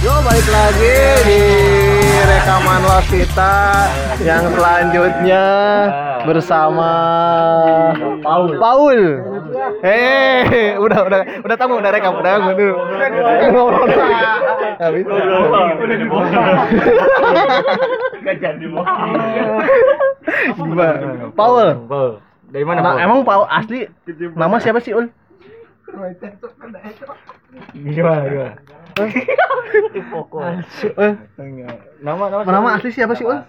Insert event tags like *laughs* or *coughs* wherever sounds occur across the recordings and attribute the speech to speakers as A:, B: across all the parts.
A: Yo balik lagi di rekaman Wasita yang selanjutnya bersama Paul. Paul. Eh, udah udah udah tamu udah rekam udah gue dulu. Habis. *laughs*
B: Gak jadi.
A: Gimana? Paul.
B: Dari mana? Paul?
A: emang Paul asli nama siapa sih Ul?
B: gimana? Gimana?
A: Eh,
B: Nama nama
A: nama asli siapa sih Ul?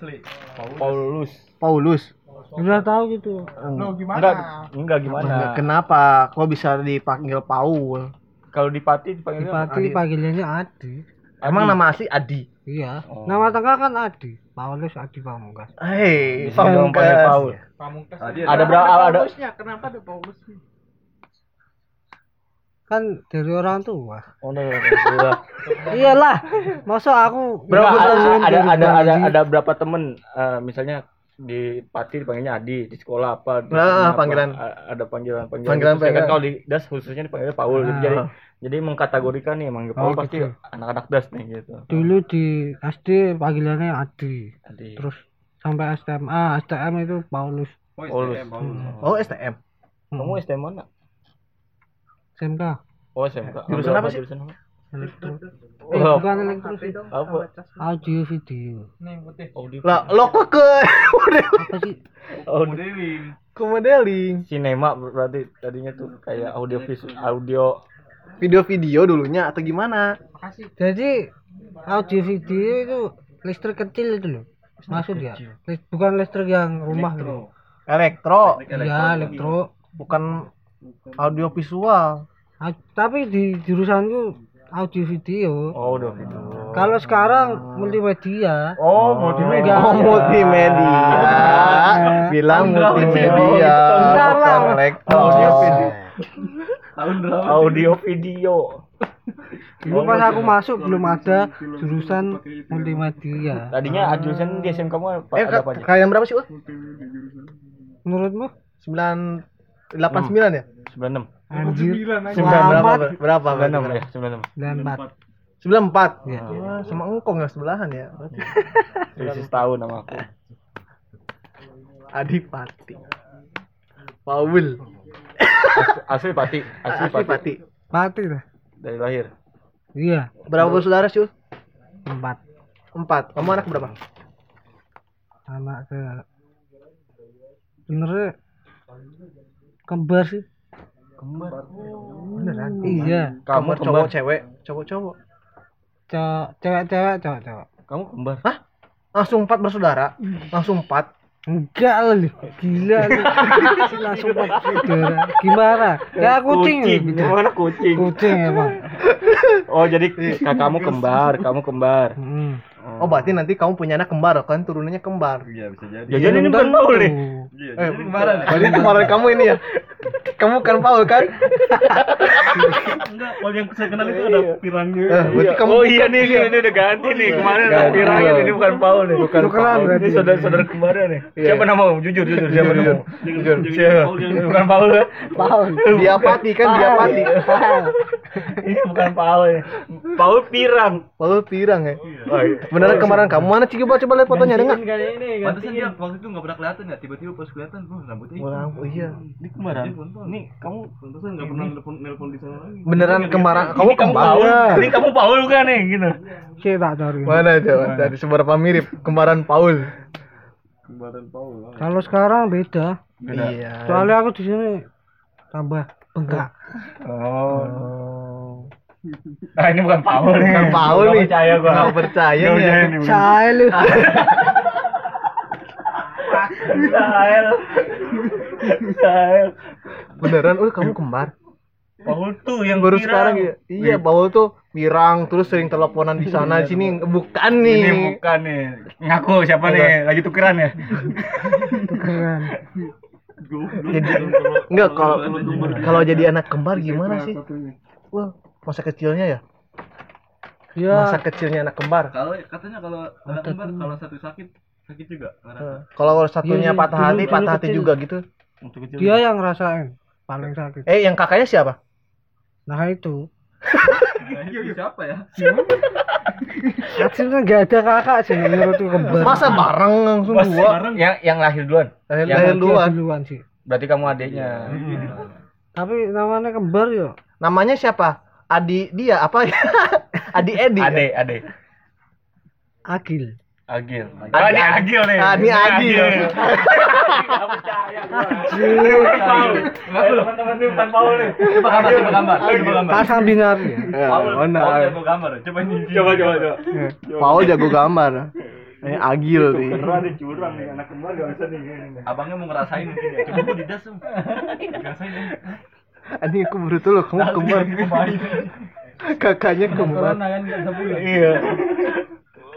B: Paulus.
A: Paulus.
C: Udah tahu gitu.
B: Enggak, enggak gimana?
A: Kenapa? Kok bisa dipanggil Paul?
B: Kalau di Pati dipanggilnya
C: Dipati panggilannya Adi.
A: Emang nama asli Adi.
C: Iya.
B: Oh.
C: Nama tengah kan Adi. Paulus Adi Pamungkas.
A: Hei,
B: Bisa dong panggil Paul. Ada berapa ada
C: Kan dari orang tua.
B: Oh, no, no, no.
C: Iyalah. Masa aku
B: Berapa ada ada
C: dari
B: ada ada, ada berapa temen eh, misalnya di Pati dipanggilnya Adi, di sekolah apa? di
A: Nah,
B: apa,
A: panggilan.
B: a- ada panggilan panggilan.
A: Panggilan, panggilan.
B: kalau di Das khususnya dipanggil Paul. Jadi
A: Ah.
B: jadi jadi mengkategorikan nih manggil Paul
C: Oh,
B: pasti
C: gitu.
B: anak-anak Das nih gitu.
C: Dulu di SD panggilannya Adi.
B: Adi.
C: Terus sampai SMA, STM itu Paulus.
B: Paulus.
A: Oh, STM.
B: Kamu STM mana?
C: SMK.
B: Oh, SMK.
A: Jurusan apa sih?
B: Jurusan apa?
C: Elektro. *laughs* Eh,
B: Oh.
C: bukan elektro sih.
B: Apa?
C: Audio video.
B: Audio.
A: Lah, lo kok ke *laughs*
C: Apa sih?
B: Audio.
A: ke modeling?
B: Sinema berarti tadinya tuh kayak audio visual audio
A: Video-video dulunya atau gimana?
C: Jadi audio video itu listrik kecil itu loh. Maksud ya? Bukan listrik yang rumah gitu.
A: Elektro,
C: Iya, elektro.
A: bukan audio visual.
C: Ah, tapi di jurusanku audio video.
B: oh audio video.
C: Kalau sekarang multimedia.
B: Oh, multimedia.
A: Oh, multimedia. Bilang multimedia. Bukan elektro.
B: Audio video. Audio video.
C: Dulu pas aku masuk belum ada jurusan multimedia.
B: Tadinya jurusan di SMK kamu apa
A: Eh,
B: ada apa aja?
A: kalian berapa sih?
C: Menurutmu?
A: 9 89 ya?
B: 96.
C: Anjir.
A: Berapa?
C: Selamat.
A: Berapa?
B: 96 ya, 96.
C: Dan empat.
A: 94.
C: Iya.
A: Wah, sama engkong ya sebelahan ya. Berarti *laughs*
B: Selisih setahun sama aku.
A: Adipati. Paul.
B: Asli Pati, asli
A: Asli
B: Pati.
A: Pati.
C: Pati lah.
B: Dari lahir.
C: Iya.
A: Berapa bersaudara sih?
C: Empat.
A: Empat. Kamu anak berapa?
C: Anak ke benernya kembar sih.
B: Kembar.
A: Beneran?
C: Iya.
B: Kamu
A: cowok cewek, cowok cowok.
C: Cowok, cewek-cewek, cowok-cowok.
B: Kamu kembar.
A: Langsung empat bersaudara. Langsung empat.
C: Enggak lah lu. Gila lu. *laughs* Langsung saudara. Gimana? Kayak kucing. lu, gitu.
B: Gimana kucing?
C: Kucing emang.
B: Oh, jadi kakakmu kembar, kamu kembar.
C: Hmm.
A: Oh, berarti nanti kamu punya anak kembar kan turunannya kembar.
B: Ya jadi ini bukan Paul nih.
A: Eh, berarti kemarin kamu ini ya. Kamu kan Paul kan?
D: Enggak, kalau yang saya kenal itu ada pirangnya.
A: Eh, berarti kamu
B: oh iya nih, ini, ini udah ganti nih. Kemarin ada pirangin, ini bukan Paul nih.
A: Bukan Paul.
B: Ini saudara-saudara kembarnya nih.
A: Iya.
B: Siapa namamu? Jujur, jujur. Siapa
A: Jujur,
B: namamu?
A: jujur.
B: Siapa? Bukan Paul ya?
C: Paul.
A: Dia pati kan, dia pati. *laughs*
B: Ini bukan Paul ya. Paul pirang.
A: Paul pirang ya.
B: Oh, iya.
A: Beneran kemarin kamu mana sih coba coba lihat fotonya ada nggak?
B: Ini
D: Pantesan dia waktu itu nggak pernah kelihatan ya, tiba-tiba pas kelihatan, oh rambutnya.
A: Wah, oh iya.
B: Ini kembaran. Ini kamu
D: Pantesan nggak pernah nelpon nelpon di sana lagi.
A: Beneran kemarin kamu
B: kamu. Paul. Ini kamu Paul bukan nih gitu.
C: Saya tak cari.
A: Mana coba? Dari seberapa mirip kembaran Paul?
D: Kembaran Paul.
C: Kalau sekarang beda.
A: Iya.
C: Soalnya aku di sini tambah bengkak.
A: Oh.
B: Nah, ini bukan Paul nih.
A: Bukan Paul nih.
B: percaya gua.
A: Nggak percaya nih
B: percaya nih.
C: Lu.
B: Sahel. Sahel.
A: Beneran, oh kamu kembar?
B: Paul tuh yang
A: Baru sekarang ya. Iya, Paul tuh pirang terus sering teleponan di sana di sini bukan nih.
B: Ini bukan nih. Ngaku siapa nih? Lagi tukeran ya? *laughs*
C: Keren.
A: Jadi enggak kalau kalau jadi anak kembar gimana sih? Wah, masa kecilnya ya?
C: Ya.
A: Masa kecilnya anak kembar.
D: Kalau katanya kalau Ada kembar kalau satu sakit sakit juga.
A: Kalau satunya
C: Iya,
A: patah
C: dulu-
A: hati, patah hati juga gitu.
C: Dia yang ngerasain paling sakit
A: Eh, yang kakaknya siapa?
C: nah itu *laughs*
D: siapa ya? *laughs*
C: Akhirnya nggak ada kakak sih menurut kembar
A: Masa bareng langsung dua?
D: Bareng.
B: Yang yang lahir duluan.
A: Lahir,
B: Yang
A: lahir duluan.
C: duluan sih
B: Berarti kamu adiknya.
C: tapi namanya kembar ya
A: Namanya siapa? Adi dia apa ya? *laughs* Adi Edi.
B: Ade, ade.
C: Agil
B: Agil.
A: Adi-
B: Oh, ini Agil nih.
A: Ah, ini Agil.
D: Paul. *laughs* Teman-teman ini bukan Paul nih. Coba gambar, coba gambar. Coba gambar.
C: pasang binar ya
D: Paul,
A: mana?
D: Paul jago gambar. Coba ini. Coba, coba, coba.
A: Paul jago gambar. Ini Agil nih.
D: Beneran nih curang nih anak kembar gak bisa nih. Abangnya mau ngerasain mungkin ya. Coba gua didas dong. Ngerasain ya.
A: Anjing aku baru tahu loh kamu kembar. *laughs* Kakaknya kembar.
D: kan enggak bisa pulang.
B: Iya.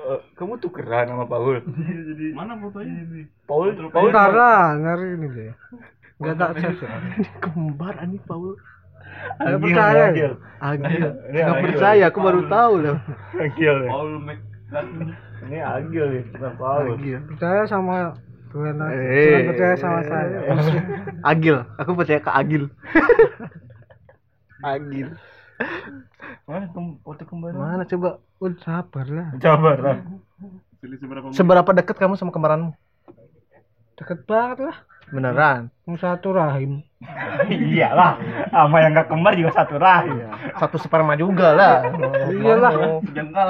B: Eh, Kamu tukeran sama Paul. *laughs*
D: Mana fotonya?
B: Paul,
C: Paul Tara nyari ini deh nggak tak ya
A: Kembar anjing Paul.
C: Nggak percaya ya
B: Agil.
A: Agil.
B: Ini
A: percaya, aku baru tahu loh.
B: Agil nih.
D: Paul Mac.
B: Ini Agil nih, bukan Paul.
A: Agil.
C: percaya sama Tuhan
A: Eh.
C: jangan percaya sama saya *laughs*
A: Agil. Aku percaya ke Agil. *laughs* Agil.
B: Mana kem- foto kembar?
A: Mana coba?
C: Ul sabar lah
B: Coba lah.
A: Seberapa dekat kamu sama kembaranmu?
C: deket banget lah
A: Beneran.
C: mau satu rahim *laughs*
B: Iyalah, sama yang gak kembar juga satu rahim.
A: Satu sperma juga lah.
C: iyalah
D: Jengkal.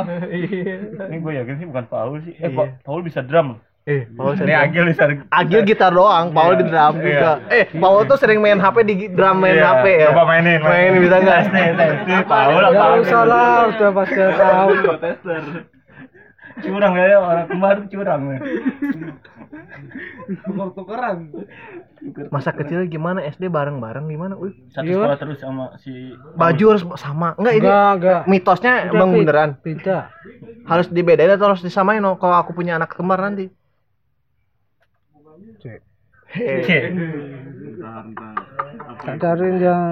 D: *laughs*
B: Ini gue yakin sih bukan Paul sih. Eh,
A: Iya.
B: Pa- Paul bisa drum.
A: Eh, Paul
B: Ini
A: sering-
B: Agil bisa.
A: Agil gitar doang, Paul di drum
B: Iya.
A: juga. Eh, Paul tuh sering main HP di drum main
B: Iya,
A: HP ya.
B: Coba mainin.
A: Main bisa nggak?
B: Tes, tes, tes. Ini Paul apa
C: Gak
B: Agil?
C: usah lah, udah pasti tahu.
D: tester.
B: Curang ya, orang kembar tuh curang. ya.
C: Tuker-tukeran.
A: Masa kecil gimana SD bareng-bareng gimana? Wih,
B: Satu
C: Iya.
B: sekolah terus sama si
A: baju harus sama. Enggak ini
C: Enggak, enggak.
A: mitosnya
C: Pi.
A: beneran.
C: Beda.
A: Harus dibedain atau harus disamain no? kalau aku punya anak kembar nanti.
C: Cek. Tak cariin yang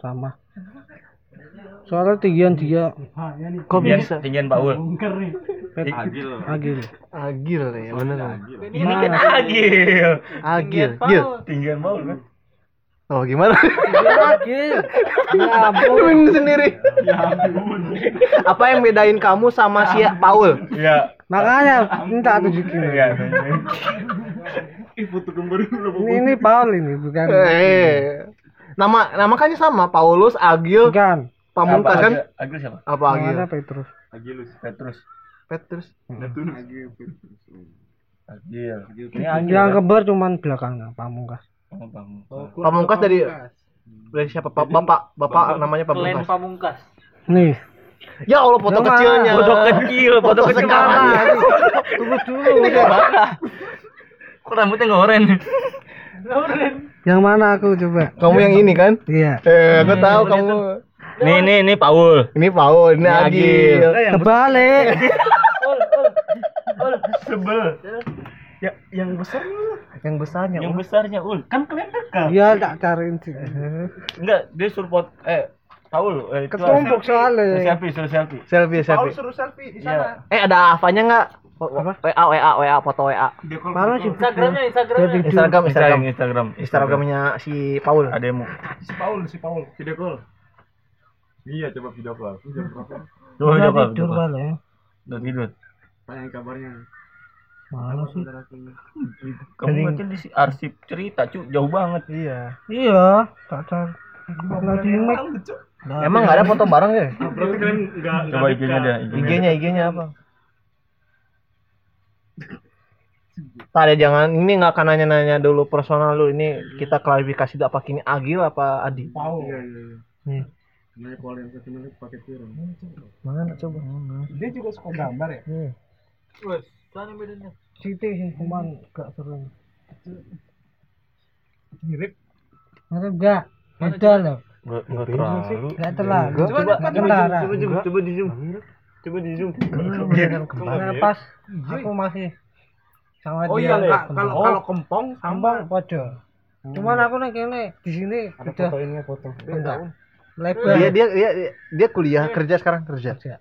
C: sama. Soalnya tinggian dia
A: Kok
B: Tinggian,
A: bisa?
B: tinggian Paul.
D: Agil.
C: agil.
A: Agil ya, bener.
B: Ini kan Agil.
A: Agil, Gil.
B: Tinggian Paul kan.
A: Oh, gimana?
C: Agil. *laughs* Ya ampun.
A: Sendiri. Apa yang bedain kamu sama si Paul?
B: Iya.
C: Makanya minta tunjukin.
B: Iya. *laughs*
D: Ih foto kembar
C: Ini, ini Paul ini bukan.
A: Eh. Nama nama kan sama, Paulus, Agil,
C: Bukan.
A: Pamungkas kan?
B: Agil, Agil siapa?
A: Apa Agil?
C: Namanya Petrus.
D: Agilus.
B: Petrus.
A: Petrus.
D: Agil.
B: Agil. Ini Agil.
C: Yang
B: kan?
C: kembar cuman belakangnya Pamungkas.
B: Oh, Bang.
A: Pamungkas dari dari siapa? Pa- Bapak, bapak namanya Pamungkas.
D: Pamungkas.
C: Nih.
A: Ya Allah foto
C: Yang
A: kecilnya.
B: Foto kecil, foto
A: Foto
B: kecil mana?
C: Tunggu dulu.
B: Mana? Kok rambutnya nggak oren?
C: Yang mana aku coba?
A: Kamu yang ini kan?
C: Iya.
A: Eh, aku tahu kamu.
B: Nih, nih, nih Paul.
A: Ini Paul, ini
B: Ini Agil.
A: Agil.
C: Kebalik.
B: Sebel.
A: Ya, yang besar yang besarnya.
B: Yang
A: Ul.
B: besarnya ul. Kan kalian dekat.
C: Iya tak cariin sih. *laughs*
B: Enggak, dia support eh Paul eh, itu
C: Ketumpuk
B: Suruh
C: soalnya.
B: selfie, suruh selfie.
A: Selfie, selfie.
D: selfie di
B: Iya.
A: Eh, ada apanya enggak? WA, WA, WA, foto WA.
C: Mana sih?
D: Instagramnya,
C: Instagramnya.
A: Instagram, Instagram.
B: Instagram.
A: Instagramnya si Paul.
B: Ademu.
D: Si Paul, si Paul. Video call. Iya, coba video call.
B: Coba
C: Udah
B: coba.
C: tidur balik.
B: Udah tidur.
D: Tanya kabarnya.
C: Mana sih?
B: Kamu berarti di si- arsip cerita, cu, jauh banget.
A: Iya.
C: Iya, tak. Nggak mic.
A: Emang enggak ada foto bareng ya?
D: Berarti kalian enggak
B: Coba IG-nya dia,
A: IG-nya, IG-nya apa? Tadi jangan ini nggak akan nanya-nanya dulu personal lu ini kita klarifikasi dulu apa kini Agil apa Adi?
D: Paul. Iya, iya, iya. Ini satu menit pakai.
A: Mana coba? Mana?
C: Dia juga suka gambar ya?
A: Hmm.
D: Sana bedanya.
C: Siti sih, cuman gak seru.
D: Mirip.
C: Mirip gak? Beda loh.
B: Enggak enggak terlalu.
C: Gak terlalu.
A: Coba,
C: Coba.
B: Coba coba coba di zoom. Coba di zoom.
C: Karena pas aku masih sama
D: Oh
C: dia.
D: iya, Kak. Kalau kalau kempong
C: Sambang pojok. Cuman aku nih kene di sini udah
D: ini foto.
C: enggak lebar.
A: Dia, dia dia dia kuliah kerja sekarang kerja.
C: Kerja.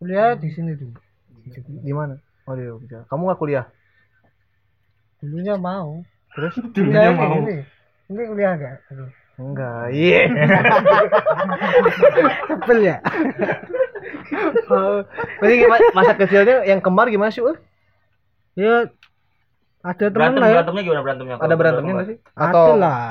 C: Kuliah di sini dulu.
A: Di mana? Oh dia kerja. Kamu nggak kuliah?
C: Dulunya mau.
A: Terus *laughs*
C: Kuliah
A: mau.
C: ini. Ini kuliah enggak?
A: Enggak. Iya. *laughs*
C: Sebel ya.
A: Oh, Berarti gimana- masa kecilnya yang kembar gimana sih? Ul?
C: Ya ada
B: Berantem
C: lah ya.
B: berantemnya gimana berantemnya?
A: Ada berantemnya nggak sih?
C: Ada
A: Atau
C: lah.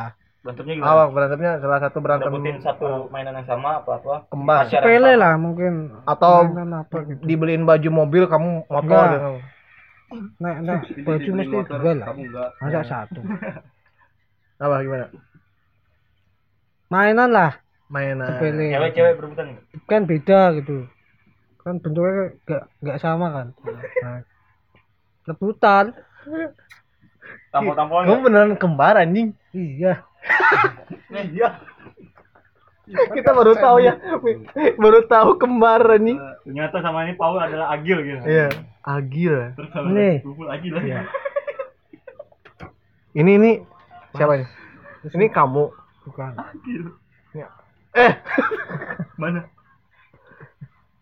B: Berantemnya gimana?
A: awal berantemnya salah satu berantem
B: Dapetin satu mainan yang sama apa apa?
A: kembar
C: Sepele lah mungkin.
A: atau
C: apa gitu.
A: dibeliin baju mobil kamu motor
C: Enggak.
A: gitu.
C: Nah, nah, baju mesti dua lah. Masa satu. *laughs*
A: Apa gimana?
C: Mainan lah.
A: Mainan.
C: Sepele.
B: Cewek-cewek berebutan?
C: Kan beda gitu. Kan bentuknya enggak enggak sama kan. Nah, rebutan.
B: Tampol-tampolan
A: Kamu beneran kembar anjing?
C: Iya.
A: Iya. Kita baru tahu ya. baru tahu kembar anjing.
B: Ternyata sama ini Paul adalah Agil gitu.
A: Iya. Agil.
B: Terus sama
C: Nih.
B: Agil lah.
A: Iya. Ini ini siapa ini? Ini kamu.
C: Bukan.
A: Eh, *laughs*
B: Mana?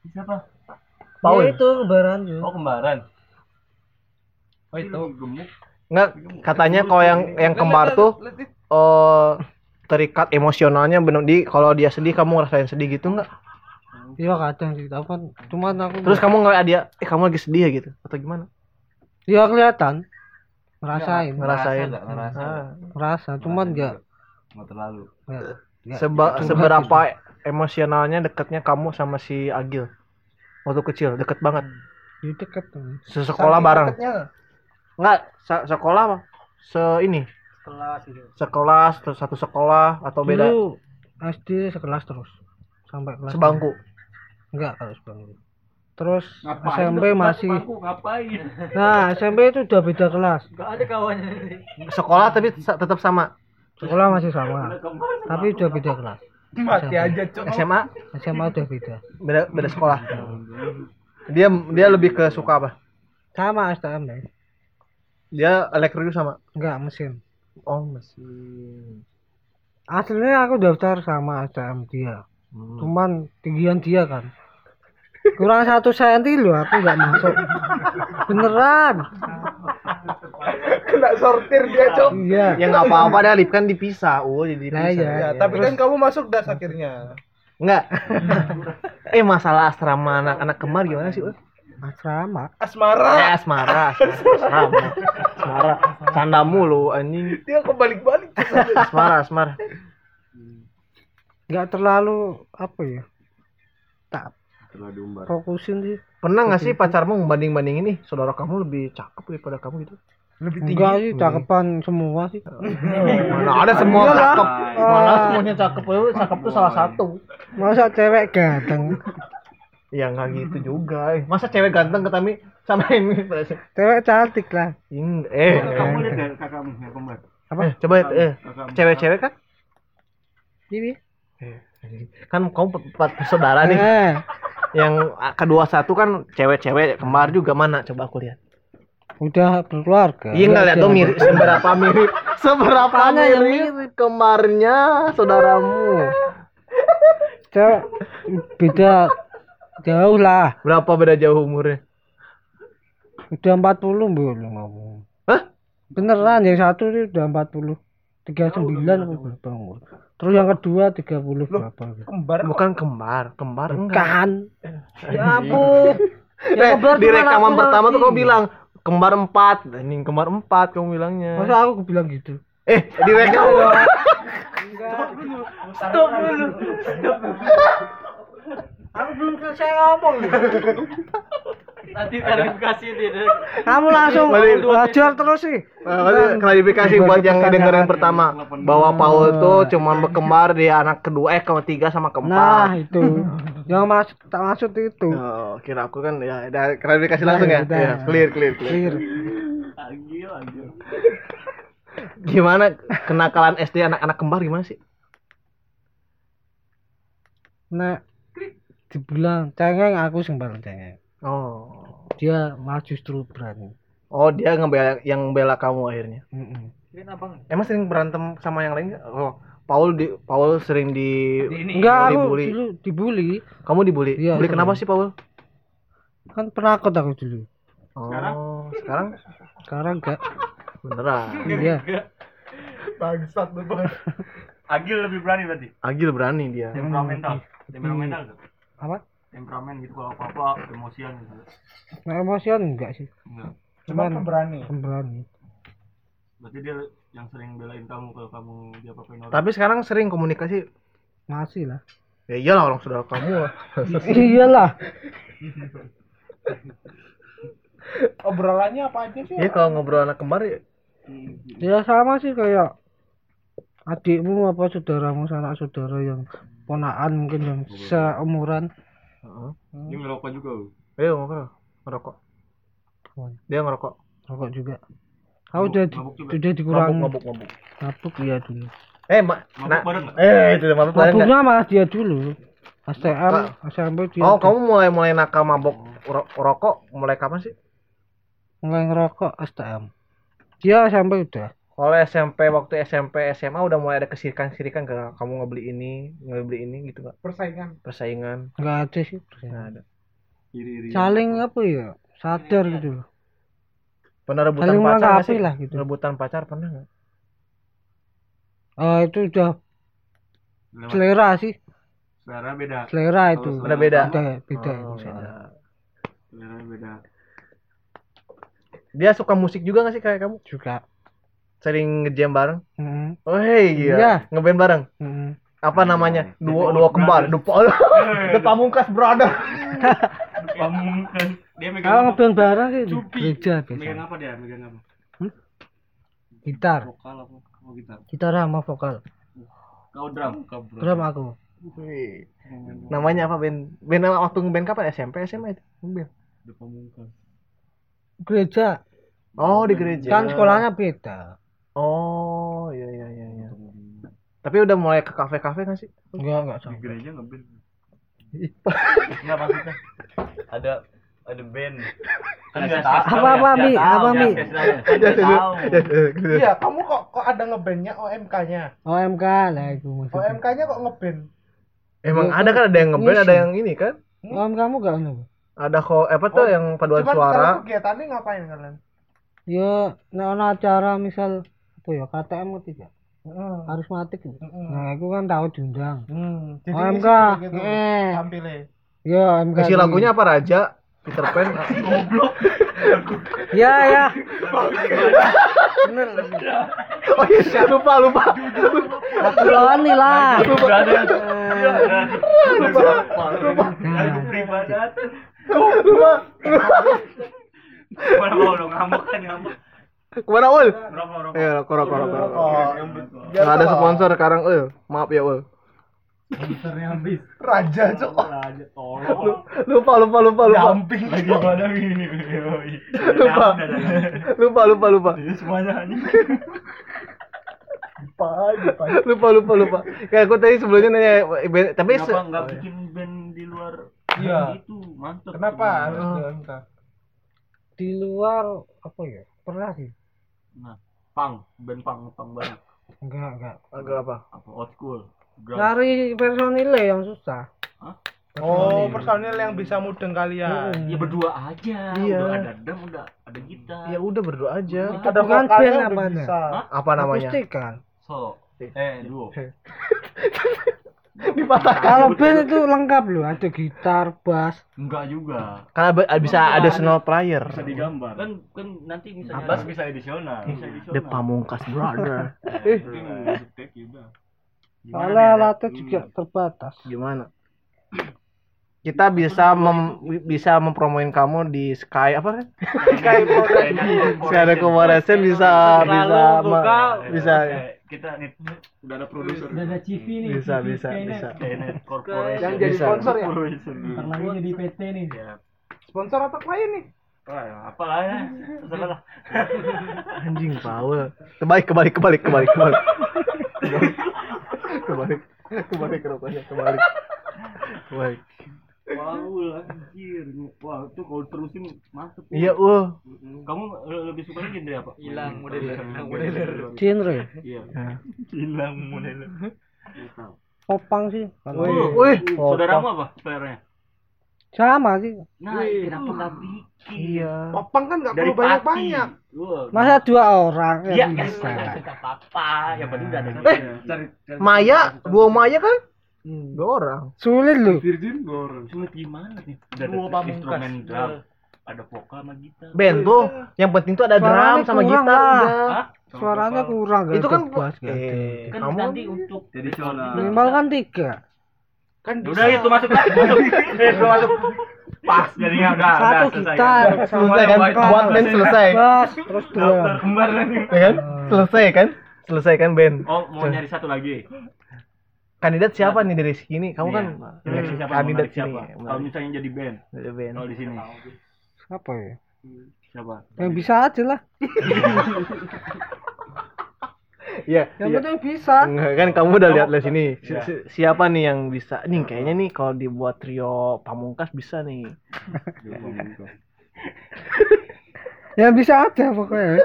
B: Siapa?
A: Paul.
C: Ya itu lebaran ya.
B: Oh kembaran. Oh itu gemuk.
A: Enggak, katanya kalau yang yang kembar tuh oh terikat emosionalnya bener di kalau dia sedih kamu ngerasain sedih gitu enggak?
C: Iya kadang sih, tapi kan cuman aku
A: Terus kamu ngeliat dia, eh kamu lagi sedih ya gitu atau gimana?
C: Iya kelihatan. Ngerasain.
A: Ngerasain.
D: ngerasa.
A: Ah.
C: Ngerasa, cuman ya
D: Nggak terlalu.
C: ya, ya,
A: Seba- seberapa emosionalnya dekatnya kamu sama si Agil waktu kecil deket banget
C: gitu. Ya, deket tuh.
A: sekolah bareng enggak se- sekolah apa? se ini
C: Kelas gitu.
A: sekelas terus satu sekolah atau beda?
C: Dulu SD sekelas terus sampai kelas
A: sebangku.
C: enggak kalau sebangku. Terus SMP masih
B: ngapain?
C: nah SMP itu udah beda kelas.
B: Gak ada kawannya.
A: sekolah tapi tetap sama?
C: Sekolah masih sama tapi udah beda kelas.
A: Mati aja SMA
C: SMA udah beda.
A: Beda beda sekolah? Dia dia lebih ke suka apa?
C: Sama STM ya
A: dia elektrik sama?
C: Enggak mesin
A: oh mesin
C: aslinya aku daftar sama STM dia
A: Hmm.
C: cuman tinggian dia kan kurang satu senti loh aku nggak masuk beneran
A: kena sortir dia cok
C: iya
A: ya nggak apa-apa dah lip kan dipisah oh jadi
C: Nah,
A: dipisah
C: iya.
A: Ya,
E: tapi kan kamu masuk das akhirnya.
A: Enggak. *laughs* eh masalah asrama anak-anak kembar gimana sih? Ul?
C: Asrama
E: Asmara.
A: Eh asmara, asmara, asmara. Canda mulu anjing.
E: Dia kebalik-balik.
A: Asmara, asmara.
C: nggak terlalu apa ya tak
D: Terlalu diumbar.
C: fokusin sih
A: Pernah nggak sih pacarmu membanding-banding ini saudara kamu lebih cakep daripada kamu gitu?
E: Lebih
C: enggak sih cakepan semua sih *laughs*
A: Mana ada semua
C: Iyalah.
A: cakep. Mana semuanya cakep. Lu cakep tuh salah satu.
C: masa cewek ganteng
A: Ya nggak gitu juga. eh. Masa cewek ganteng ketami sama *laughs* ini?
C: cewek cantik lah
A: Ing- Eh,
B: Kamu lihat ya kakakmu yang kembar.
A: eh, coba eh cewek-cewek kan?
C: ini
A: Kan kamu empat saudara nih.
C: eh
A: yang kedua satu kan cewek-cewek kembar juga mana coba aku lihat
C: udah berkeluarga
A: iya nggak lihat tuh mirip seberapa mirip seberapa
C: yang
A: mirip kembarnya saudaramu
C: cewek beda jauh lah.
A: Berapa beda jauh umurnya?
C: Udah 40 belum ngomong.
A: Hah?
C: beneran yang satu sih udah 40 39 apa berapa umur? Terus yang kedua 30 berapa? gitu.
E: kembar.
A: bukan kembar kembar enggak.
C: Kan ya ampun.
A: Eh,
C: kembar
A: di rekaman
C: aku
A: pertama tuh kau bilang kembar empat. Ini kembar empat kamu bilangnya.
C: Masa aku bilang gitu?
A: Eh di rekaman
C: aku belum selesai ngomong
B: Nanti klarifikasi dia.
C: kamu langsung belajar terus sih
A: Nah, klarifikasi buat yang dengerin pertama bahwa Paul tuh cuman berkembar di anak kedua eh ketiga sama
C: nah
A: keempat.
C: itu yang maksud tak maksud itu
A: Oh, kira aku kan ya udah klarifikasi langsung ya. Ya, clear, clear, clear.
C: Clear.
B: Agil, agil.
A: Gimana kenakalan SD anak-anak kembar gimana sih?
C: nah dibilang cengeng aku sing bareng cengeng
A: Oh.
C: dia malah justru berani
A: Oh, dia ngebela yang bela kamu akhirnya.
C: Mm-mm.
A: Emang sering berantem sama yang lain? Oh, Paul di Paul sering di
C: enggak aku
A: dibully.
C: dulu dibully
A: Kamu dibully?
C: Iya,
A: Bully kenapa
C: sering.
A: sih, Paul?
C: kan penakut aku dulu
A: Oh, sekarang
C: sekarang enggak
A: beneran.
C: iya
E: Bangsat lu. *laughs*
B: Agil lebih berani berarti.
A: Agil berani dia.
B: Temperamental. Temperamental tuh.
C: Apa
B: Temperamen gitu kalau apa-apa emosian gitu.
C: nah, emosian enggak sih
B: Enggak.
E: Cuma
C: Cuman-
E: pemberani.
C: pemberani
B: Berarti dia yang sering belain kamu kalau kamu dia apa-apain orang.
A: Tapi sekarang sering komunikasi.
C: masih lah
A: Ya iyalah orang saudara kamu lah. *laughs*
C: iyalah
E: Obrolannya apa aja sih?
A: Iya kalau ngobrol anak kembar ya.
C: ya sama sih kayak adikmu apa saudaramu sanak saudara yang ponaan mungkin yang seumuran
A: Heeh.
B: Dia ngerokok juga. lu.
A: Ayo ngobrol. Ngerokok. Dia ngerokok.
C: rokok juga kau udah
B: mabuk
C: udah dikurangi
A: Mabuk, mabuk, mabuk.
C: mabuk iya dulu
A: Eh.
B: Mabuk
A: Nah, eh itu mabuk
C: mabuknya malah dia dulu STM SMP dia
A: Oh, kamu mulai mulai nakal mabok ro- rokok mulai kapan sih?
C: mulai ngerokok STM dia SMP udah
A: Kalau SMP waktu SMP SMA udah mulai ada kesirikan-sirikan ke kamu ngebeli ini, ngebeli ini gitu nggak?
E: Persaingan.
A: Persaingan.
C: nggak ada sih
A: Nggak ada.
B: Iri-iri.
C: saling apa ya sadar gitu loh
A: Pernah rebutan
C: Saling
A: pacar nggak
C: melengkapi
A: sih?
C: lah gitu.
A: Rebutan pacar pernah nggak?
C: Eh itu udah
B: Lewat
C: selera sih
B: selera beda.
C: selera itu
B: Oh,
A: Udah beda.
C: beda beda
A: Oh, beda.
B: Selera beda.
A: Dia suka musik juga nggak sih kayak kamu?
C: juga
A: Sering ngejam bareng?
C: Mm,
A: Oh hei gila.
C: Iya.
A: Ngeband bareng.
C: mm.
A: Apa namanya?
B: The
A: Duo duo kembar. Duo The *laughs* Pamungkas Brother.
B: Pamungkas. Dia megang
C: kalau ngeband bareng sih gereja
B: Megang
C: biasa
B: apa dia? Megang apa?
C: gitar
B: Vokal apa? Oh gitar.
C: gitar sama vokal
B: Kau drum. Kau
C: drum aku
A: Wih. Namanya apa band? Band waktu ngeband kapan? SMP SMA itu? Ngeband.
B: The Pamungkas.
C: gereja
A: Oh di gereja.
C: kan sekolahnya beda
A: Oh iya iya iya. iya. Tapi udah mulai ke kafe-kafe nggak sih?
C: enggak enggak
B: Di
C: sama
B: gereja ngeband.
D: Enggak maksudnya. Ada ada band. Kan
B: Nggak
D: nggak
B: tahu.
C: Apa, apa, Mi? Apa, Mi?
D: Kan nggak tahu.
E: Iya, kamu kok kok ada ngebandnya OMK-nya?
C: OMK lah itu maksudnya
E: OMK-nya kok ngeband?
A: Emang
C: Iya,
A: ada kan ada yang ngeband, ada yang ini kan?
C: OMK kamu gak ono
A: Ada kok apa tuh
E: Oh,
A: yang paduan
E: Cuman
A: suara?
E: kalau kegiatannya ngapain kalian?
C: ya ono acara misal apa ya KTM ngerti gak
E: Heeh.
C: harus matik gitu.
E: Heeh.
C: nah aku kan tahu diundang
E: Hmm, jadi
C: OMK,
E: ngisi kayak gitu.
C: eh.
E: Tampilnya.
C: ya OMK
A: Isi lagunya apa Raja? Peter Pan?
C: ya ya bener *laughs*
A: oh iya, lupa lupa.
C: aku Loni lah
A: Lupa.
C: Nah,
B: Peribadatan.
A: Lupa.
B: Mana mau dong ngamuk kan ngamuk.
A: Ke mana ul?
B: Rokok rokok.
A: Eh, rokok rokok rokok.
E: Rokok. Biar
A: Nggak ada sponsor sekarang ul. Maaf ya ul.
B: Sponsornya habis.
E: Raja cok.
B: Aja tolong.
A: Lupa lupa lupa lupa.
E: Dumping.
B: Lagi pada ini.
A: Lupa. Lupa lupa lupa.
B: Ini semuanya anjing.
A: Lupa lupa lupa. Kayak aku tadi sebelumnya nanya tapi
B: Kenapa nggak bikin band di luar
E: Iya.
B: itu mantep
E: Kenapa harus di OMK?
C: di luar apa ya pernah sih
B: nah pang band pang pang banget
C: enggak enggak
A: agak apa?
B: apa old school grunge
C: cari personilnya yang susah
E: Oh, personil yang bisa mudeng kalian.
C: Mm.
B: ya berdua aja
A: Iya.
B: udah ada drum udah ada gitar
A: Ya udah berdoa aja.
C: Itu
E: Ada vokalnya
C: band namanya.
E: bisa.
A: Apa namanya?
C: akustik kan
B: solo eh duo *laughs*
A: Dipatahkan.
C: kalau band itu lengkap loh. Ada gitar bass.
B: Enggak juga.
A: Karena bisa additional player.
B: bisa digambar. Kan kan nanti misalnya bass bisa edisional. Bisa edisional.
A: The Pamungkas Brother. *laughs*
B: eh ya
C: soalnya
B: ada-
C: alatnya juga terbatas.
A: Gimana? Kita bisa mem bisa mempromoin kamu di Sky apa? Kan? Sky Sky ada Corporation bisa bisa bisa
B: kita nih udah ada produser
C: ada CV
A: bisa bisa bisa.
B: Skynet Corporation
E: Yang jadi
A: Bisa.
E: sponsor ya?
B: Corporation.
C: lagi jadi PT nih
B: Ya,
E: Sponsor atau klien nih?
B: Wah, ya, apalah ya. Terserah lah.
A: Anjing Paul. Kebalik kebalik kebalik kebalik kebalik. *laughs* Kebalik kebalik ke rokoknya kebalik. Kebalik.
B: Wow, anjir. Wah, itu kalau terusin masuk.
A: Iya, uh.
B: Kamu le- lebih suka genre apa?
D: Hilang modeler, hilang
B: modeler.
C: genre
B: Iya.
A: Nah.
B: Hilang modeler.
C: popang sih
A: Wih, wih.
B: Saudaramu apa seleranya?
C: sama sih
B: Nah, kenapa nggak bikin?
A: Iya.
E: Popang kan nggak
B: Dari
E: perlu banyak-banyak.
C: Masa dua orang
B: Iya,
C: ya
B: kan
C: bisa
B: nggak apa-apa. Yang penting udah ada.
A: Eh, Maya, dua Maya kan? Dua orang.
C: sulit lu
B: Sulit gimana nih? Udah ada instrumen drum, ada vokal sama gitar.
A: Band tuh, yang penting tuh ada
C: Suaranya
A: drum sama gitar
C: lah.
A: udah.
B: Hah?
C: suaranya kurang gak
A: Itu
C: ada
A: kan
C: ada.
A: eh,
B: Kan
A: kamu
B: nanti untuk jadi
C: minimal kan tiga
E: Kan
B: Udah itu masuk masuk. Itu masuk. Pas jadinya udah udah
C: satu
B: selesai.
C: gitar
A: selesai kan? Buat band selesai.
C: bass terus drum
B: Daftar kembar lagi.
A: Ya kan? Selesai kan? Selesai kan band.
B: Oh, mau nyari satu lagi.
A: Kandidat siapa nih dari sini? Kamu kan
B: Iya. Seleksi siapa? Mau
A: kandidat
B: siapa?
A: sini.
B: Kalau misalnya jadi band,
A: Dari band.
B: kalau di sini
C: apa ya
B: siapa?
C: yang bisa aja lah *laughs*
A: Iya.
C: yang
A: iya.
C: penting bisa
A: Enggak kan kamu udah lihat sini. Si-
B: Iya.
A: si- siapa nih yang bisa? Nih kayaknya nih kalau dibuat trio Pamungkas bisa nih.
C: yang bisa aja pokoknya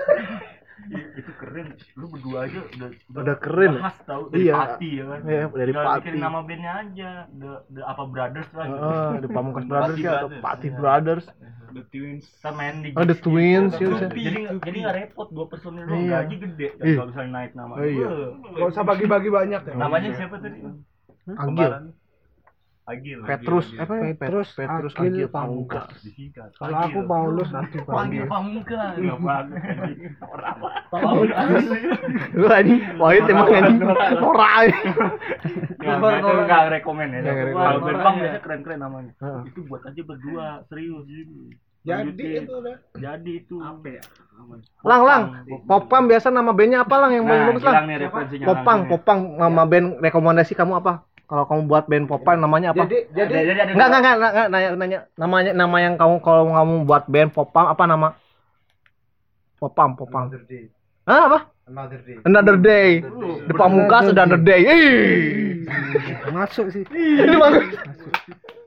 B: itu keren. Lu berdua aja udah
A: Udah keren.
B: Khas tahu dari
A: Iya.
B: Pati ya kan.
A: Iya, dari
B: Tinggal
A: Pati.
B: bikin nama bandnya aja. The, the apa Brothers lah gitu.
A: Oh, The Pamungkas *laughs* Brothers ya atau
B: Brothers.
A: Pati
B: Iya.
A: Brothers.
B: The Twins. Kita main di
A: Oh, The Twins,
B: gitu.
A: ya bisa.
B: Jadi nggak- jadi nggak repot dua personil doang.
A: Iya.
B: Gaji gede kan
A: Ih.
B: kalau misalnya naik nama.
A: Oh, iya.
E: Nggak usah bagi-bagi banyak ya.
B: Namanya siapa tadi?
A: Agil.
B: Agil.
A: Petrus,
B: Agil,
A: apa ya?
C: Petrus
A: Petrus
C: Agil
A: Agil
C: Pamungkas. Kalau aku Paulus nanti
B: Panggil
C: panggil
B: pamungkas. Orang? Pamungkas.
A: Lu Wahid emang anjing. Norak.
B: Itu enggak rekomen ya. Kalau band punk biasanya keren-keren namanya. Itu buat aja berdua, serius.
E: Jadi itu udah.
B: Jadi itu. Apa ya?
A: Lang, lang. Popang biasa nama bandnya apa lang yang paling
B: Nah,
A: bagus lang? Popang,
B: ini.
A: Popang nama band rekomendasi kamu apa? Kalau kamu buat band Popang namanya apa?
E: Jadi jadi
A: Enggak, enggak, enggak, enggak, enggak, nanya, nanya namanya nama yang kamu kalau kamu buat band Popang apa nama? Popang, Popang. Hah, apa?
E: another day.
A: Another day. The Pamungkas Another Day. Ih. *laughs*
C: masuk sih
A: Ini bagus.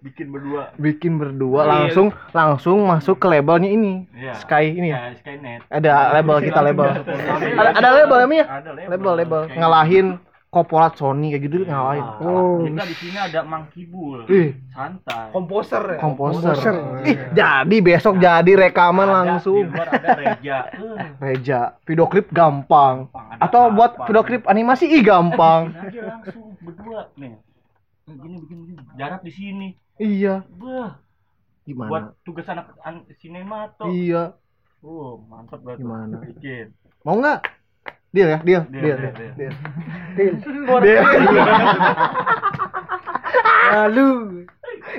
B: bikin berdua.
A: Bikin berdua langsung langsung masuk ke labelnya ini.
B: Iya.
A: Sky ini ya.
B: Ya, Skynet.
A: Ada label kita label. Ada ada label ya?
B: Ada label.
A: Label ngalahin korporat Sony kayak gitu ngalahin.
C: oh
B: Kita di sini ada Mang Kibul.
A: Ih.
B: Santai.
E: Komposer ya.
A: Komposer.
C: Komposer.
A: Ih, jadi besok jadi rekaman
B: Ada,
A: langsung.
B: Di luar ada Reja. *laughs*
A: Reja, video klip gampang.
B: Gampang,
A: Atau buat video klip animasi ih gampang.
B: aja langsung berdua nih. Nih, Gini bikin begini. Jarak di sini.
A: iya.
B: Bah, buat
A: Gimana?
B: tugas anak an sinema tuh.
A: Iya.
B: Oh, mantap banget.
A: Gimana?
B: Bikin.
A: Mau nggak? Deal ya, deal,
B: Deal,
A: deal,
B: deal,
A: deal.
B: deal.
A: Deal. *laughs*
C: lalu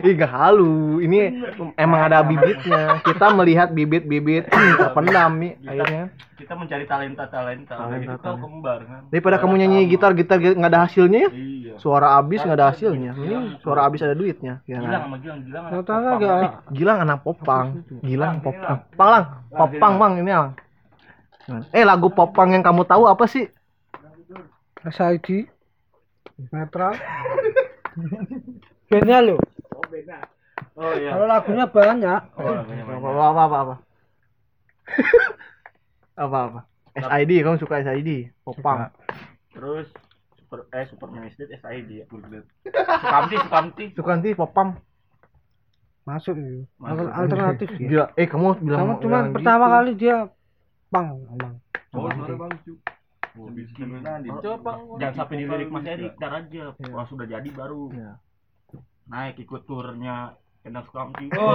A: Ih, gak halu. Ini emang ada bibitnya. Kita melihat bibit-bibit terpendam nih akhirnya.
B: Kita mencari talenta-talenta.
A: Talenta,
B: Talenta, kita
A: talenta.
B: kembar kan.
A: Daripada kamu nyanyi gitar gitar nggak ada hasilnya ya.
B: Iya.
A: Suara abis nggak ada hasilnya. Ini suara abis ada duitnya. Ya,
B: Gilang
A: kan?
B: sama Gilang, Gilang. anak popang.
C: enggak
A: Gilang anak popang. Gilang popang. Pang lang, popang bang ini lang. Eh lagu popang yang kamu tahu apa sih?
C: SID netral bandnya lo
B: Oh iya.
C: kalau lagunya banyak
B: Oh, lagunya
A: Apa
B: banyak.
A: apa apa apa. apa apa. *laughs* SID kamu suka SID? Popang.
B: Terus super eh Superman Estate SID ya. Sukamti, Sukamti.
A: Sukanti popang.
C: masuk itu
B: Masuk.
C: alternatif dia
A: Gila. Eh kamu bilang
C: kamu cuma pertama
A: gitu.
C: kali dia pang emang
B: Oh, suara bagus juga. Oh, bikin. Kalau- Jangan sampai di lirik Mas Erik, ntar aja. Wah, sudah jadi baru.
A: Iya.
B: Naik ikut turnya Endang Sukamti.
E: Oh,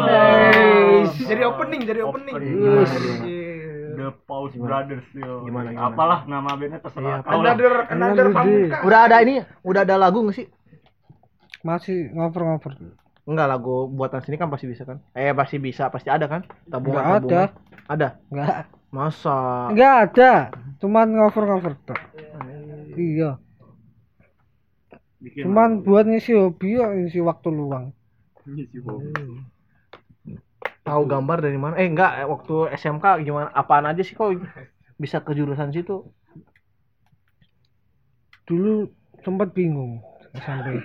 E: jadi opening, jadi opening. Iya.
B: The Pause Brothers yo.
A: Gimana, gimana?
B: Apalah nama bandnya terserah.
A: Iya.
E: Another another pamungkas.
A: Udah ada ini, udah ada lagu nggak sih?
C: masih ngover-ngover
A: Enggak lagu buatan sini kan pasti bisa kan? Eh pasti bisa, pasti ada kan? Tabungan
C: Nggak
A: tabungan. Ada.
C: enggak
A: Masa?
C: enggak ada cuman ngover-ngover tuh iya
B: Bikin
C: cuman buat ngisi hobi ya ngisi waktu luang
B: ngisi hobi.
A: Tahu gambar dari mana? Eh enggak, waktu SMK gimana? Apaan aja sih kok bisa ke jurusan situ?
C: dulu sempat bingung SMP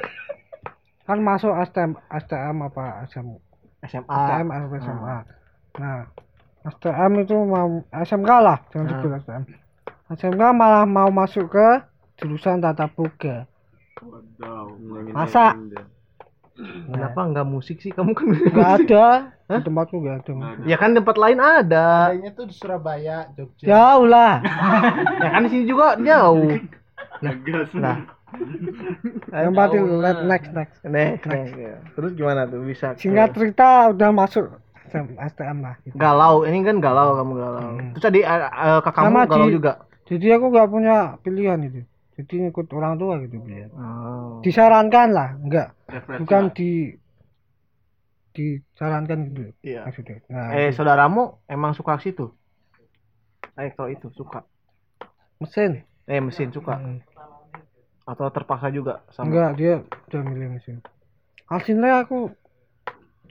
C: kan masuk STM STM apa SM,
A: SMA.
C: STM atau SMA nah STM itu mau SMK lah jangan
A: Ah.
C: sebut STM SMK malah mau masuk ke jurusan tata boga masa
A: Kenapa nggak musik sih? Kamu kan
C: nggak ada di tempatku nggak ada
A: Ya kan tempat lain ada.
E: Kayaknya tuh di Surabaya, Jogja.
C: jauh lah *laughs*
A: Ya kan di sini juga jauh. Nah,
C: yang pasti let next next
A: next, next. ya. Terus gimana tuh bisa?
C: singkat cerita udah masuk STM STM lah gitu.
A: galau. Ini kan galau kamu galau. Terus tadi eh, eh, kakakmu
C: Sama
A: galau
C: di-
A: juga.
C: jadi aku nggak punya pilihan itu jadi ikut orang tua gitu pilihan
A: Oh.
C: disarankan lah enggak bukan di disarankan gitu
A: Iya.
C: maksudnya nah
A: Eh, saudaramu emang suka situ? Elektro itu suka.
C: mesin
A: Eh, mesin suka.
C: Hmm.
A: Atau terpaksa juga sama?
C: enggak dia udah milih mesin aslinya aku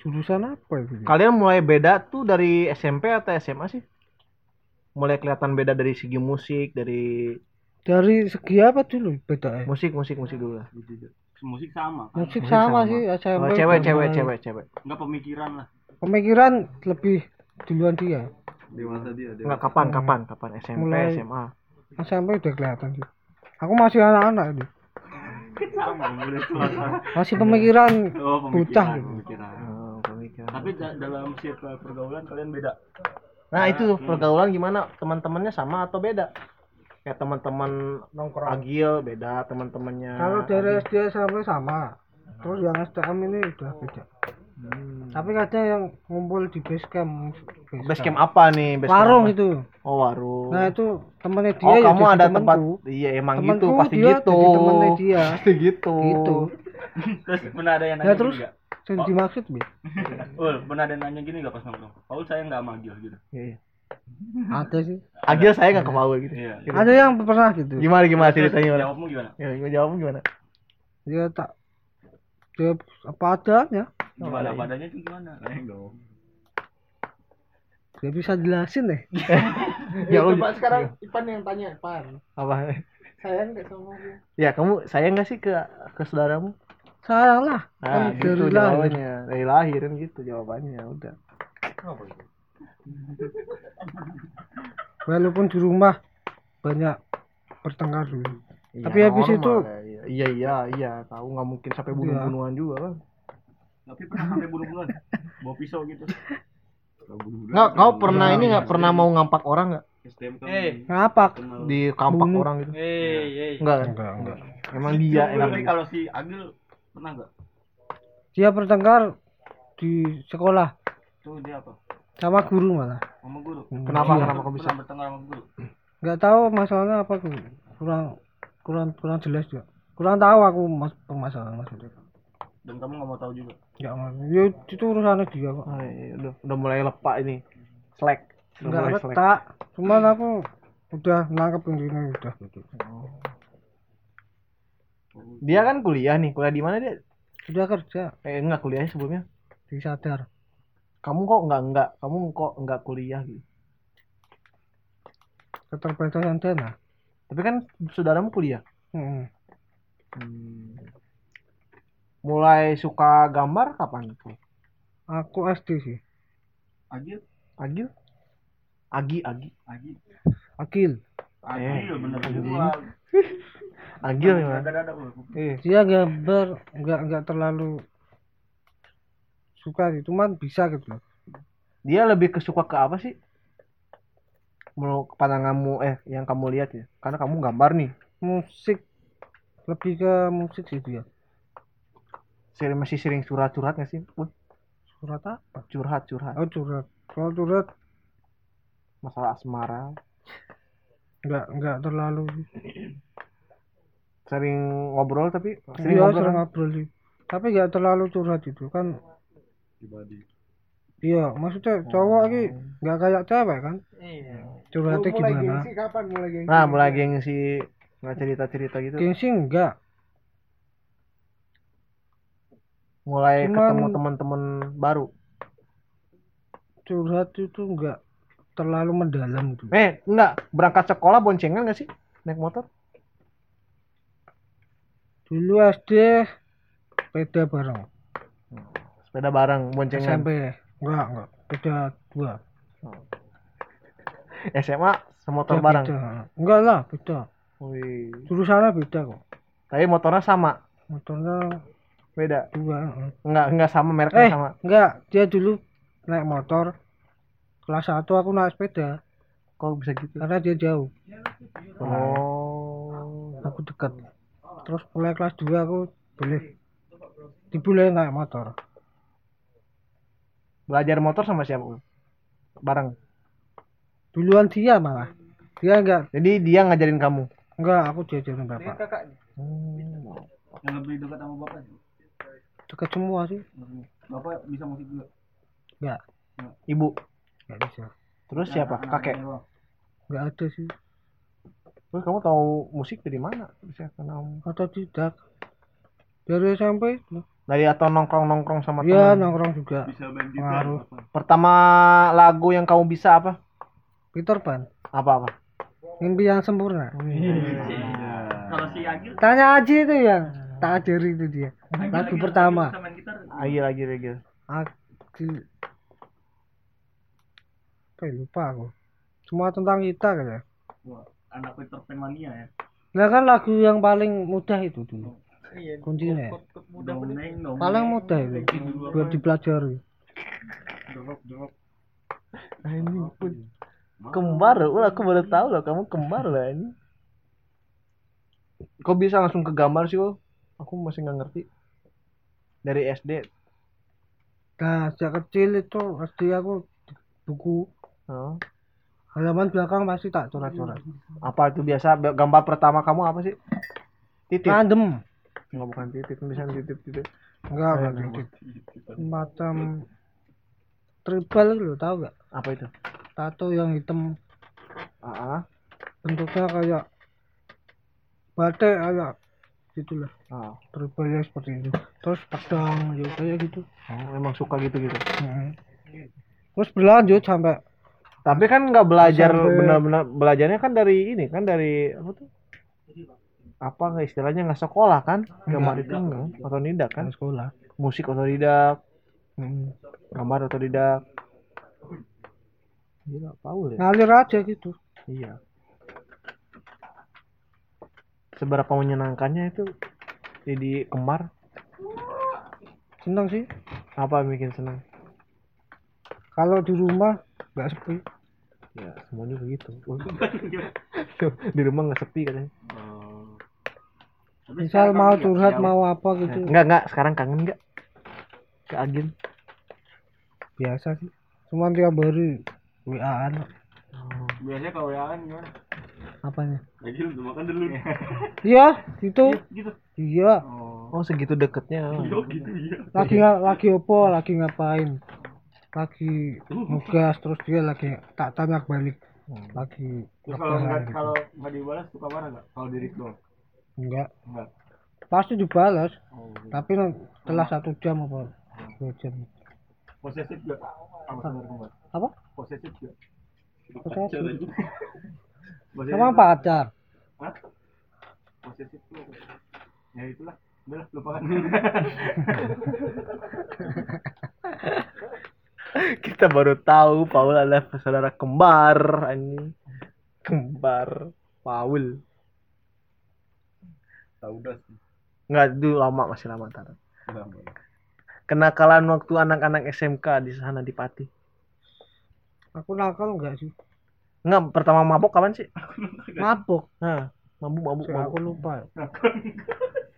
C: jurusan apa itu
A: Kalian mulai beda tuh dari SMP atau SMA sih? Mulai kelihatan beda dari segi musik, dari
C: dari segi apa dulu beda ya
A: musik, musik, musik dulu lah.
D: musik sama kan?
C: musik
A: Musik
C: sama,
A: sama.
C: sih SMP
A: Oh, cewek, cewek, cewek, cewek.
D: enggak pemikiran lah
C: pemikiran lebih duluan dia
A: Enggak kapan, kapan, kapan SMP,
C: Mulai-
A: SMA.
C: SMP udah kelihatan sih aku masih anak-anak ini
D: sama boleh suasana
C: masih pemikiran
D: oh
C: Bocah
D: pemikiran
C: gitu.
D: pemikiran
A: Oh, pemikiran.
D: Tapi da- dalam circle pergaulan kalian beda
A: Nah, itu tuh, pergaulan gimana? Teman-temannya sama atau beda? Kayak teman-teman
E: Nongkrong.
A: Agil beda, teman-temannya.
C: kalau dari SD sampai sama terus yang STM ini udah beda
A: Hmm.
C: tapi kadang yang ngumpul di base camp
A: Base camp apa nih? Base camp
C: warung
A: apa?
C: itu
A: Oh, warung.
C: nah itu temennya dia
A: oh,
C: ya
A: kamu ada
C: temenku.
A: tempat. Iya, emang gitu,
C: Temenku,
A: pasti
C: dia
A: gitu.
C: temennya dia *laughs*
A: Pasti gitu.
C: gitu *laughs*
D: terus pernah ada yang nanya
C: ya terus
D: nggak?
C: Yang dimaksud bi
D: Ul, pernah ada yang nanya gini gak pas nongkrong? Paul saya nggak manggil gitu.
A: Iya. *laughs*
C: ada sih
A: Agil saya nggak ke Paul gitu.
D: Iya.
C: ada yang pernah gitu
A: Gimana gimana ceritanya gimana?
D: Jawabmu gimana?
A: Ya, gua jawab gimana?
C: dia tak dia apa adanya
D: Gimana padanya itu gimana?
C: dia bisa jelasin deh *laughs*
A: Ya, lu-
E: coba sekarang Ipan yang tanya, Ipan.
A: Apa?
E: Sayang nggak sama dia?
A: Ya, kamu sayang nggak sih ke ke saudaramu?
C: Sayang lah
A: Nah,
C: kan
A: gitu
C: dari lahir
A: jawabannya. Dari lahir kan gitu jawabannya. Udah.
C: walaupun di rumah banyak bertengkar dulu
A: Iya,
C: Tapi habis
A: normal
C: itu-
A: lah, iya iya iya, iya. tahu nggak mungkin sampai bunuh-bunuhan juga kan.
D: Tapi pernah sampai bunuh-bunuhan. Bawa pisau gitu.
A: Nggak, kau pernah ini nggak pernah mau ngampak orang nggak
D: Eh,
C: kenapa
A: di kampak
C: Bunuh.
A: orang gitu?
D: eh, eh.
A: Enggak kan?
C: enggak enggak
A: Emang dia
D: Tapi
A: emang
D: kalau si Agil pernah nggak?
C: dia bertengkar di sekolah
D: Tuh dia apa?
C: sama guru malah
D: Sama guru.
A: Kenapa?
C: Iya.
A: Kenapa kok bisa?
D: Bertengkar sama guru?
C: nggak tahu masalahnya apa tuh kurang kurang kurang jelas juga kurang tahu aku mas permasalahan maksudnya
D: Dan kamu nggak mau tahu juga.
C: nggak mau ya itu urusannya dia kok
A: Oh, iya, udah udah mulai lepak ini. Slack.
C: Nggak retak cuman aku udah nangkep intinya udah gitu
A: Dia kan kuliah nih. Kuliah di mana dia?
C: udah kerja
A: Eh enggak kuliahnya sebelumnya.
C: disadar
A: Kamu kok enggak enggak kamu kok enggak kuliah gitu.
C: keterbatasan dana
A: Tapi kan saudaramu kuliah.
C: Hmm.
A: Mulai suka gambar kapan tuh?
C: aku SD sih
D: Agil?
A: Agil? Agi, Agi.
D: Agil.
C: Agil
D: Agil bener
A: Agil. Agil ya. Iya.
C: dia gambar nggak nggak terlalu suka sih cuman bisa gitu loh
A: Dia lebih kesuka ke apa sih? Menurut pandanganmu eh yang kamu lihat ya. Karena kamu gambar nih.
C: musik lebih ke musik sih dia
A: Sering masih sering curhat-curhat nggak sih? Wih,
C: surat apa
A: curhat curhat
C: oh curhat kalau curhat
A: masalah asmara.
C: nggak nggak terlalu.
A: Sering ngobrol tapi sering
C: iya
A: ngobrol.
C: sering
A: kan?
C: ngobrol sih tapi nggak terlalu curhat itu kan iya maksudnya cowok ini nggak kayak cewek kan curhatnya
E: mulai
C: gimana
E: gengsi kapan mulai gengsi?
A: Nah, mulai gengsi nggak cerita-cerita gitu.
C: gengsi enggak
A: Mulai
C: Cuman-
A: ketemu teman-teman baru.
C: curhat itu enggak terlalu mendalam gitu
A: Eh, enggak, berangkat sekolah boncengan nggak sih? Naik motor?
C: Dulu SD beda bareng
A: Sepeda bareng, boncengan.
C: SMP enggak enggak beda dua *laughs*
A: SMA semotor
C: Beda,
A: bareng.
C: beda. enggak lah beda
A: Wih.
C: jurusannya beda kok
A: Tapi motornya sama.
C: motornya
A: Beda.
C: dua.
A: Enggak enggak sama mereknya
C: eh
A: sama.
C: enggak dia dulu naik motor kelas 1 aku naik sepeda
A: Kok bisa gitu?
C: karena dia jauh
A: Oh.
C: aku dekat terus mulai kelas 2 aku boleh diboleh naik motor
A: Belajar motor sama siapa? Bareng.
C: duluan dia malah dia enggak
A: Jadi dia ngajarin kamu.
C: enggak aku diajarin bapak
D: Yang lebih dekat sama bapak sih.
C: dekat semua sih
D: Bapak bisa musik juga.
C: enggak
A: Ibu.
C: enggak bisa
A: Terus siapa? Kakek.
C: enggak ada sih
A: Terus kamu tahu musik dari mana? Bisa kenal.
C: atau tidak? Dari SMP
A: Dari atau nongkrong-nongkrong sama
C: ya
A: teman?
C: nongkrong juga.
D: Bisa main
C: Pengaruh.
A: Pertama lagu yang kamu bisa apa?
C: Peter Pan.
A: Apa apa?
C: mimpi yang sempurna.
D: Kalau si Agil?
C: Tanya aja itu yang tak ajari itu dia. Lagu pertama.
D: gitar.
A: Lagi lagi.
C: Agil apa ya, lupa aku. Semua tentang kita kayaknya
D: Wah, anak Peter Pan mania ya.
C: nah kan lagu yang paling mudah itu dulu kuncinya ya.
D: Dongeng dong.
C: paling mudah itu buat dipelajari.
A: Nah, ini pun kembar loh. Wah, aku baru tahu loh kamu kembar loh ini. Kok bisa langsung ke gambar sih, Ul? Aku masih nggak ngerti. Dari SD.
C: nah sejak kecil itu SD aku buku
A: Oh.
C: Halaman belakang pasti tak coret-coret
A: Apa itu biasa gambar pertama kamu apa sih? Titik.
C: random
A: Enggak bukan titik, tulisan titik titik.
C: enggak bukan titik. macam tribal lo tau gak
A: Apa itu?
C: tato yang hitam
A: Ah,
C: bentuknya kayak batik kayak gitulah
A: ah.
C: tribalnya seperti itu terus pedang ya kayak gitu
A: Oh, memang suka gitu-gitu.
C: Mm. terus berlanjut sampai
A: Tapi kan nggak belajar
C: Sampai-
A: benar-benar belajarnya kan dari ini kan dari apa tuh? Apa nggak istilahnya nggak sekolah kan? Gambar itu enggak otodidak kan?
C: kan sekolah
A: Musik otodidak,
C: Mm.
A: gambar otodidak. Gila, Paul ya?
C: ngalir aja gitu
A: Iya. Seberapa menyenangkannya itu jadi kembar?
C: seneng sih
A: Apa yang bikin senang?
C: kalau di rumah nggak sepi
A: Ya, semuanya begitu. *laughs* di rumah nggak sepi katanya.
C: misal mau curhat mau apa gitu
A: Enggak, enggak. Sekarang kangen enggak? Ke Agin.
C: biasa sih cuma tiap hari WA-an
D: Biasanya kalau ya kan gimana?
C: apanya
D: Agil udah makan dulu. *laughs*
C: iya gitu
D: Gitu.
C: iya
D: Oh.
A: Oh, segitu deketnya.
D: Yo gitu iya.
C: lagi lagi opo lagi ngapain lagi nugas terus dia lagi tak tanya balik lagi
D: Terus kalau nggak
C: gitu.
D: kalau nggak dibalas suka marah nggak? Kalau diri doang.
C: enggak
D: Enggak.
C: pasti dibalas
D: Oh.
C: tapi nanti setelah satu jam apa dua jam
D: Posesif gak? Apa
C: apa
D: Posesif gak?
C: Posesif. Emang pacar
D: Hah? Posesif apa? Ya itulah. Udah lupakan. *laughs*
A: Kita baru tahu Paul adalah saudara kembar ini. Kembar Paul.
D: Tahu udah sih.
A: Enggak, itu lama masih lama.
D: Udah.
A: Kenakalan waktu anak-anak SMK di sana di Pati.
C: aku nakal enggak sih
A: Enggak, pertama mabok kapan sih?
C: mabuk
A: Nah, mabuk mabuk
C: Saya aku
A: mabuk.
C: lupa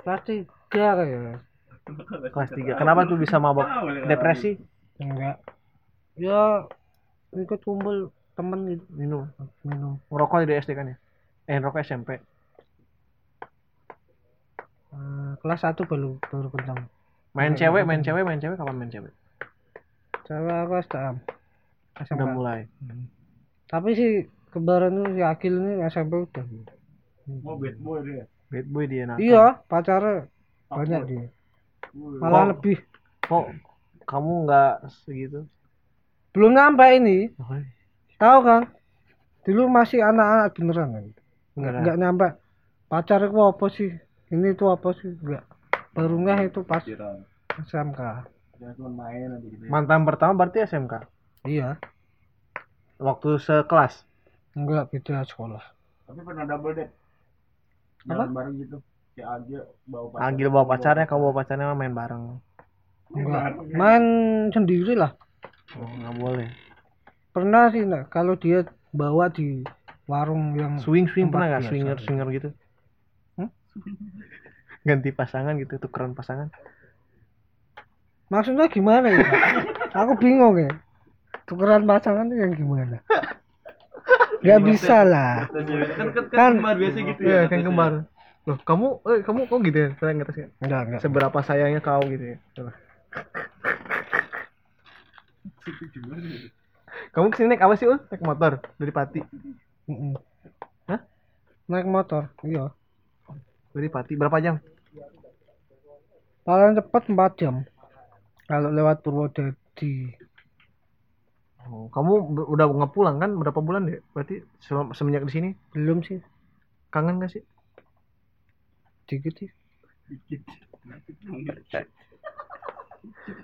C: kelas tiga kayaknya
A: Kelas 3. Kenapa tuh bisa mabok? Depresi?
C: enggak ya ikut kumpul temen gitu
A: Minum.
C: minum
A: Ngerokok di SD kan ya? Eh, ngerokok SMP.
C: Eh, kelas satu baru baru kenal
A: Main cewek, main cewek, main cewek kapan main cewek?
C: cewek aku STM SMP.
A: Udah mulai.
C: tapi si kembaran itu si Akil ini SMP udah
D: Mau bad boy dia.
A: Bad boy dia nakal.
C: iya pacarnya banyak dia malah
A: Oh.
C: lebih
A: Kok kamu nggak segitu?
C: Belum nyampe ini tahu kan dulu masih anak-anak beneran kan
A: Beneran.
C: nggak nyampe pacar itu apa sih ini tuh apa sih enggak baru nggak itu pas. SMK
D: nanti gitu. ya.
A: Mantan pertama berarti SMK.
C: iya
A: Waktu sekelas.
C: enggak beda sekolah
D: Tapi pernah double date.
C: Apa?
D: Jalan bareng gitu. kayak Agil bawa pacar.
A: Agil bawa pacarnya, kamu bawa pacarnya main bareng.
C: enggak main sendiri lah
A: Oh, nggak boleh.
C: pernah sih nah, kalau dia bawa di warung yang
A: Swing swing pernah nggak swinger swinger gitu?
C: Hmm?
A: Ganti pasangan gitu, tukeran pasangan.
C: maksudnya gimana ya *laughs* aku bingung ya tukeran pasangan itu yang gimana nggak bisa lah
D: Kan kan kan
C: Kan-
D: kembar biasa gitu
A: Iya,
D: ya.
A: kan
D: tesnya.
A: kembar. Loh, kamu eh kamu kok gitu ya? Saya ngetes ya.
C: enggak enggak
A: Seberapa sayangnya kau gitu ya. *laughs* Coba. Kamu ke sini naik apa sih, Ul? Naik motor dari Pati. Hah?
C: naik motor iya
A: Dari Pati berapa jam?
C: paling cepat 4 jam kalau lewat Purwodadi
A: Oh, kamu udah nggak pulang kan? Berapa bulan deh? Berarti se- semenjak di sini
C: belum sih
A: kangen gak sih?
C: dikit sih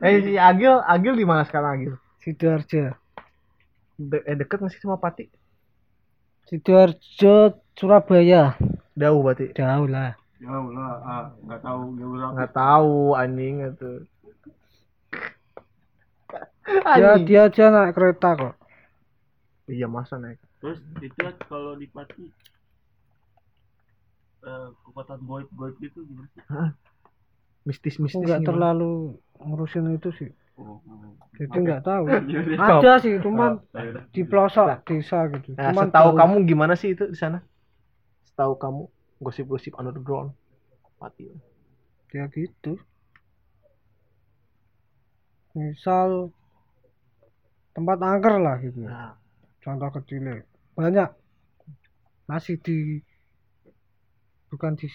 A: Eh si Agil, Agil di mana sekarang Agil?
C: Sidoarjo
A: De- eh deket nggak sih sama Pati?
C: sidoarjo Surabaya
A: Jauh berarti.
C: jauh lah
D: Jauh lah, ah, nggak tahu geografi.
A: Nggak tahu anjing itu.
C: dia
A: Anjing.
C: dia aja naik kereta kok
A: Iya masa naik.
D: Terus itu kalau di Pati eh, kekuatan goib-goib gitu gimana sih?
A: Mistis-mistis.
C: nggak
A: gimana?
C: terlalu ngurusin itu sih. Jadi nggak tahu. *laughs*
D: Yaudah.
C: ada sih cuman
D: Oh, yaudah.
C: di pelosok desa gitu.
A: Nah,
C: cuman
A: setahu
C: jauh.
A: kamu gimana sih itu di sana? Setahu kamu gosip-gosip underground Pati.
C: ya gitu. Misal tempat angker lah gitu.
A: Nah,
C: contoh kecilnya. Banyak. Masih di bukan di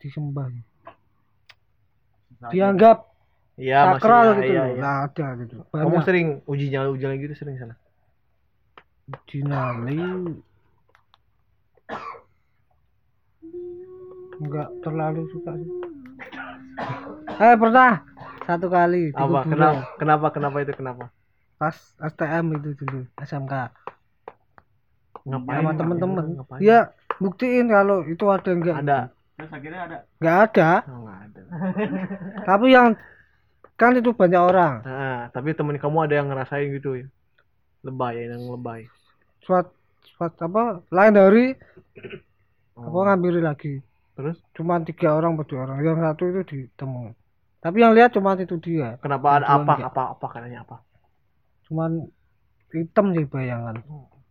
C: disembah. Dianggap
A: iya
C: sakral
A: ya,
C: gitu
A: iya, iya.
C: nah ada gitu
A: Kamu
C: banyak
A: sering uji nyali uji nyali gitu sering sana?
C: di nyali nggak terlalu suka sih eh pernah satu kali di
A: Apa?
C: kuburan.
A: Kenapa? Kenapa? Kenapa itu? Kenapa?
C: pas STM itu dulu SMK
A: Ngapain?
C: sama temen-temen
A: Ngapain?
C: ya buktiin kalau itu ada enggak
A: Ada.
D: Terus akhirnya ada
C: nggak ada
A: Oh, nggak ada.
C: tapi yang kan itu banyak orang
A: Nah, tapi temen kamu ada yang ngerasain gitu ya? Lebay ya, yang lebay.
C: suat suat apa lain dari
A: Oh.
C: apa ngambil lagi
A: Terus?
C: cuma tiga orang atau dua orang yang satu itu ditemu tapi yang lihat cuma itu dia
A: Kenapa ada apa?
C: nggak.
A: Apa? Apa katanya apa?
C: cuman hitam sih bayangan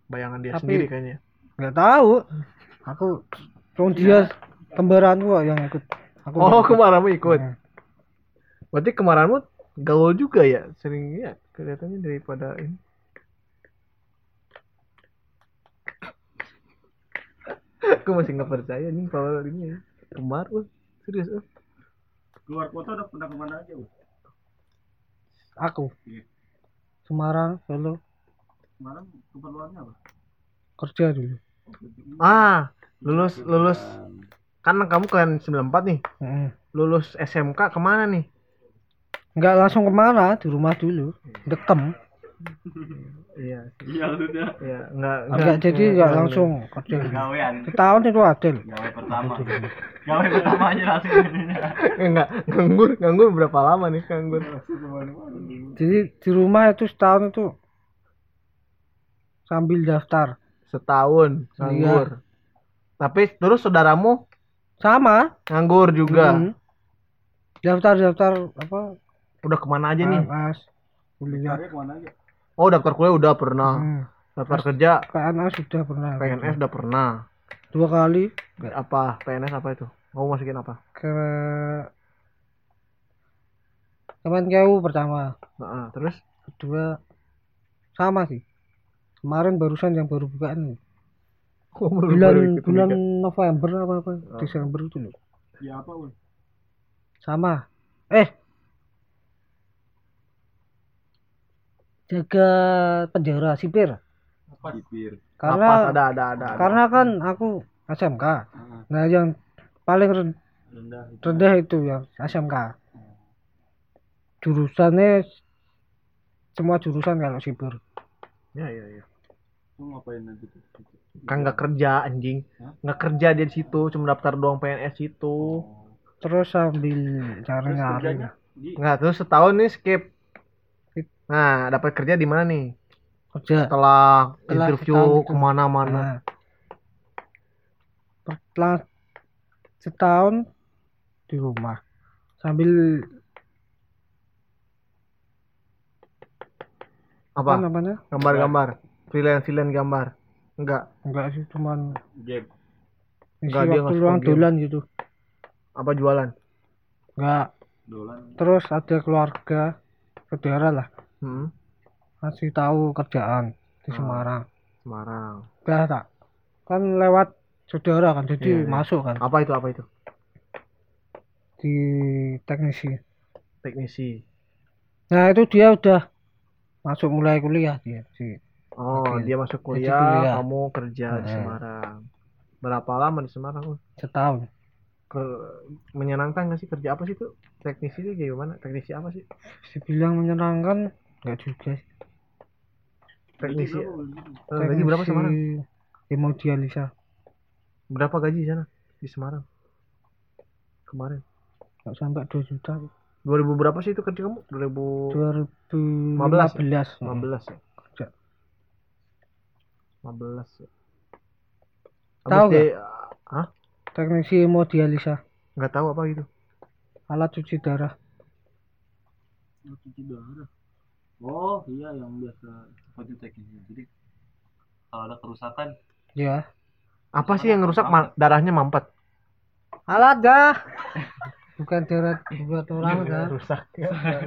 A: Bayangan dia
C: Tapi-
A: sendiri kayaknya.
C: nggak tahu aku cuma dia kembaranku kok yang ikut aku
A: Oh,
C: nggak ikut. Nah,
A: Berarti kemarinmu gaul juga ya? Sering ya kelihatannya daripada ini. Aku masih nggak percaya nih kalau ini ya. Kemar, uh. serius. Uh.
D: keluar kota udah pernah ke mana aja, Bu?
C: aku
D: Iya.
C: Semarang Solo
D: Kemarin keperluannya apa?
C: kerja dulu
A: Ah, lulus lulus kan kamu kalian 94 nih. Lulus SMK ke mana nih?
C: Nggak langsung ke mana di rumah dulu dekem.
A: Iya,
D: Iya, udah.
A: iya, enggak
C: nggak jadi nggak langsung kerja
D: Gawean.
C: setahun itu adil.
D: Gawe pertama. Gawe pertama aja langsung.
A: Enggak nganggur, nganggur berapa lama nih nganggur?
C: jadi di rumah itu setahun itu sambil daftar.
A: Setahun nganggur. Tapi terus saudaramu?
C: Sama.
A: Nganggur juga.
C: Daftar daftar apa
A: Udah ke mana aja nih?
C: PNS kuliah
D: Cari ke mana aja?
A: Oh, daftar kuliah udah pernah.
C: Hmm.
A: Daftar kerja
C: PNS sudah pernah
A: PNS udah pernah.
C: dua kali
A: Apa? PNS apa itu? Mau masukin apa?
C: ke Kemenkeu pertama
A: Nah, terus
C: kedua sama sih kemarin barusan yang baru bukaan *laughs*
A: Oh, baru-
C: bulan
A: baru
C: bulan. November apa apa
A: Oh.
C: Desember itu loh
D: Ya apa, Bu?
C: sama eh jaga penjara sipir
D: Sipir.
A: Lapas
C: karena
A: ada ada ada. ada.
C: karena kan aku SMK nah yang paling ren-
D: Rendah.
C: rendah itu yang SMK jurusannya semua jurusan kalau sipir
A: Ya ya ya.
D: Lu ngapain nanti?
A: Kan nggak kerja anjing. Nggak kerja dia di situ, cuma daftar doang PNS itu.
D: Oh.
C: terus sambil nyari-nyari
D: kerjanya? Di
A: Enggak, terus setahun nih skip. Nah, dapat kerja di mana nih?
C: kerja
A: Setelah
C: Setelah
A: interview
C: ke
A: mana-mana.
C: Nah, setelah setahun di rumah sambil apa
A: Apa?
C: namanya
A: Gambar-gambar. Freelance freelance gambar. Enggak.
C: enggak sih cuman
D: game.
A: Enggak, dia
C: waktu luang dolan gitu
A: Apa jualan?
C: enggak
D: Dolan.
C: terus ada keluarga saudara lah
A: Hmm.
C: ngasih tahu kerjaan di
A: Ah.
C: Semarang
A: Semarang.
C: udah tak kan lewat saudara kan jadi
A: Iya, iya.
C: masuk kan
A: Apa itu? Apa itu?
C: di teknisi
A: Teknisi.
C: nah itu dia udah masuk mulai kuliah dia di
A: Oh,
C: Oke.
A: dia masuk kuliah,
C: kuliah.
A: kamu kerja di
C: Heeh.
A: Semarang. Berapa lama di Semarang?
C: setahun
A: Ke menyenangkan nggak sih kerja apa sih itu? Teknisi itu kayak gimana? Teknisi apa sih?
C: dibilang menyenangkan enggak juga sih
A: Teknisi. Eh, gaji berapa Semarang?
C: hemodialisa
A: Berapa gaji di sana? Di Semarang. Kemarin.
C: nggak sampai 2 juta
A: 2000 berapa sih itu kerja kamu? 2015
C: 2015
A: ya?
C: Kerja.
A: 15 ya.
C: Tahu
A: di- Hah?
C: Teknisi hemodialisa
A: Nggak tahu apa gitu.
C: alat cuci darah
D: Oh, cuci darah. Oh, iya yang biasa seperti teknisi. Jadi kalau ada kerusakan
C: ya
A: Apa sih yang rusak ma- darahnya mampet?
C: alat dah bukan darah buat orang kan
A: rusak.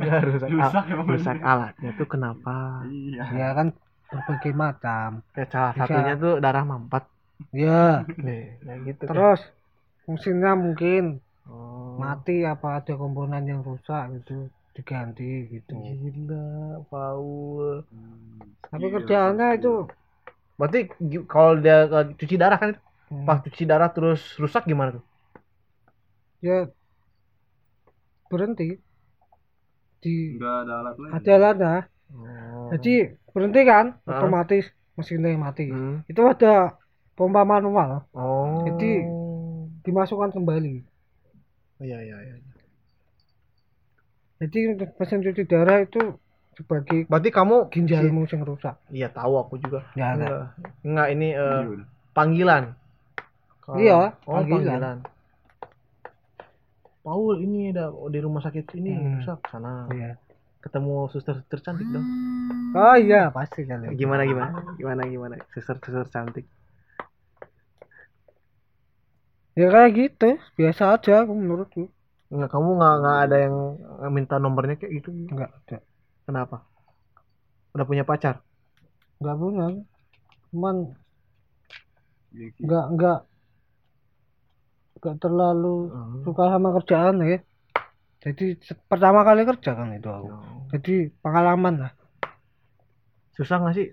A: Nggak *laughs* rusak.
D: rusak
A: Al- rusak alatnya tuh kenapa?
D: Iya.
C: ya kan berbagai macam
A: Ya, salah
C: Bisa.
A: satunya tuh darah mampet.
C: ya
A: Nih, nah gitu. kan.
C: Fungsinya mungkin
A: Oh.
C: mati apa ada komponen yang rusak gitu diganti gitu
A: Gila, Paul.
C: tapi
D: Iya,
C: kerjaannya itu
A: Berarti kalau dia uh, cuci darah kan,
C: hmm,
A: pas cuci darah terus rusak gimana tuh?
C: ya berhenti di
D: enggak ada alat lain.
C: ada alatnya
A: Oh.
C: jadi berhenti kan otomatis mesinnya mati
A: Hmm.
C: itu ada pompa manual
A: Oh.
C: Jadi- dimasukkan kembali
A: iya iya iya.
C: jadi mesin cuci darah itu sebagai
A: Berarti kamu
C: ginjalmu yang rusak
A: Iya, tahu aku juga.
C: ya?
A: Enggak, enggak ini eh,
D: Iya, udah.
A: panggilan. Kalau-
C: Iya,
A: oh,
C: panggilan.
A: panggilan. Paul ini ada di rumah sakit ini
C: Hmm.
A: rusak sana.
C: Iya.
A: Ketemu suster-suster cantik dong.
C: oh iya pasti kali
A: Gimana gimana? Gimana gimana? Suster-suster cantik.
C: Ya kayak gitu biasa aja aku menurutku
A: Enggak, kamu enggak enggak ada yang minta nomornya kayak gitu.
C: enggak ada
A: Kenapa? Udah punya pacar?
C: enggak punya cuman
D: Iya, Ki.
C: enggak enggak enggak terlalu
A: Hmm.
C: suka sama kerjaan ya jadi pertama kali kerja kan itu aku
A: Oh.
C: jadi pengalaman lah
A: Susah nggak sih?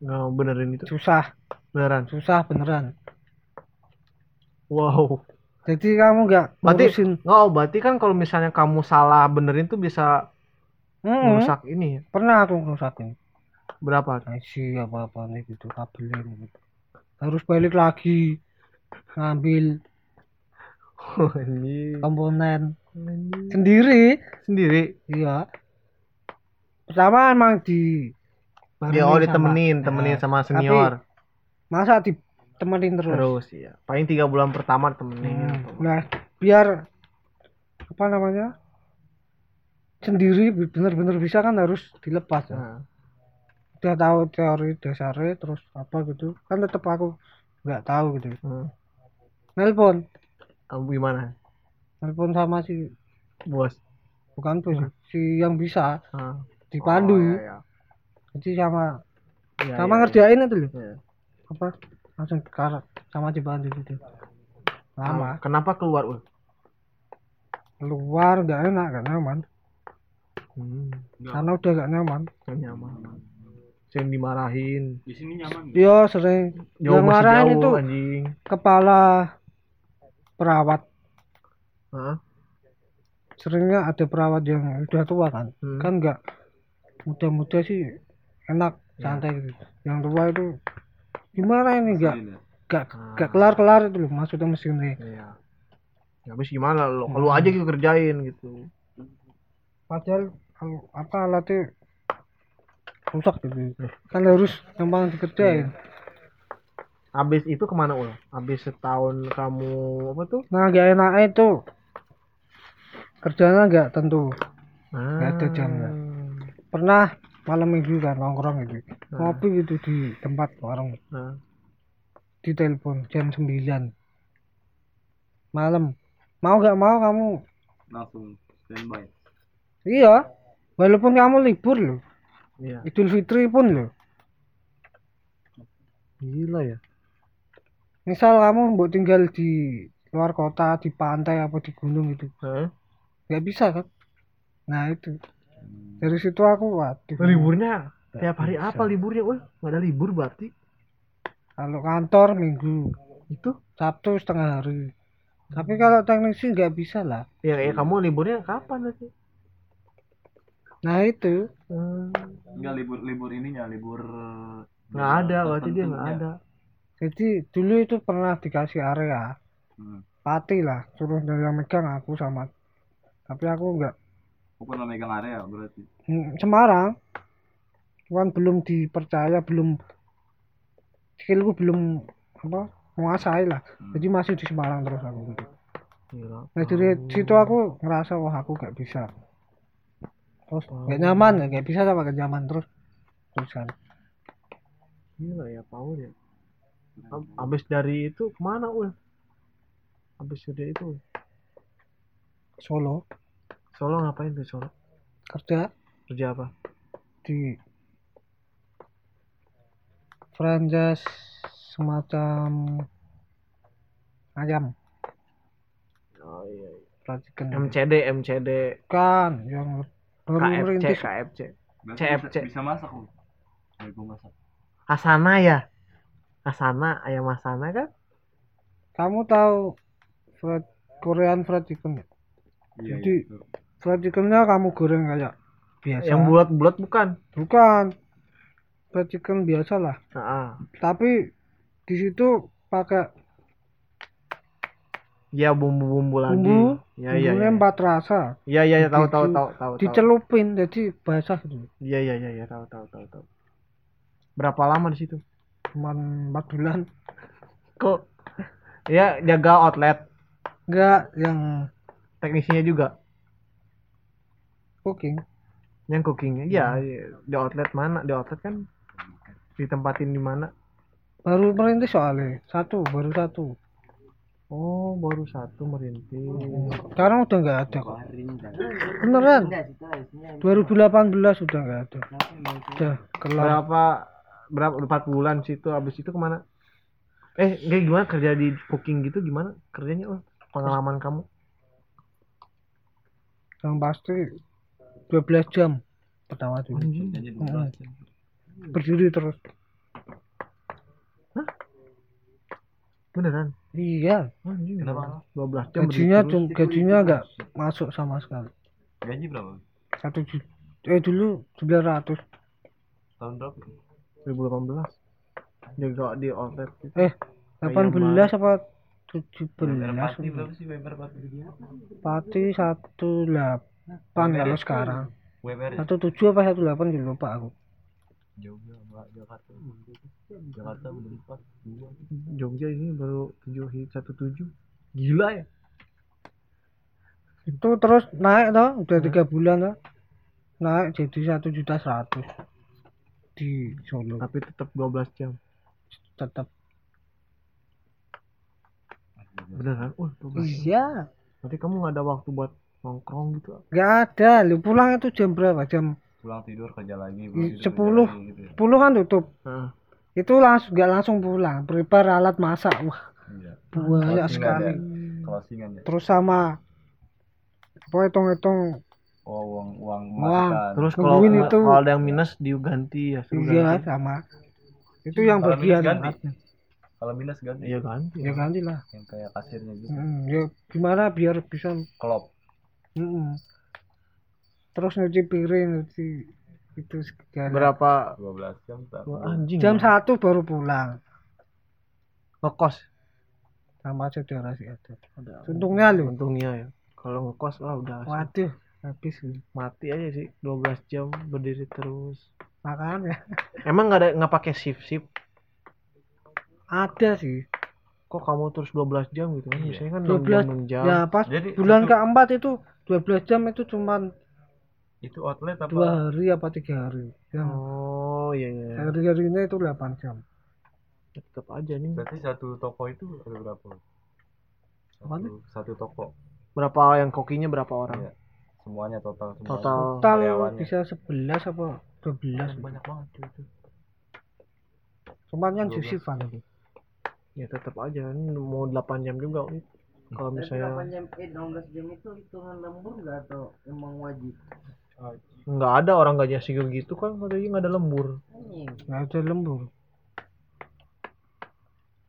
A: Nggak benerin itu
C: susah
A: beneran.
C: susah beneran
A: Wow.
C: jadi kamu
A: Berarti
C: ngurusin
A: nggak, oh, berarti kan kalau misalnya kamu salah benerin tuh bisa
C: Mm-mm.
A: merusak ini
C: pernah aku ngerusakin
A: Berapa?
C: IC apa apa nih gitu kabelnya gitu harus balik lagi ngambil
A: Oh, ini
C: komponen sendiri
A: sendiri.
C: iya pertama emang di
A: Ya, oh
C: barengi sama-
A: ditemenin, temenin
C: Nah,
A: sama senior.
C: masa ditemenin terus,
A: Terus ya. Paling tiga bulan pertama temenin.
C: Hmm, nah biar apa namanya sendiri bener-bener bisa kan harus dilepas ya.
A: Nah,
C: udah tahu teori dasarnya terus apa gitu kan tetap aku nggak tahu gitu
A: hmm.
C: nelpon
A: Kamu gimana?
C: nelpon sama si
A: Bos.
C: bukan tuh si yang bisa
A: Ah.
C: dipandu
A: Oh, iya, iya.
C: jadi sama
A: Iya,
C: sama
A: iya,
C: ngerjain itu loh
A: iya.
C: apa langsung ke sama dibantu gitu lama
A: Kenapa keluar? Ul?
C: keluar nggak enak gak nyaman
A: Hmm.
C: karena udah gak nyaman
A: nggak nyaman. Sering dimarahin.
D: Di sini nyaman.
C: dia sering
A: Jauh
C: yang marahin
A: jauh
C: itu
A: anjing.
C: kepala perawat
A: Hah?
C: seringnya ada perawat yang udah tua kan
A: Hmm.
C: kan nggak muda-muda sih enak
A: Ya.
C: santai gitu yang tua itu gimana ini? Nggak
D: Sini,
C: nggak
A: Ah.
C: nggak kelar kelar itu loh maksudnya mesinnya
A: Iya. habis gimana lo? Kalau aja gitu kerjain gitu.
C: Padahal kalau apa alatnya rusak gitu. Kan harus gampang dikerjain.
A: Habis itu ke mana ul? Habis setahun kamu apa tuh?
C: Nah gak enaknya itu. Kerjanya nggak tentu.
A: Ah.
C: ada jamnya. pernah malam minggu kan nongkrong gitu. Ngopi gitu di tempat warung
A: Nah.
C: di telepon jam 9 malam. Mau gak mau kamu?
D: Langsung standby.
C: Iya. Walaupun kamu libur loh.
A: Iya.
C: Idul fitri pun loh.
A: Gila ya.
C: Misal kamu mau tinggal di luar kota di pantai apa di gunung gitu
A: Hah?
C: nggak bisa kan? Nah itu dari situ aku waduh.
A: Liburnya
C: nggak
A: tiap hari
C: bisa.
A: apa liburnya ul nggak ada libur berarti.
C: Kalau kantor minggu.
A: Itu?
C: Sabtu setengah hari. Tapi kalau teknisi nggak bisa lah.
A: Ya, ya kamu liburnya kapan nanti
C: nah itu.
A: Hmm,
D: enggak libur libur ininya libur
A: nggak ada berarti dia nggak ada.
C: Jadi dulu itu pernah dikasih area.
D: Hmm.
C: pati lah suruh dari yang megang aku sama. Tapi aku nggak
D: Aku pernah megang area berarti.
C: Hmm, Semarang. Cuman belum dipercaya belum skillku belum apa menguasai lah. Jadi masih di Semarang terus aku gitu. Nah dari situ aku ngerasa wah aku gak bisa. Terus gak nyaman gak bisa sama gak nyaman terus. Terusan
A: Gila ya Paul ya. Ab- Abis dari itu ke mana ul? Abis dari itu
C: Solo
A: Solo ngapain tuh Solo?
C: kerja
A: Kerja apa?
C: di franchise semacam ayam
A: Oh iya.
C: racikan
A: MCD MCD
C: kan yang baru
A: KFC
C: merintis
A: KFC. CFC.
D: bisa, bisa masak lu Jago masak
A: Asana ya? Asana ayam Asana kan?
C: kamu tahu fried Korean fried chicken nggak?
D: iya
C: Jadi,
D: iya,
C: chickennya kamu goreng kayak biasa
A: Yang bulat-bulat bukan?
C: bukan fried chicken biasa lah
A: Heeh.
C: tapi di situ pakai
A: Ya bumbu-bumbu lagi.
C: bumbu
A: Ya iya.
C: bumbunya
A: iya.
C: empat rasa
A: Iya iya iya tahu tahu tahu tahu.
C: dicelupin jadi basah gitu
A: Iya iya iya iya tahu tahu tahu tahu. Berapa lama di situ?
C: cuman empat bulan
A: Kok ya jaga outlet
C: enggak yang
A: teknisinya juga
C: cooking.
A: Yang cookingnya? Iya iya. di outlet mana? Di outlet kan? Ditempatin di mana?
C: Baru merintis soalnya. Satu baru satu.
A: Oh baru satu merintis
C: sekarang udah nggak ada kok. Beneran? 2018 udah nggak ada. Udah kelar.
A: Berapa berapa empat bulan situ habis itu ke mana? Eh kayak gimana? Kerja di cooking gitu gimana? Kerjanya oh pengalaman kamu?
C: Yang pasti 12 jam. Pertama
D: Jadi
C: Hmm.
D: 12 jam.
C: berdiri terus.
A: Beneran?
C: Iya.
A: Anjing
D: Kenapa?
A: 12 jam
C: gajinya
A: berdiri
C: cum- gajinya nggak masuk sama sekali.
D: Gaji berapa?
C: Satu juta eh dulu 900
D: tahun berapa?
A: terus. 2018 jaga di outlet gitu.
C: eh 18 apa 17
D: Pati berapa sih? Pati
C: pati 18 kalau sekarang?
D: WMR
C: satu tujuh apa satu delapan gitu lupa aku.
D: Jauh Mbak Jakarta. Jakarta empat
A: Jogja ini baru 7 hit 17 gila ya?
C: Itu terus naik toh udah tiga bulan toh. Naik jadi satu juta seratus. Di Solo.
A: Tapi tetap 12 jam.
C: Tetap.
A: Beneran? 12 jam.
C: iya.
A: Berarti kamu nggak ada waktu buat nongkrong gitu
C: nggak ada. Lu pulang itu jam berapa? Jam
D: pulang tidur kerja lagi
C: sepuluh.
D: gitu ya.
C: sepuluh kan tutup.
A: Heeh.
C: itu langsung nggak langsung pulang. Prepare alat masak. Wah
D: iya.
C: banyak sekali.
D: ya
C: terus sama apa hitung-hitung.
D: Oh uang uang
C: Uang.
D: masakan.
A: Terus kalau
C: itu.
A: kalau ada yang minus diganti ya
C: iya
A: ganti.
C: sama. Itu yang
D: Kalau
C: bagian
D: kalau minus ganti.
A: Iya ganti.
C: Ya ganti lah
D: yang kayak kasirnya gitu.
C: Mm, ya gimana biar bisa
D: klop
C: Mm-mm. terus nyuci piring nyuci itu segala
A: berapa
D: 12 jam tak
A: Wah, anjing
C: jam
A: ya.
C: satu baru pulang
A: ngekos
C: sama aja durasi ada
A: Ada.
C: untungnya lu
A: Untungnya ya. Kalau ngekos wah udah sih.
C: waduh habis lu.
A: mati aja sih 12 jam berdiri terus.
C: makanya *laughs*
A: Emang nggak ada nggak pakai shift shift?
C: ada sih
A: Kok kamu terus 12 jam gitu kan?
D: Iya.
A: Biasanya kan 6 jam, 6
C: 12
A: jam.
C: ya pas
D: Jadi
C: bulan
D: satu-
C: keempat itu 12 jam itu cuman
D: itu outlet apa
C: dua hari apa tiga hari yang
A: Oh iya iya.
C: hari harinya itu 8 jam
A: Tetap aja nih.
D: berarti satu toko itu ada berapa satu, satu toko
A: Berapa yang kokinya berapa orang?
D: Iya. semuanya total semuanya.
A: Total
C: total
D: karyawannya.
C: bisa 11 apa 12
A: banyak banget itu.
C: cuman yang
D: 12.
C: sisifan itu
A: Ya tetap aja mau 8 jam juga. Wit. Kalau misalnya
F: jam eh 16 jam itu hitungan lembur nggak atau emang wajib
A: nggak ada orang gajinya segitu kan katanya nggak ada lembur.
C: nggak ada lembur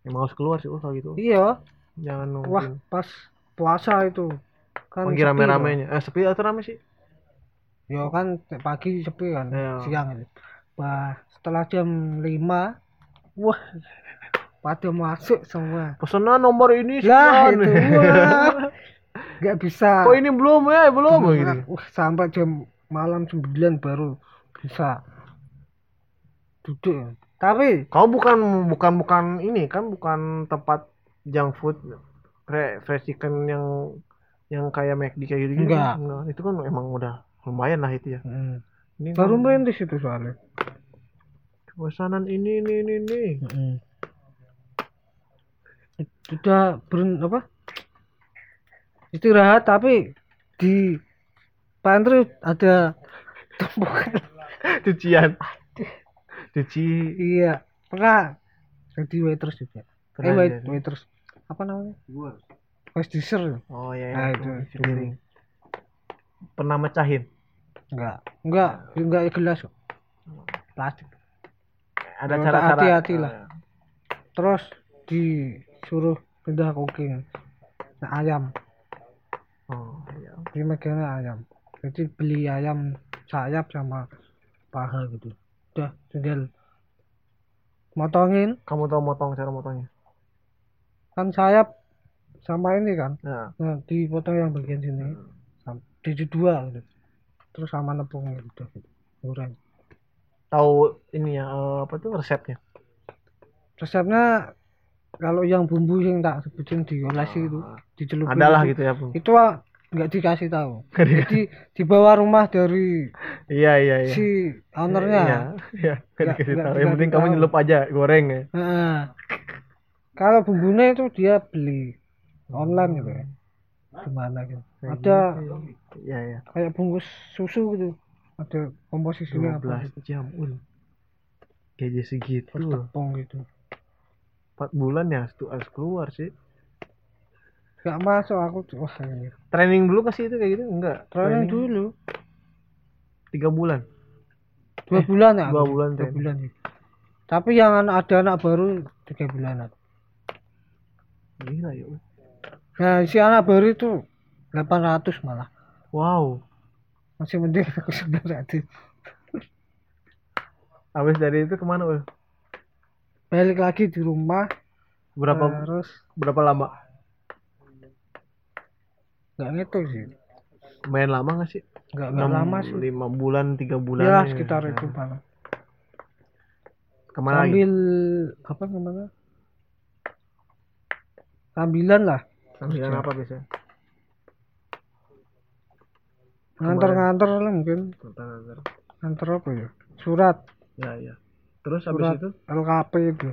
A: Emang harus keluar sih oh kalau gitu.
C: iya
A: Jangan
C: wah
A: nungguin.
C: pas puasa itu kan
A: Lagi
C: sepi
A: rame-ramenya. Eh sepi atau rame sih?
C: ya kan pagi sepi kan
A: Iya.
C: siang itu bah setelah jam 5 wah pada masuk semua.
A: Pesanan nomor ini
C: lah itu wah *laughs* nggak bisa.
A: Kok ini belum ya? Belum.
C: Wah, sampai jam malam 9 baru bisa. Duduk. Tapi
A: Kau bukan bukan bukan ini kan? Bukan tempat junk food fre- fresh chicken yang yang kayak McD kayak gitu
C: Enggak.
A: itu kan emang udah lumayan lah itu ya.
C: Hmm,
A: ini
C: baru
A: kan
C: merintis itu soalnya.
A: Pesanan ini ini ini ini.
C: Mm. Sudah ber apa? Istirahat tapi di pantry ada tumpukan. *laughs*
A: Cucian. Cuci.
C: Iya. Pernah jadi waiters juga. Eh wait, waiters. Apa namanya? Waiter
A: oh ya,
C: Nah,
A: ya
C: itu.
A: piring pernah mecahin?
C: Enggak. Enggak. Enggak gelas kok. plastik.
A: Ada
C: Ya,
A: cara-cara.
C: hati-hati lah.
A: eh,
C: terus disuruh pindah cooking nah, ayam
A: oh ya
C: di megangnya ayam jadi beli ayam sayap sama paha gitu udah tinggal motongin
A: kamu tahu motong cara motongnya
C: kan sayap sama ini kan
A: nah
C: nah dipotong yang bagian sini sam- jadi dua gitu terus sama nepungnya udah gitu
A: tahu ini ya apa tuh resepnya
C: resepnya kalau yang bumbu yang tak sebutin diolesi itu dicelupin
A: adalah
C: itu,
A: gitu ya bu.
C: Itu ah, nggak dikasih tahu. *laughs* Jadi dibawa rumah dari
A: iya iya iya.
C: si ownernya.
A: Iya, iya. Nggak dikasih tahu. Yang penting kamu nyelup aja, goreng ya.
C: Heeh. kalau bumbunya itu dia beli online gitu ya. Gimana gitu. Ada
A: Iya, iya.
C: kayak bungkus susu gitu. Ada komposisinya apa
A: 12 jam, ul. Gaji segitu.
C: tepung gitu
A: 4 bulan ya harus, harus keluar sih.
C: gak masuk aku tuh, wah
A: Training dulu kasih itu kayak gitu? Enggak.
C: training dulu
A: 3 bulan.
C: dua
A: Eh,
C: bulan ya
A: dua
C: aku.
A: bulan
C: dua
A: training.
C: bulan sih. tapi yang an- ada anak baru tiga bulanan
A: Gila ya.
C: Nah si anak baru itu 800 malah
A: Wow.
C: masih mending aku 900
A: Habis dari itu ke mana, Ul?
C: Balik lagi di rumah.
A: Berapa
C: terus?
A: berapa lama?
C: nggak ngitung sih.
A: Main lama gak sih?
C: nggak nggak lama sih.
A: 5 bulan, 3 bulan.
C: ya sekitar itu malah
A: Ke mana lagi?
C: sambil apa namanya? Sambilan lah.
A: Sambilan apa biasanya?
C: nganter-nganter lah mungkin. Nganter apa ya? Surat.
A: Ya, ya. Terus habis
C: surat
A: itu?
C: LKP itu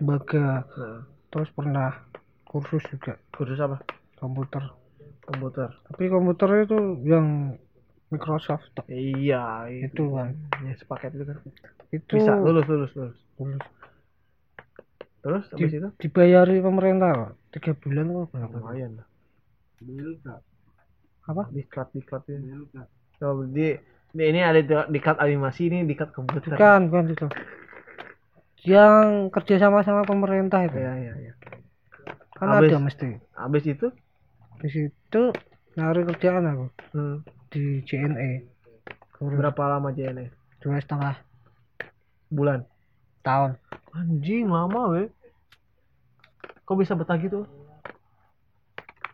C: lembaga
A: Nah,
C: terus pernah kursus juga
A: kursus apa?
C: komputer
A: Komputer.
C: tapi komputer itu yang Microsoft tok.
A: Iya,
C: itu kan
A: Ya, sepaket itu kan.
C: itu
A: Bisa lulus, lulus, lulus.
C: lulus.
A: Terus
C: Di-
A: habis itu?
C: dibayari pemerintah tiga bulan kok berapa
A: Lumayan lah.
C: Apa
A: Diklat, diklat ya.
F: belka.
A: Oh, di, di ini ada di- dikat animasi ini dikat komputer.
C: bukan bukan itu yang kerja sama sama pemerintah itu.
A: Iya, iya, iya.
C: kan
A: Habis-
C: ada mesti.
A: Habis itu?
C: Di situ nyari kerjaan aku.
A: Hmm,
C: di JNE Kurus
A: berapa lama JNE?
C: dua setengah.
A: Bulan.
C: tahun.
A: Anjing lama weh. Kok bisa betah gitu?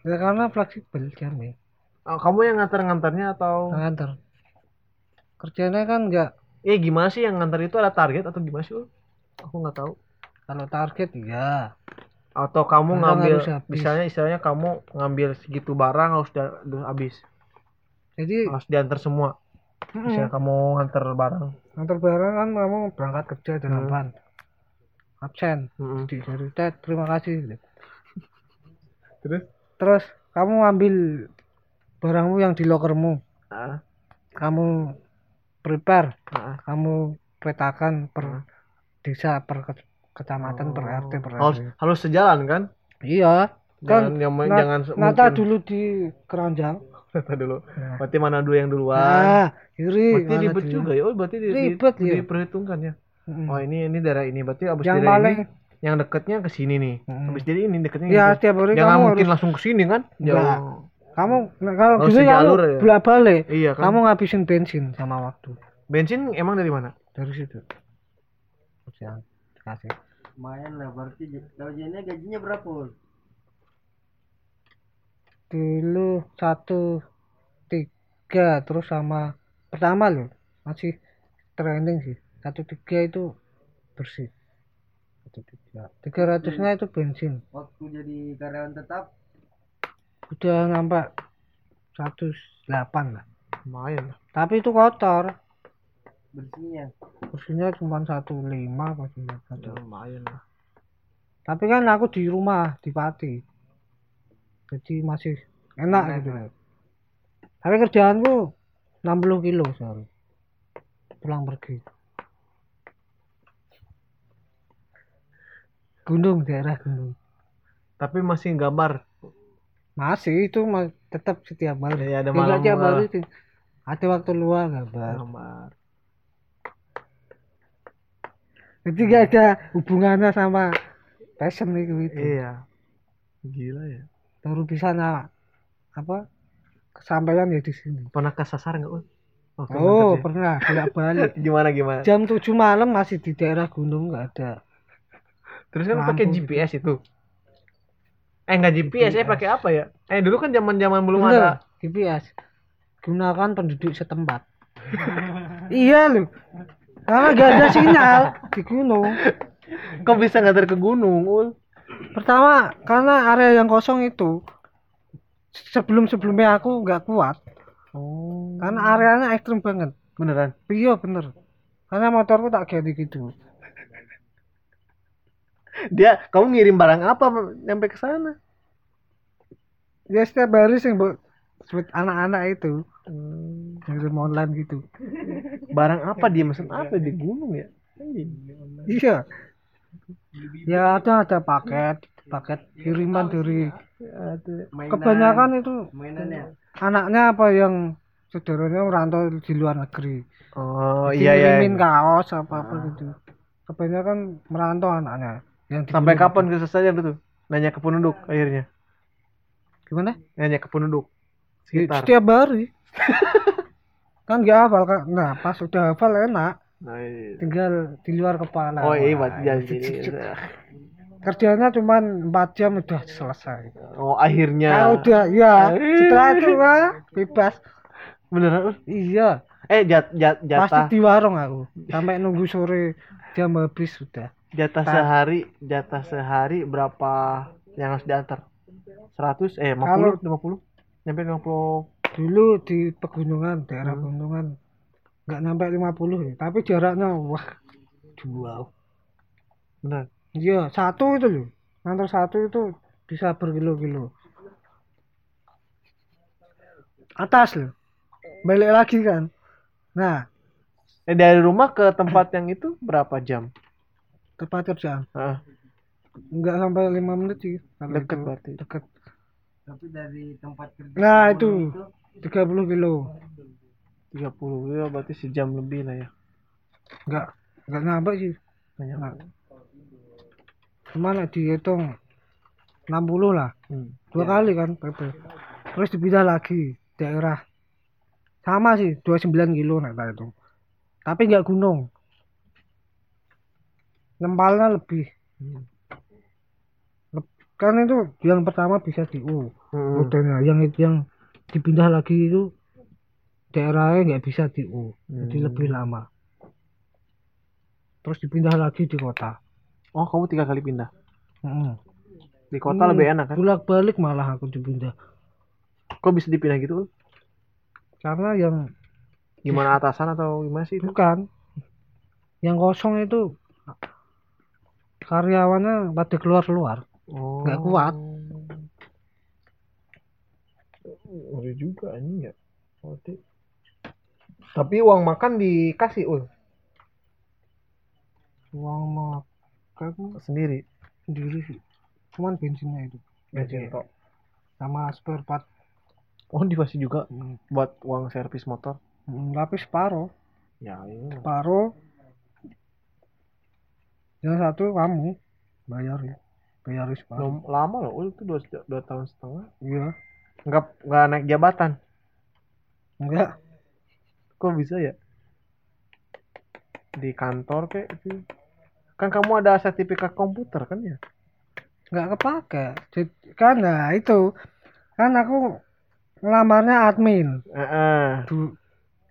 C: ya karena fleksibel jamnya
A: Oh, kamu yang nganter-nganternya atau?
C: Nganter kerjanya kan nggak
A: eh gimana sih yang nganter itu? Ada target atau gimana sih? Aku nggak tahu.
C: Kalau target ya
A: atau kamu
C: Barang
A: ngambil misalnya istilahnya kamu ngambil segitu barang harus da- udah habis.
C: Jadi
A: harus diantar semua.
C: Mm,
A: misalnya kamu nganter barang.
C: Nganter barang kan kamu berangkat kerja delapan. Absen.
A: Mm-mm.
C: di dari tet terima kasih. *laughs*
A: Terus?
C: Terus kamu ambil barangmu yang di lokermu.
A: Ah,
C: kamu prepare.
A: Ah.
C: kamu petakan per desa per ke- kecamatan per RT per
A: harus
C: RW.
A: harus sejalan kan
C: iya
A: jangan
C: kan
A: yang
C: na-
A: jangan
C: nata
A: mungkin-
C: dulu di keranjang *laughs*
A: nata dulu
C: Nah.
A: berarti mana dulu yang duluan
C: nah kiri
A: berarti ribet juga ya oh berarti di, di-
C: Ribet, ya.
A: diperhitungkan ya
C: Mm.
A: oh ini ini daerah ini berarti abis
C: yang
A: daerah
C: paling
A: ini yang deketnya ke sini nih
C: Mm.
A: habis dari ini deketnya
C: ya
A: gitu.
C: setiap hari
A: jangan
C: kamu
A: mungkin
C: harus
A: langsung ke sini kan. Jauh.
C: kamu nah, kalau
A: Harus
C: gitu kamu
A: ya?
C: bolak balik
A: iya kan
C: kamu ngabisin bensin sama waktu
A: bensin emang dari mana
C: dari situ Jangan kasih.
F: Lumayan lah berarti kalau jadinya gajinya berapa Ul?
C: dulu satu tiga terus sama pertama loh. Masih trending sih. Satu tiga itu bersih. Satu tiga. Tiga ratusnya itu bensin.
F: waktu jadi karyawan tetap?
C: Udah nampak satu delapan lah.
A: Lumayan lah.
C: Tapi itu kotor
F: bersihnya.
C: Bersihnya cuma satu lima apa
A: Ya,
C: satu
A: lumayan lah.
C: Tapi kan aku di rumah di Pati. Jadi masih enak gitu loh tapi kerjaanku 60 kilo sehari pulang pergi. Gunung daerah gunung.
A: Tapi masih gambar?
C: Masih itu tetap setiap hari
A: Ya, ada
C: Ya,
A: malam-
C: tiap hari sih. ada waktu luang gambar.
A: Gambar
C: jadi gak ada hubungannya sama passion itu itu.
A: Iya. Gila ya.
C: Baru bisa na apa kesampaian ya di sini.
A: Pernah kesasar nggak
C: oh
A: sih?
C: pernah bolak balik *laughs*
A: gimana gimana?
C: Jam 7 malam masih di daerah gunung nggak ada.
A: Terus kan pakai
C: gitu.
A: GPS itu? Eh nggak GPS, eh pakai apa ya? Eh dulu kan zaman zaman belum
C: Bener,
A: ada.
C: GPS gunakan penduduk setempat. *laughs* Iya loh karena gak ada sinyal. Di gunung.
A: Kok bisa nganter ke gunung ul?
C: Pertama karena area yang kosong itu sebelum sebelumnya aku nggak kuat.
A: Oh.
C: Karena areanya ekstrim banget.
A: Beneran?
C: Iya bener. Karena motorku tak ganti gitu.
A: Dia kamu ngirim barang apa sampai ke sana?
C: Ya setiap hari sih buat buat anak-anak itu.
A: Hmm,
C: ngirim online gitu
A: barang apa dia? mesen apa di gunung ya?
C: Iya. ya ada ada paket. Paket kiriman dari
A: Ada.
F: mainan
C: kebanyakan itu
F: mainannya.
C: anaknya apa yang saudaranya merantau di luar negeri.
A: Oh iya iya
C: kirimin kaos apa apa gitu. Kebanyakan merantau anaknya. Yang di
A: sampai kapan bisa saja tuh nanya ke penduduk akhirnya.
C: Gimana?
A: Nanya ke penduduk
C: Ya,
A: sekitar.
C: setiap hari *laughs* kan nggak hafal kan nah pas udah hafal enak
A: Nah, iya.
C: tinggal di luar kepala.
A: Oh iya buat jadi
C: itu- kerjanya cuma 4 jam udah selesai.
A: Oh akhirnya.
C: Kalau udah ya *laughs* setelah itu wah, bebas.
A: Beneran
C: iya.
A: Eh jat, jat,
C: pasti
A: jatah
C: di warung aku. Sampai nunggu sore jam habis sudah.
A: Jatah
C: Ta-
A: sehari jatah sehari berapa yang harus diantar? 100 eh 50
C: Kalau-
A: 50 nyampe 50
C: dulu di pegunungan daerah
A: Hmm.
C: pegunungan nggak sampai 50 ya, tapi jaraknya wah jauh.
A: Bener
C: iya satu itu loh ngantar satu itu bisa berkilo-kilo. Atas loh balik lagi kan. Nah.
A: Eh dari rumah ke tempat yang itu berapa jam?
C: Tempat kerjaan
A: ah
C: nggak sampai lima menit sih
A: deket
C: itu.
A: berarti.
C: Deket.
F: Tapi dari tempat kerja
C: Nah,
F: ke
C: itu.
F: Gunung
C: 30 kilo.
A: 30 ya berarti sejam lebih lah ya.
C: Nggak nggak nyampe sih.
A: Banyak.
C: Nah. cuman dihitung 60 lah.
A: Hmm.
C: dua
A: Ya.
C: kali kan PP terus dipindah lagi daerah. Sama sih 29 kilo nah itu tapi nggak gunung. Nempalnya lebih.
A: Hmm.
C: Kan itu yang pertama bisa di U.
A: Hmm.
C: modelnya yang itu yang dipindah lagi itu daerahnya nggak bisa di U jadi
A: Hmm.
C: lebih lama terus dipindah lagi di kota
A: Oh, kamu tiga kali pindah.
C: Mm.
A: Di kota
C: Hmm,
A: lebih enak kan?
C: bolak balik malah aku dipindah
A: Kok bisa dipindah gitu?
C: Karena yang
A: Gimana atasan atau gimana sih itu?
C: bukan yang kosong itu karyawannya pada keluar keluar
A: Oh.
C: nggak kuat.
A: Ngeri juga ini ya. Berarti. Tapi uang makan dikasih ul
C: uang makan
A: sendiri.
C: sendiri sih cuman bensinnya itu
A: Bensin
C: Iya.
A: tok.
C: sama spare part
A: Oh dikasih juga
C: Hmm,
A: buat uang servis motor.
C: hmm, tapi separuh
A: Ya ini.
C: separuh yang satu kamu bayar ya bayar separuh
A: Lama loh, ul itu dua, dua tahun setengah.
C: iya
A: Nggak nggak naik jabatan.
C: enggak
A: Kok bisa ya? Di kantor kayak gitu. Kan kamu ada sertifikat komputer kan ya?
C: nggak kepake kan nah itu kan aku ngelamarnya admin
A: Heeh.
C: Du-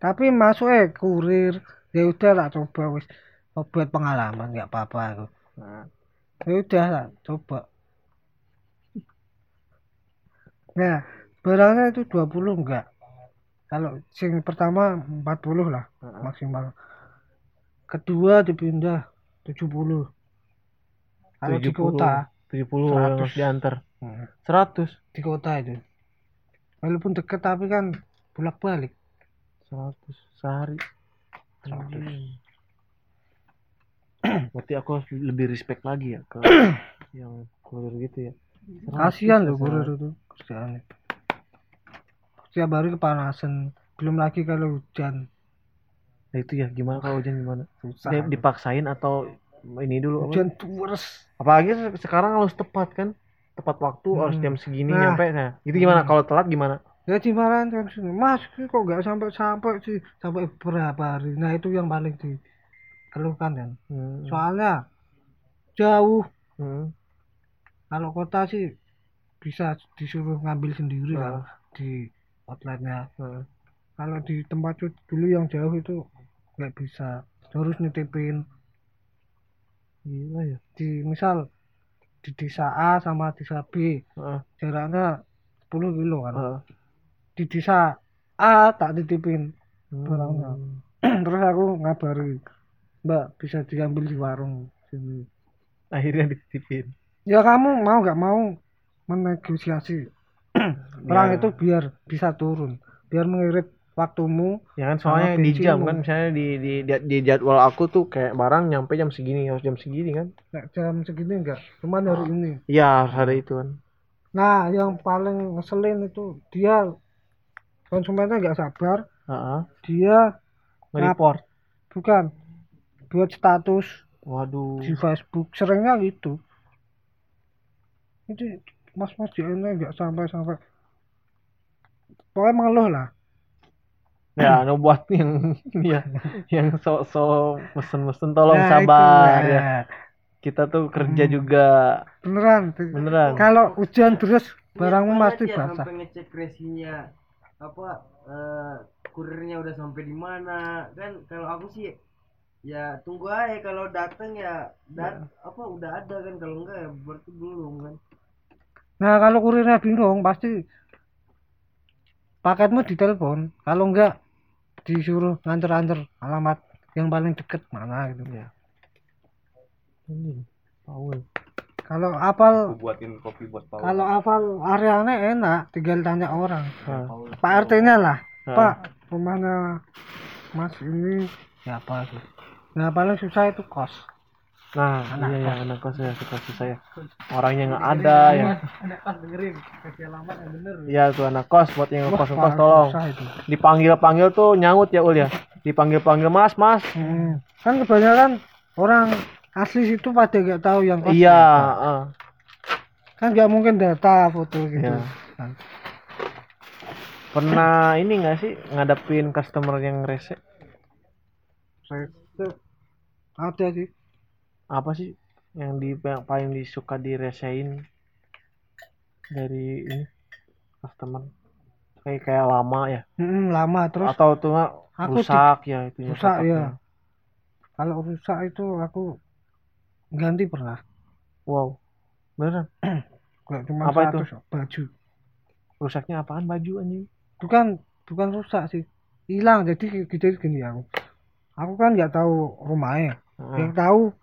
C: tapi masuk eh kurir ya udah tak coba wis buat pengalaman nggak apa-apa aku
A: Nah,
C: ya udah tak coba nah barangnya itu 20 enggak kalau sing pertama 40 lah
A: heeh.
C: maksimal kedua dipindah 70 kalau di
A: 70.
C: kota
A: 70 yang
C: 100.
A: harus diantar.
C: hmm,
A: 100.
C: di kota itu walaupun deket tapi kan bolak balik
A: 100 sehari.
C: 100
A: Berarti aku harus lebih respect lagi ya ke *coughs* yang kurir gitu ya. 100
C: kasihan loh kurir itu kerjaannya setiap hari kepanasan belum lagi kalau hujan
A: Nah itu ya gimana kalau hujan gimana?
C: susah
A: Di- Dipaksain atau ini dulu apa?
C: hujan terus
A: Apalagi se- sekarang harus tepat kan? Tepat waktu harus
C: Hmm.
A: jam segini
C: Nah.
A: nyampe nah. Itu gimana
C: Hmm.
A: kalau telat gimana?
C: ya dimarahin kan sini mas kok nggak sampai sampai sih sampai berapa hari nah itu yang paling dikeluhkan kan
A: Hmm.
C: soalnya jauh
A: Hmm.
C: kalau kota sih bisa disuruh ngambil sendiri kalau di outletnya
A: Nah.
C: kalau di tempat dulu yang jauh itu nggak bisa harus nitipin
A: Gila ya.
C: di misal di desa A sama desa B
A: Heeh.
C: jaraknya 10 kilo kan
A: Heeh.
C: di desa A tak titipin
A: Hmm.
C: Barangnya. *clears throat* terus aku ngabari mbak bisa diambil di warung sini
A: Akhirnya dititipin.
C: ya kamu mau nggak mau menegosiasi orang
A: Ya.
C: itu biar bisa turun biar mengirit waktumu
A: Ya kan soalnya di jam kan misalnya di, di di di jadwal aku tuh kayak barang nyampe jam segini harus jam segini kan.
C: Nek jam segini enggak cuman hari ini
A: Iya harus ada itu kan.
C: nah yang paling ngeselin itu dia konsumennya nggak sabar
A: Heeh.
C: dia
A: Nge-report.
C: bukan buat status
A: Waduh.
C: di Facebook seringnya gitu itu mas mas ini nggak sampai sampai pokoknya mengeluh lah
A: Ya, *laughs* ngebuat yang ya yang so-so mesen-mesen tolong
C: Nah, itu,
A: sabar
C: ya.
A: ya. Kita tuh kerja
C: Hmm.
A: juga
C: beneran
A: beneran.
C: kalau hujan terus barangmu
F: Niat
C: pasti
F: ya
C: basah
F: sampai ngecek resinya apa eh, kurirnya udah sampai di mana kan kalau aku sih ya tunggu aja kalau datang ya dat apa udah ada kan kalau enggak ya berarti belum kan
C: nah kalau kurirnya bingung pasti paketmu ditelepon kalau enggak disuruh nganter-nganter alamat yang paling deket mana gitu
A: Ya. Ini Paul.
C: kalau apal
B: buatin kopi buat Paul.
C: kalau apal areanya enak tinggal tanya orang
A: Nah,
C: pak RT nya lah
A: nah.
C: pak rumahnya mas ini ya apa sih nah paling susah itu kos
A: Nah,
C: Anak
A: iya ya
C: kos.
A: anak kos ya suka susah ya. Orangnya nggak ada ya.
C: anak kos dengerin kasih alamat yang bener
A: Iya tuh anak kos buat yang kos kos tolong.
C: susah itu.
A: Dipanggil-panggil tuh nyaut ya ul ya. Dipanggil-panggil mas mas.
C: Hmm. kan kebanyakan orang asli situ pada nggak tahu yang kos
A: Iya. ah.
C: kan nggak mungkin data foto gitu
A: Iya.
C: Kan.
A: Pernah ini nggak sih ngadepin customer yang rese?
C: Itu ada sih
A: Apa sih yang di yang paling disuka diresein dari ini customer? Kayak kayak lama ya?
C: Mm, lama terus
A: atau tuh rusak ya itu
C: rusak ya? Kalau rusak itu aku ganti pernah.
A: Wow beneran? *clears throat*
C: Nggak cuma
A: Apa itu?
C: 100, baju.
A: Rusaknya apaan baju anjing?
C: Bukan bukan rusak sih. Hilang jadi gitu gini aku. Aku kan nggak tahu rumahnya.
A: Heeh.
C: yang tahu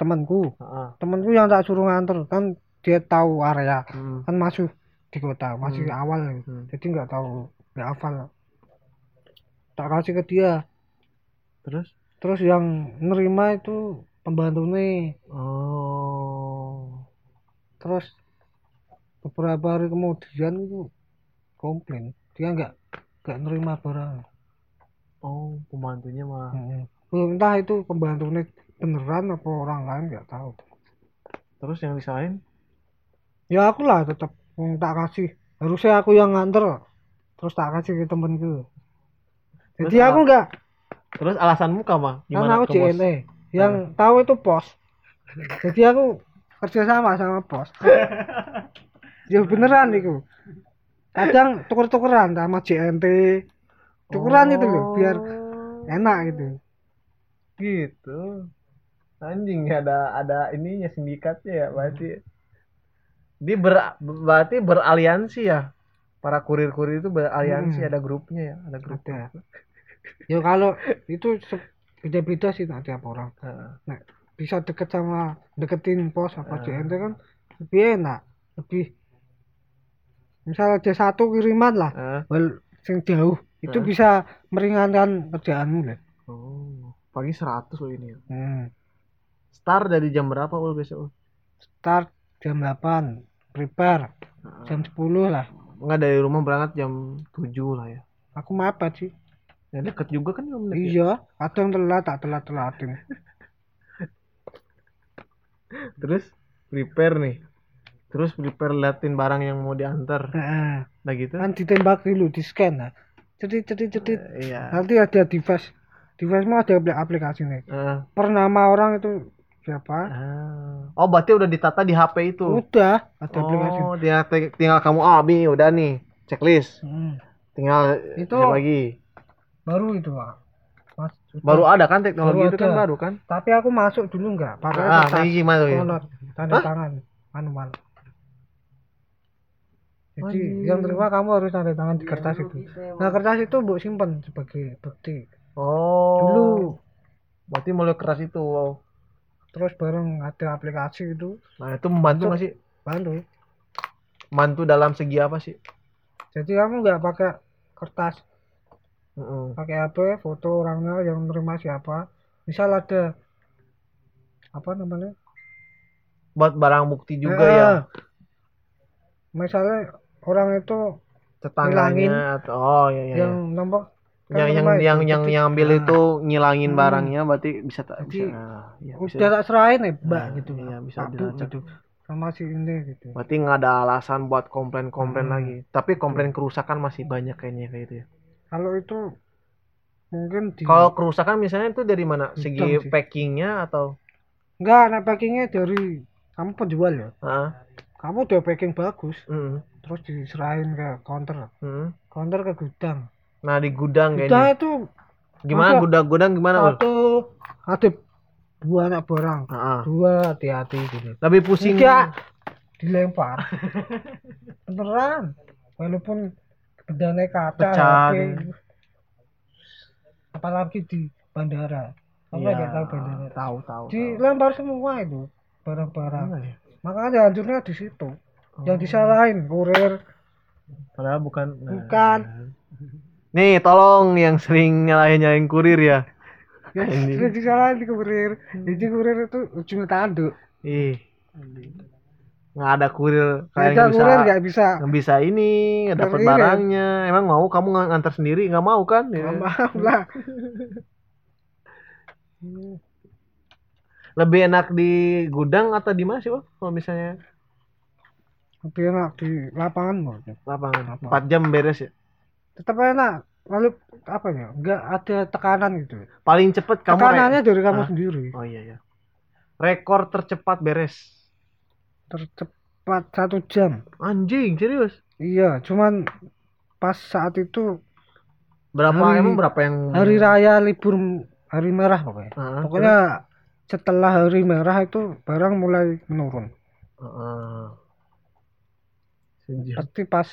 C: temanku.
A: Heeh.
C: temanku yang tak suruh nganter kan dia tahu area.
A: Hmm.
C: kan masuk di kota masih
A: Hmm.
C: awal.
A: Hmm.
C: jadi nggak tahu nggak hafal. Tak kasih ke dia.
A: Terus?
C: Terus yang nerima itu pembantu nih
A: oh.
C: Terus beberapa hari kemudian itu komplain. Dia nggak nggak nerima barang.
A: Oh pembantunya mah.
C: Belum entah itu pembantunya beneran apa orang lain nggak tahu.
A: Terus yang disalahin?
C: Ya aku lah tetap yang tak kasih. Harusnya aku yang nganter terus tak kasih ke temenku. Jadi
A: Terus
C: aku nggak
A: terus alasanmu
C: karena
A: gimana
C: aku
A: ke bos?
C: JNE yang tahu itu pos jadi aku kerja sama sama pos ya beneran itu. Kadang tuker-tukeran sama JNT tukeran itu loh biar enak gitu.
A: Gitu anjing ada ada ininya sindikatnya ya berarti dia ber, berarti beraliansi ya para kurir-kurir itu beraliansi
C: Hmm.
A: ada grupnya ya ada grup
C: Ada. ya kalau itu beda-beda sih nanti tiap orang
A: Heeh.
C: nah, bisa deket sama deketin pos apa
A: Ah.
C: JNT kan lebih enak lebih misal ada satu kiriman lah
A: Heeh.
C: well sing jauh itu
A: Ah.
C: bisa meringankan kerjaanmu lah
A: oh pagi 100 loh ini ya.
C: hmm.
A: Start dari jam berapa ul biasa ul?
C: Start jam 8 prepare. Jam 10 lah.
A: Enggak dari rumah berangkat jam 7 lah ya.
C: Aku mepet sih
A: ya deket juga kan jam
C: iya kadang telat tak telat telatin *laughs*
A: terus prepare nih. Terus prepare liatin barang yang mau diantar.
C: Nah,
A: nah gitu?
C: Kan ditembak dulu di scan lah cedit cedit cedit
A: iya.
C: Nanti ada device. Device mau ada apli- aplikasi nih.
A: Heeh.
C: per nama orang itu siapa
A: Ah. oh berarti udah ditata di HP itu
C: udah ada aplikasi
A: Oh, dia tinggal kamu ah Bi, udah nih checklist.
C: Hmm.
A: Tinggal
C: Itu-
A: lagi.
C: baru itu pak Mas.
A: Baru ada kan teknologi
C: Baru
A: itu kan baru kan?
C: tapi aku masuk dulu enggak pakai
A: Ah,
C: kertas
A: gimana tuh? ya?
C: tanda
A: Hah?
C: tangan manual jadi yang terima kamu harus tanda tangan di kertas itu nah kertas itu mbok simpen sebagai bukti
A: Oh.
C: dulu
A: Berarti mulai keras itu. Wow.
C: Terus bareng ada aplikasi itu
A: Nah, itu membantu nggak sih?
C: bantu
A: Membantu dalam segi apa sih?
C: jadi kamu nggak pakai kertas
A: Heeh.
C: pakai HP foto orangnya yang nerima siapa misal ada apa namanya
A: Buat barang bukti juga
C: Eh,
A: ya.
C: misalnya orang itu
A: Tetangganya atau oh iya iya.
C: yang nomor
A: Yang yang
C: rumah itu.
A: yang yang
C: Jadi,
A: yang ambil
C: nah,
A: itu ngilangin
C: Hmm.
A: barangnya berarti bisa tak bisa. iya, bisa.
C: udah tak serahin ya mbak
A: Nah,
C: gitu
A: iya, bisa dilacak.
C: gitu sama si ini gitu
A: Berarti nggak ada alasan buat komplain-komplain
C: Hmm.
A: lagi. Tapi komplain kerusakan masih banyak kayaknya kayak itu ya.
C: kalau itu mungkin di
A: Kalau kerusakan misalnya itu dari mana?
C: Hitam
A: Segi
C: sih.
A: packingnya atau?
C: enggak nah packingnya dari kamu penjual ya
A: Ah,
C: kamu udah packing bagus
A: mm,
C: terus diserahin ke counter
A: mm.
C: counter ke gudang
A: Nah di gudang
C: gudang
A: kayaknya.
C: itu
A: Gimana
C: masa-
A: gudang-gudang gimana?
C: Satu ada dua anak barang
A: ah.
C: dua hati-hati gitu
A: Lebih pusing.
C: Enggak. dilempar *laughs* beneran walaupun bedanya kaca
A: Pecah.
C: HP. apalagi di bandara kamu nggak tahu bandara
A: Tahu tahu.
C: dilempar semua itu barang-barang
A: ya?
C: makanya hancurnya di situ yang disalahin kurir
A: Padahal bukan. nah. Nih tolong yang sering nyalahin nyalahin kurir ya. Ini.
C: sering disalahin di kurir jadi kurir itu ujungnya tanduk
A: Ih. Nggak ada kurir kalian nggak bisa
C: kurir nggak bisa
A: nggak bisa ini nggak dapat barangnya. Emang mau kamu ng- ngantar sendiri nggak mau kan? Ya.
C: Nggak mau lah
A: Lebih enak di gudang atau di mana sih, Bang? Kalau misalnya
C: lebih enak di lapangan mungkin
A: lapangan
C: Lapangan.
A: 4 jam beres ya.
C: Tetap enak lalu apa ya nggak ada tekanan gitu
A: Paling cepet kamu
C: tekanannya dari kamu
A: Hah?
C: sendiri
A: Oh iya ya. Rekor tercepat beres.
C: tercepat satu jam
A: Anjing, serius.
C: iya cuman pas saat itu
A: berapa
C: Hari-
A: emang berapa yang
C: hari raya libur hari merah pokoknya
A: Ah,
C: pokoknya setelah hari merah itu barang mulai menurun?
A: Ah.
C: Pasti pas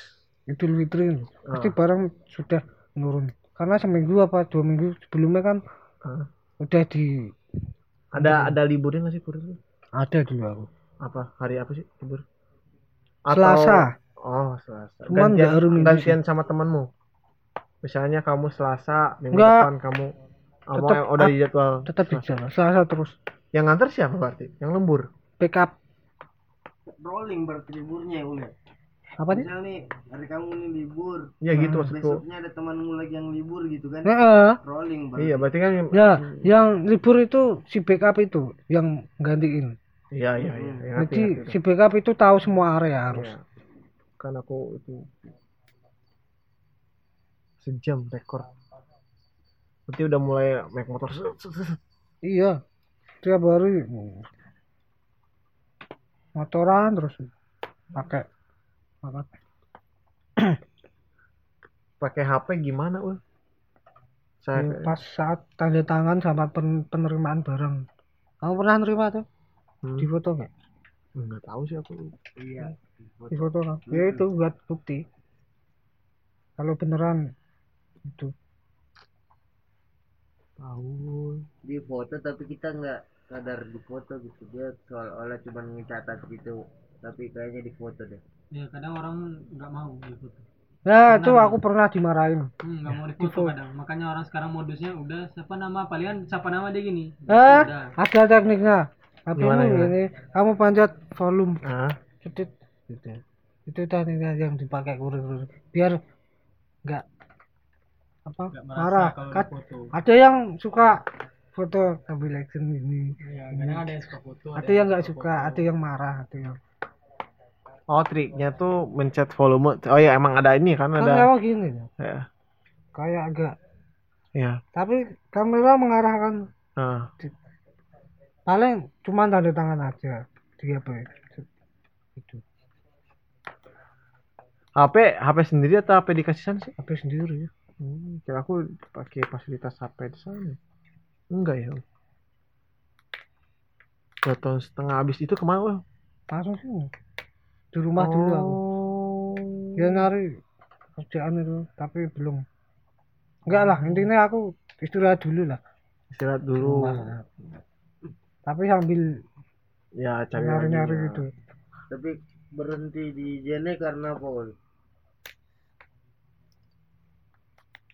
C: idul fitri. Ini, pasti
A: Ah.
C: barang sudah menurun. Karena seminggu apa dua minggu sebelumnya kan
A: Ah.
C: udah di
A: ada ada liburnya nggak sih kurir
C: ada dulu aku.
A: Apa? Hari apa sih libur?
C: Selasa.
A: Oh selasa.
C: Cuman nggak hari Minggu
A: gantian sama temanmu? Misalnya kamu selasa minggu
C: Nggak.
A: depan kamu kamu
C: Tetep
A: yang udah
C: ap-
A: di jadwal
C: tetap di jalan. Selasa terus.
A: Yang nganter siapa berarti? Yang lembur?
C: Backup.
F: Rolling berarti liburnya udah
C: apa nih
F: misal nih hari kamu nih libur.
A: Ya gitu maksudku.
F: besoknya ada temanmu lagi yang libur gitu kan?
C: Heeh.
F: rolling berarti
A: iya berarti kan
C: ya yang libur itu si backup itu yang gantiin.
A: Iya iya iya. Iya, ngerti,
C: jadi
A: ngerti.
C: si backup itu tahu semua area harus.
A: Iya. kan aku itu sejam rekor. Berarti udah mulai naik motor.
C: Iya tiap hari. Motoran terus pakai *clears throat*
A: pakai HP gimana ul? Saya
C: Ya, pas saat tanda tangan sama pen- penerimaan barang. Kamu pernah nerima tuh?
A: Hmm.
C: di foto nggak?
A: Nggak tahu sih aku.
F: Iya
C: di foto. Kan ya itu buat bukti. Kalau beneran itu.
A: Tahu.
F: Di foto tapi kita nggak sadar di foto gitu. Dia soal-olah cuma ngecatat gitu. Tapi kayaknya di foto deh
D: ya kadang orang nggak mau difoto
C: ya itu aku pernah dimarahin.
D: Hmm, nggak mau difoto kadang. Makanya orang sekarang modusnya udah siapa nama? Palingan siapa nama dia gini?
C: Eh
D: udah.
C: ada tekniknya. Tapi
A: Gimana, gimana?
C: ini kamu panjat volume.
A: Ah.
C: Cetit. gitu itu tekniknya yang dipakai kurir-kurir biar nggak apa
D: nggak
C: marah. Kad-
D: difoto
C: ada yang suka foto ambil action ini
D: ya kadang ada yang suka foto
C: ada yang nggak suka ada yang marah ada yang
A: oh triknya tuh mencet volume. Oh ya emang ada ini kan
C: kan
A: ada
C: lewat gini
A: ya?
C: Kayak agak
A: ya
C: tapi kamera mengarahkan
A: ah
C: paling cuma tanda tangan aja di HP itu.
A: HP HP sendiri atau HP dikasihan sih?
C: HP sendiri ya.
A: Hmm, kira aku pakai fasilitas HP di sana. Enggak ya? Dua tahun setengah habis itu ke mana
C: langsung sini di rumah dulu aku.
A: Oh.
C: Dia nyari kerjaan itu tapi belum. Enggak lah intinya aku istirahat dulu lah.
A: Istirahat dulu.
C: Rumah. tapi sambil
A: ya cari
C: nyari nyari
A: lagi.
C: gitu.
F: Tapi berhenti di Jene karena apa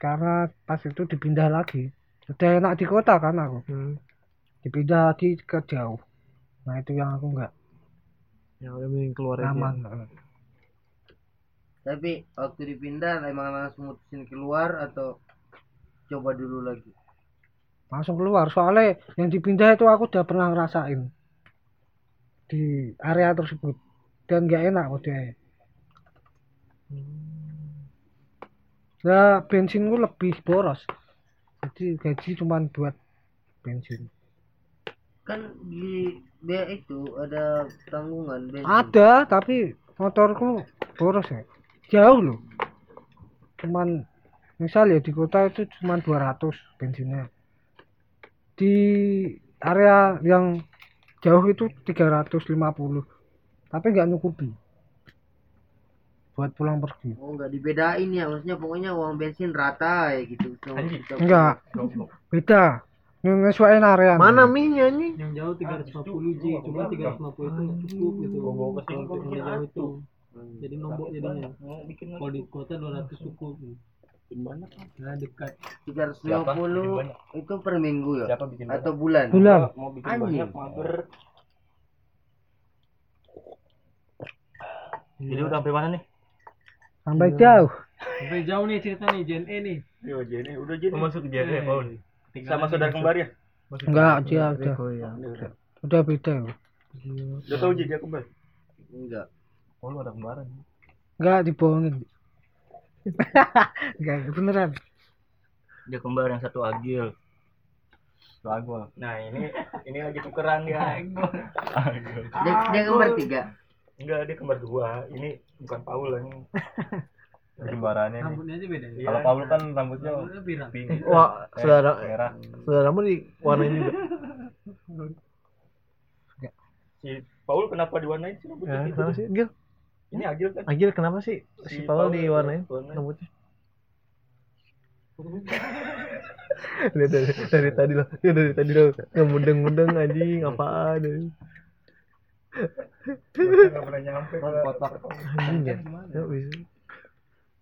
C: karena pas itu dipindah lagi. Udah enak di kota kan aku.
A: Hmm.
C: dipindah lagi ke jauh. Nah itu yang aku nggak
A: ya udah mending keluar aja.
C: Aman
F: tapi waktu dipindah emang langsung mutusin keluar atau coba dulu lagi?
C: Langsung keluar soalnya yang dipindah itu aku udah pernah ngerasain. Di area tersebut. Dan nggak enak udah ya bensinku lebih boros. Jadi gaji cuman buat bensin
F: kan di dia itu ada tanggungan bensin
C: ada tapi motorku boros ya. Jauh loh. Cuman misal ya di kota itu cuman 200 bensinnya. Di area yang jauh itu 350 tapi nggak nyukupi buat pulang pergi.
F: Oh nggak dibedain ya maksudnya pokoknya uang bensin rata ya gitu. Kita-
C: enggak beda nyesuaiin area
A: mana mie-nya nih
D: yang jauh 350 G cuma 350 itu nggak cukup gitu untuk yang jauh itu. Jadi nombok jadinya. Kalau di kota 200 cukup. Nah dekat.
F: 350 itu per minggu ya? Atau bulan?
C: Bulan.
F: Anjing.
B: Jadi udah sampai mana nih?
C: sampai jauh.
D: Sampai jauh nih cerita nih Gen E nih.
B: Yo, Jenny, udah Jenny. masuk ke
D: Eh,
B: Paul.
D: Tinggal
B: Sama saudara kembar ya?
C: enggak dia udah
A: ya
C: udah beda ya.
B: Udah tahu Ji, dia kembar.
F: enggak
B: Oh, lu ada kembaran.
C: enggak dibohongin enggak beneran
B: Dia kembar yang satu Agil. Agil. Nah, ini ini lagi tukeran dia.
F: dia, dia kembar tiga
B: enggak dia kembar dua ini bukan Paul ini *laughs*
G: Kembarannya nih.
D: Rambutnya aja beda ya.
G: Kalau Paul kan rambutnya
D: Rambutnya pirang.
G: pink.
A: Wah,
G: Eh,
A: saudara
G: merah.
A: saudaramu di warnain juga. *laughs*
B: si Paul kenapa diwarnain sih
A: Ya,
B: rambutnya gitu?
A: kenapa sih? Gil,
B: ini Agil kan
A: Agil kenapa sih si Paul diwarnain
B: warnain.
A: rambutnya? *laughs* dari, dari, dari tadi loh, ya dari tadi loh, ngemudeng-mudeng anjing apaan ini?
B: nggak pernah nyampe
F: kotak
A: Anjing ya. Ya, bisa.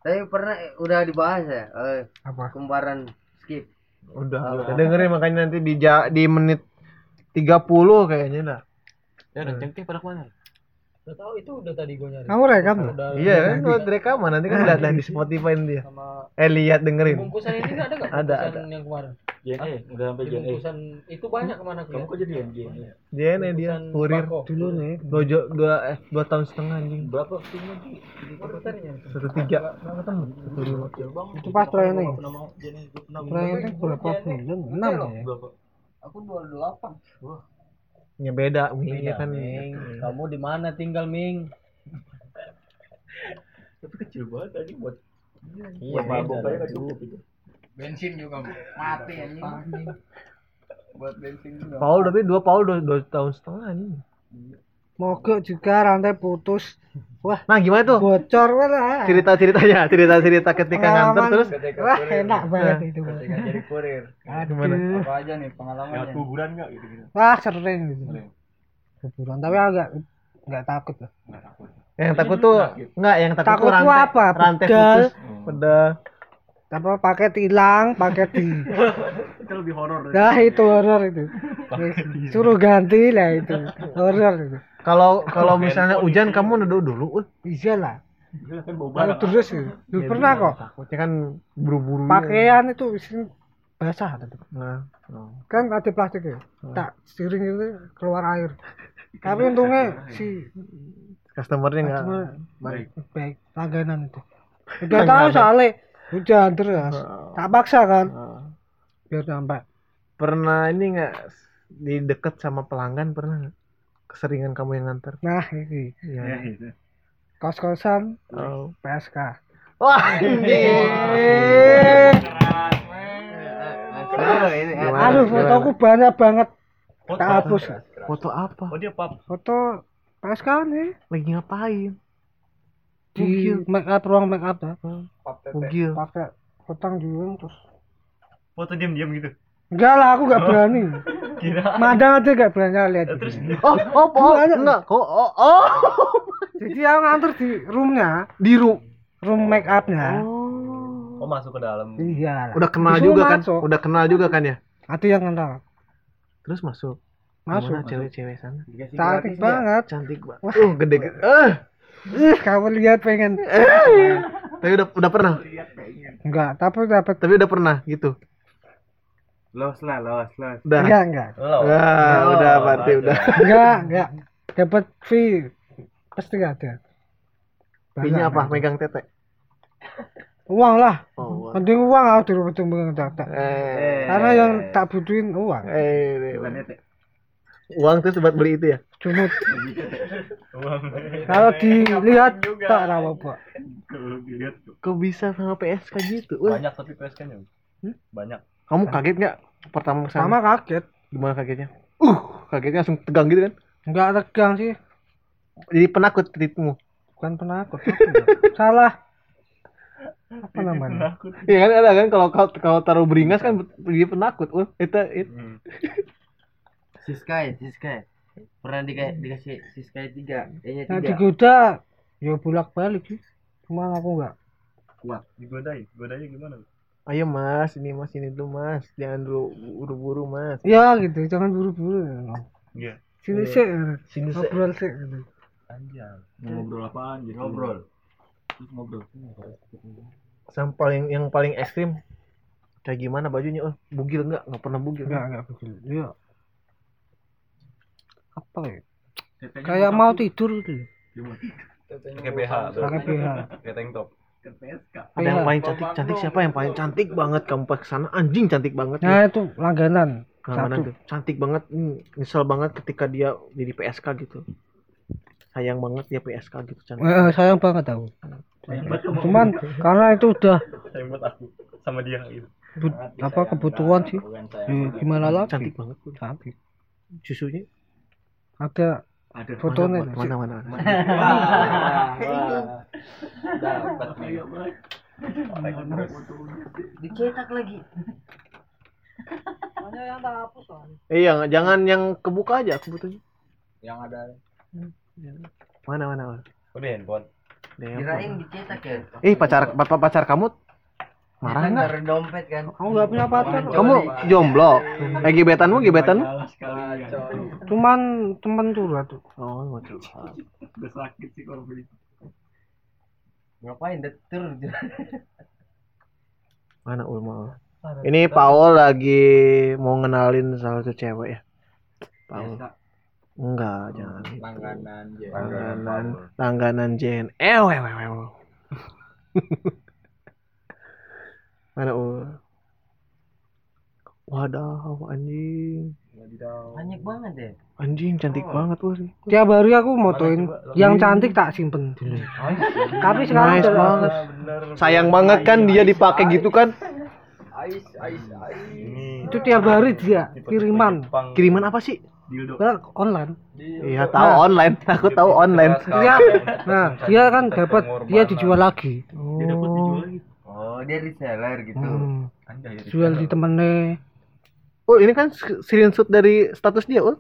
F: Tapi pernah eh, udah dibahas ya eh,
C: Apa?
F: kembaran skip.
A: Udah, udah. dengerin makanya nanti di ja- di menit 30 kayaknya dah.
B: ya dan cengkeh pada ke mana
D: Udah tahu itu udah tadi gue nyari.
C: Kamu rekam?
D: Udah
A: Iya kan? buat rekaman nanti kan *laughs* lihat di Spotify dia.
D: sama
A: Eh lihat dengerin.
D: bungkusan ini nggak ada nggak? *laughs*
A: Ada,
D: Bungkusan yang kemarin.
B: JNE udah sampai JNE
D: bungkusan itu banyak ke mana
B: kamu kok jadi JNE
A: JNE dia kurir.
C: Dulu nih.
A: dua, jo- dua, eh, dua tahun setengah anjing.
B: Berapa
A: satu tiga. Nggak ketemu. Satu lima
C: Itu pas
B: pernah mau
C: Training berapa bulan? Enam ya?
B: berapa?
F: Aku dua delapan
A: ya beda Ming. Ya kan?
D: Kamu di mana tinggal Ming?
B: tapi kecil banget tadi buat
D: Iya,
B: buat mabok
D: beda
B: aja cukup itu.
F: Bensin juga *laughs* mati anjing. buat bensin juga
A: Paul tapi dua Paul dua, dua tahun setengah anjing.
C: Mogok juga rantai putus. Wah,
A: nah gimana tuh
C: bocor lah.
A: cerita ceritanya cerita cerita ketika nganter
C: Pengalaman.
A: terus
C: Wah, enak banget itu.
F: ketika jadi kurir
A: gimana
C: Aduh.
F: apa aja nih
G: Lewat
F: pengalamannya
G: kuburan nggak gitu gitu.
C: Wah, sering gitu. Kuburan, tapi agak nggak takut lah.
A: yang takut tuh enggak yang takut,
C: Takut
A: tuh rantai
C: apa?
A: rantai
C: Pedal.
A: putus pedal
C: Apa pakai tilang, pakai di. *laughs*
G: Itu lebih horor.
C: Nah, itu horor itu. Suruh ganti lah itu. Horor itu.
A: kalau kalau misalnya hujan kamu neduh dulu uh,
C: Bisa lah.
G: kan bau
C: Kalau terus gitu. Lu pernah kok
A: takutnya kan buru-buru
C: pakaian itu isinya basah
A: nah oh.
C: kan ada plastik ya tak sering itu keluar air tapi untungnya si
A: customernya enggak
C: baik baik langganan itu udah tahu soalnya hujan terus tak paksa kan biar sampai
A: pernah ini enggak di deket sama pelanggan pernah nggak? keseringan kamu yang nganter
C: nah ini
A: Iya.
G: Ya, itu.
C: kos kosan
A: Oh.
C: PSK
A: Wah, ini.
C: aduh fotoku banyak banget tak hapus
A: Foto apa?
G: Oh dia pap.
C: foto PSK nih
A: Lagi ngapain?
C: Di
A: Bugil.
C: make up ruang make up ya
A: Bugil.
C: pakai hutang juga terus
G: Foto diam-diam gitu.
C: enggak lah aku nggak berani *laughs*
G: Kira.
C: mandang aja nggak berani lihat
G: Terus
A: Oh, oh, oh, enggak. Kok oh, oh. *laughs*
C: Jadi aku nganter di roomnya,
A: Di room.
C: room make upnya.
G: oh masuk ke dalam.
C: Iya.
A: Udah kenal
C: Disuruh
A: juga kan?
C: masuk.
A: Udah kenal juga kan ya?
C: Ada yang kenal.
A: Terus masuk.
C: Masuk.
A: Cewek-cewek sana?
C: Cantik banget.
A: Cantik banget. Uh, gede gede. Eh,
C: Ih, kamu lihat pengen.
A: tapi udah udah pernah.
C: Enggak, tapi dapat
A: Tapi udah pernah gitu.
F: los lah los los
A: Udah.
C: enggak, enggak.
A: Wah, udah berarti udah.
C: Enggak, enggak. Dapat fee pasti ada.
A: Fee-nya apa? Megang tete.
C: Uang lah.
A: Oh, wah.
C: Penting uang aku dulu betul megang data.
A: Eh.
C: Karena yang tak butuhin uang.
A: Eh, uang terus buat beli itu ya?
C: Cuma kalau dilihat tak rawa pak.
A: Kok bisa sama PSK gitu? Wah,
G: Banyak tapi PSK-nya. Banyak.
A: kamu kaget nggak pertama ke sana?
C: Sama kaget.
A: Gimana kagetnya? Uh, kagetnya langsung tegang gitu kan?
C: Enggak tegang sih.
A: Jadi penakut titikmu.
C: Bukan penakut. apa ya? *laughs* Salah. Apa namanya?
A: Iya kan ada kan kalau kalau taruh beringas kan dia penakut. Uh, itu itu. *laughs*
F: Siskai Siskai pernah dikasih dikasih Siskai tiga E nya
C: Nah,
F: tiga
C: digoda ya bolak balik sih. Cuma aku enggak.
G: Digodai. Godanya gimana?
A: Ayo mas, ini mas ini dulu mas, jangan dulu buru-buru mas.
C: Ya gitu, jangan buru-buru.
G: Iya.
C: Sini sih,
A: Sini sih.
C: ngobrol sih. gitu.
G: Anjay. Ngobrol apaan gitu?
F: ngobrol
G: ngobrol.
A: Yang paling yang paling ekstrim kayak gimana bajunya? Oh, bugil enggak? Enggak pernah bugil.
C: Enggak, enggak begitu. Iya. Apa ya? Kayak mau tidur gitu.
G: Pakai.
C: Pakai
G: tank top.
A: Ada yang paling cantik cantik siapa yang paling cantik banget kamu pas ke sana anjing cantik banget.
C: Nah, itu langganan. Satu.
A: tuh? Cantik banget. Hmm, nyesel banget ketika dia jadi PSK gitu. sayang banget dia PSK gitu Chan.
C: Eh, sayang banget aku cuman karena itu udah
G: Sayang buat aku sama dia gitu.
C: apa kebutuhan sih gimana lagi
A: Cantik banget tuh.
C: cantik
A: Susunya
C: ada
G: Ada
C: fotonya
A: mana mana. mana. *laughs*
F: dapat nih dicetak lagi
A: Eh yang jangan yang kebuka aja kebutuhannya.
B: Yang ada
A: Mana mana. mana.
G: Udah handphone.
F: Kirain dicetak ya
A: Eh pacar pacar kamu marah nggak?
F: taruh dompet kan
C: kamu nggak punya pacar
A: Kamu jomblo. Eh gebetanmu
G: sekali.
C: cuman temen curhat tuh
A: Oh, betul.
G: Udah sakit sih kalau begitu.
F: ngapain detur
A: Mana Ulma? Ini Paul lagi mau ngenalin salah satu cewek ya. Paul. Enggak, jangan.
B: langganan ya.
A: Langganan, langganan Jen. Eh, weh, weh, weh. *laughs* Mana Ul? Wadah, anjing.
F: banyak banget ya
A: Anjing cantik banget Ul.
C: tiap hari aku motoin yang cantik tak simpen dulu tapi sekarang
A: Nice
C: udah-
A: banget. Sayang banget kan dia dipakai gitu kan.
B: Ais ais ais.
C: itu tiap hari dia kiriman
A: Kiriman apa sih?
G: Dildo.
C: Nah, online
A: Iya, tahu online. Aku tahu online.
C: dia *laughs* nah dia kan dapat dia dijual lagi
G: Dia dapat dijual lagi.
F: Oh dia reseller gitu
C: Hmm,
G: Anjay.
C: jual di temennya
A: Oh, ini kan screenshot dari status dia, Ul.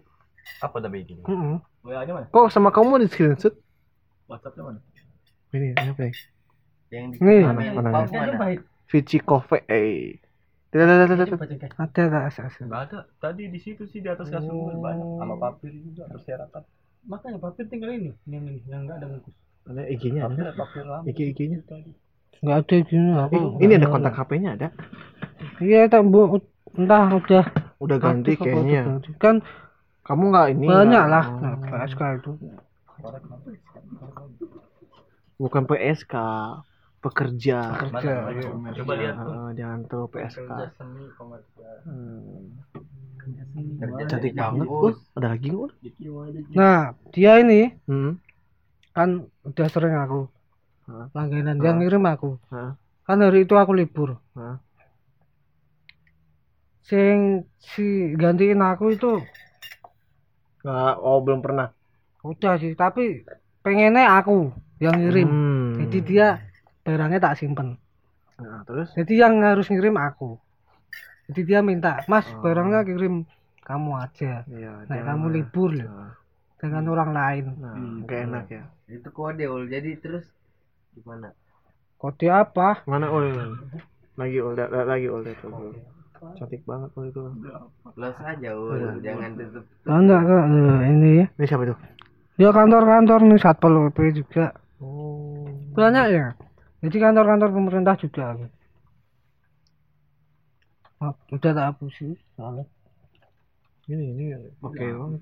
G: Apa tapi gini?
C: Mm-mm.
G: WA-nya mana?
A: Kok sama kamu di screenshot?
G: WhatsApp-nya mana?
A: Ini, ini apa nih?
F: yang di
C: Nih.
F: Mana,
A: Mana,
F: Paus
A: mana?
F: mana?
A: Vici Coffee. Eh. Tidak, tidak, tidak, tidak.
C: ada tak SS
G: Enggak ada. Tadi di situ sih di atas kasur banyak sama papir juga berserakan.
D: makanya papir tinggal ini yang ini yang enggak ada bungkus
A: Ada IG-nya
G: Papir
A: ada.
G: papir lama.
A: IG IG-nya.
C: Nggak ada gini apa
A: Eh, ini ada kontak HP-nya ada.
C: iya tak bu entah udah
A: Udah ganti
C: aktif
A: kayaknya.
C: udah ganti. kan
A: Kamu nggak ini?
C: banyak lah nah PSK itu
A: Bukan PSK, pekerja.
C: kerja iya.
G: Coba lihat tuh.
A: Jangan terlalu PSK.
B: Seni komersial.
A: Hmm. Cantik banget. Ada lagi nggak? Ul?
C: nah dia ini
A: Hmm.
C: kan udah sering aku
A: Hah?
C: langganan dia ngirim aku
A: Hah?
C: kan hari itu aku libur
A: Hah?
C: sing si gantiin aku itu
A: Nggak, oh belum pernah.
C: udah sih tapi pengennya aku yang ngirim
A: Hmm.
C: jadi dia barangnya tak simpen
A: Nah, terus?
C: jadi yang harus ngirim aku jadi dia minta mas
A: Oh.
C: barangnya kirim kamu aja
A: Iya.
C: nah
A: jangan
C: kamu libur loh
A: Nah,
C: dengan orang lain
A: Nah, nggak enak ya.
F: itu kode ul jadi terus gimana
C: kode apa
A: Mana ul? Lagi ul, da- da- lagi ul itu. Ul. Cantik banget ul itu.
F: close aja ul
A: Iya.
F: jangan tutup
C: oh, enggak enggak Eh, ini ya
A: Ini siapa itu?
C: ya kantor-kantor nih satpol pp juga
A: Oh.
C: banyak ya jadi kantor-kantor pemerintah juga Oh, udah tak hapusin soalnya
A: Ini ini oke banget.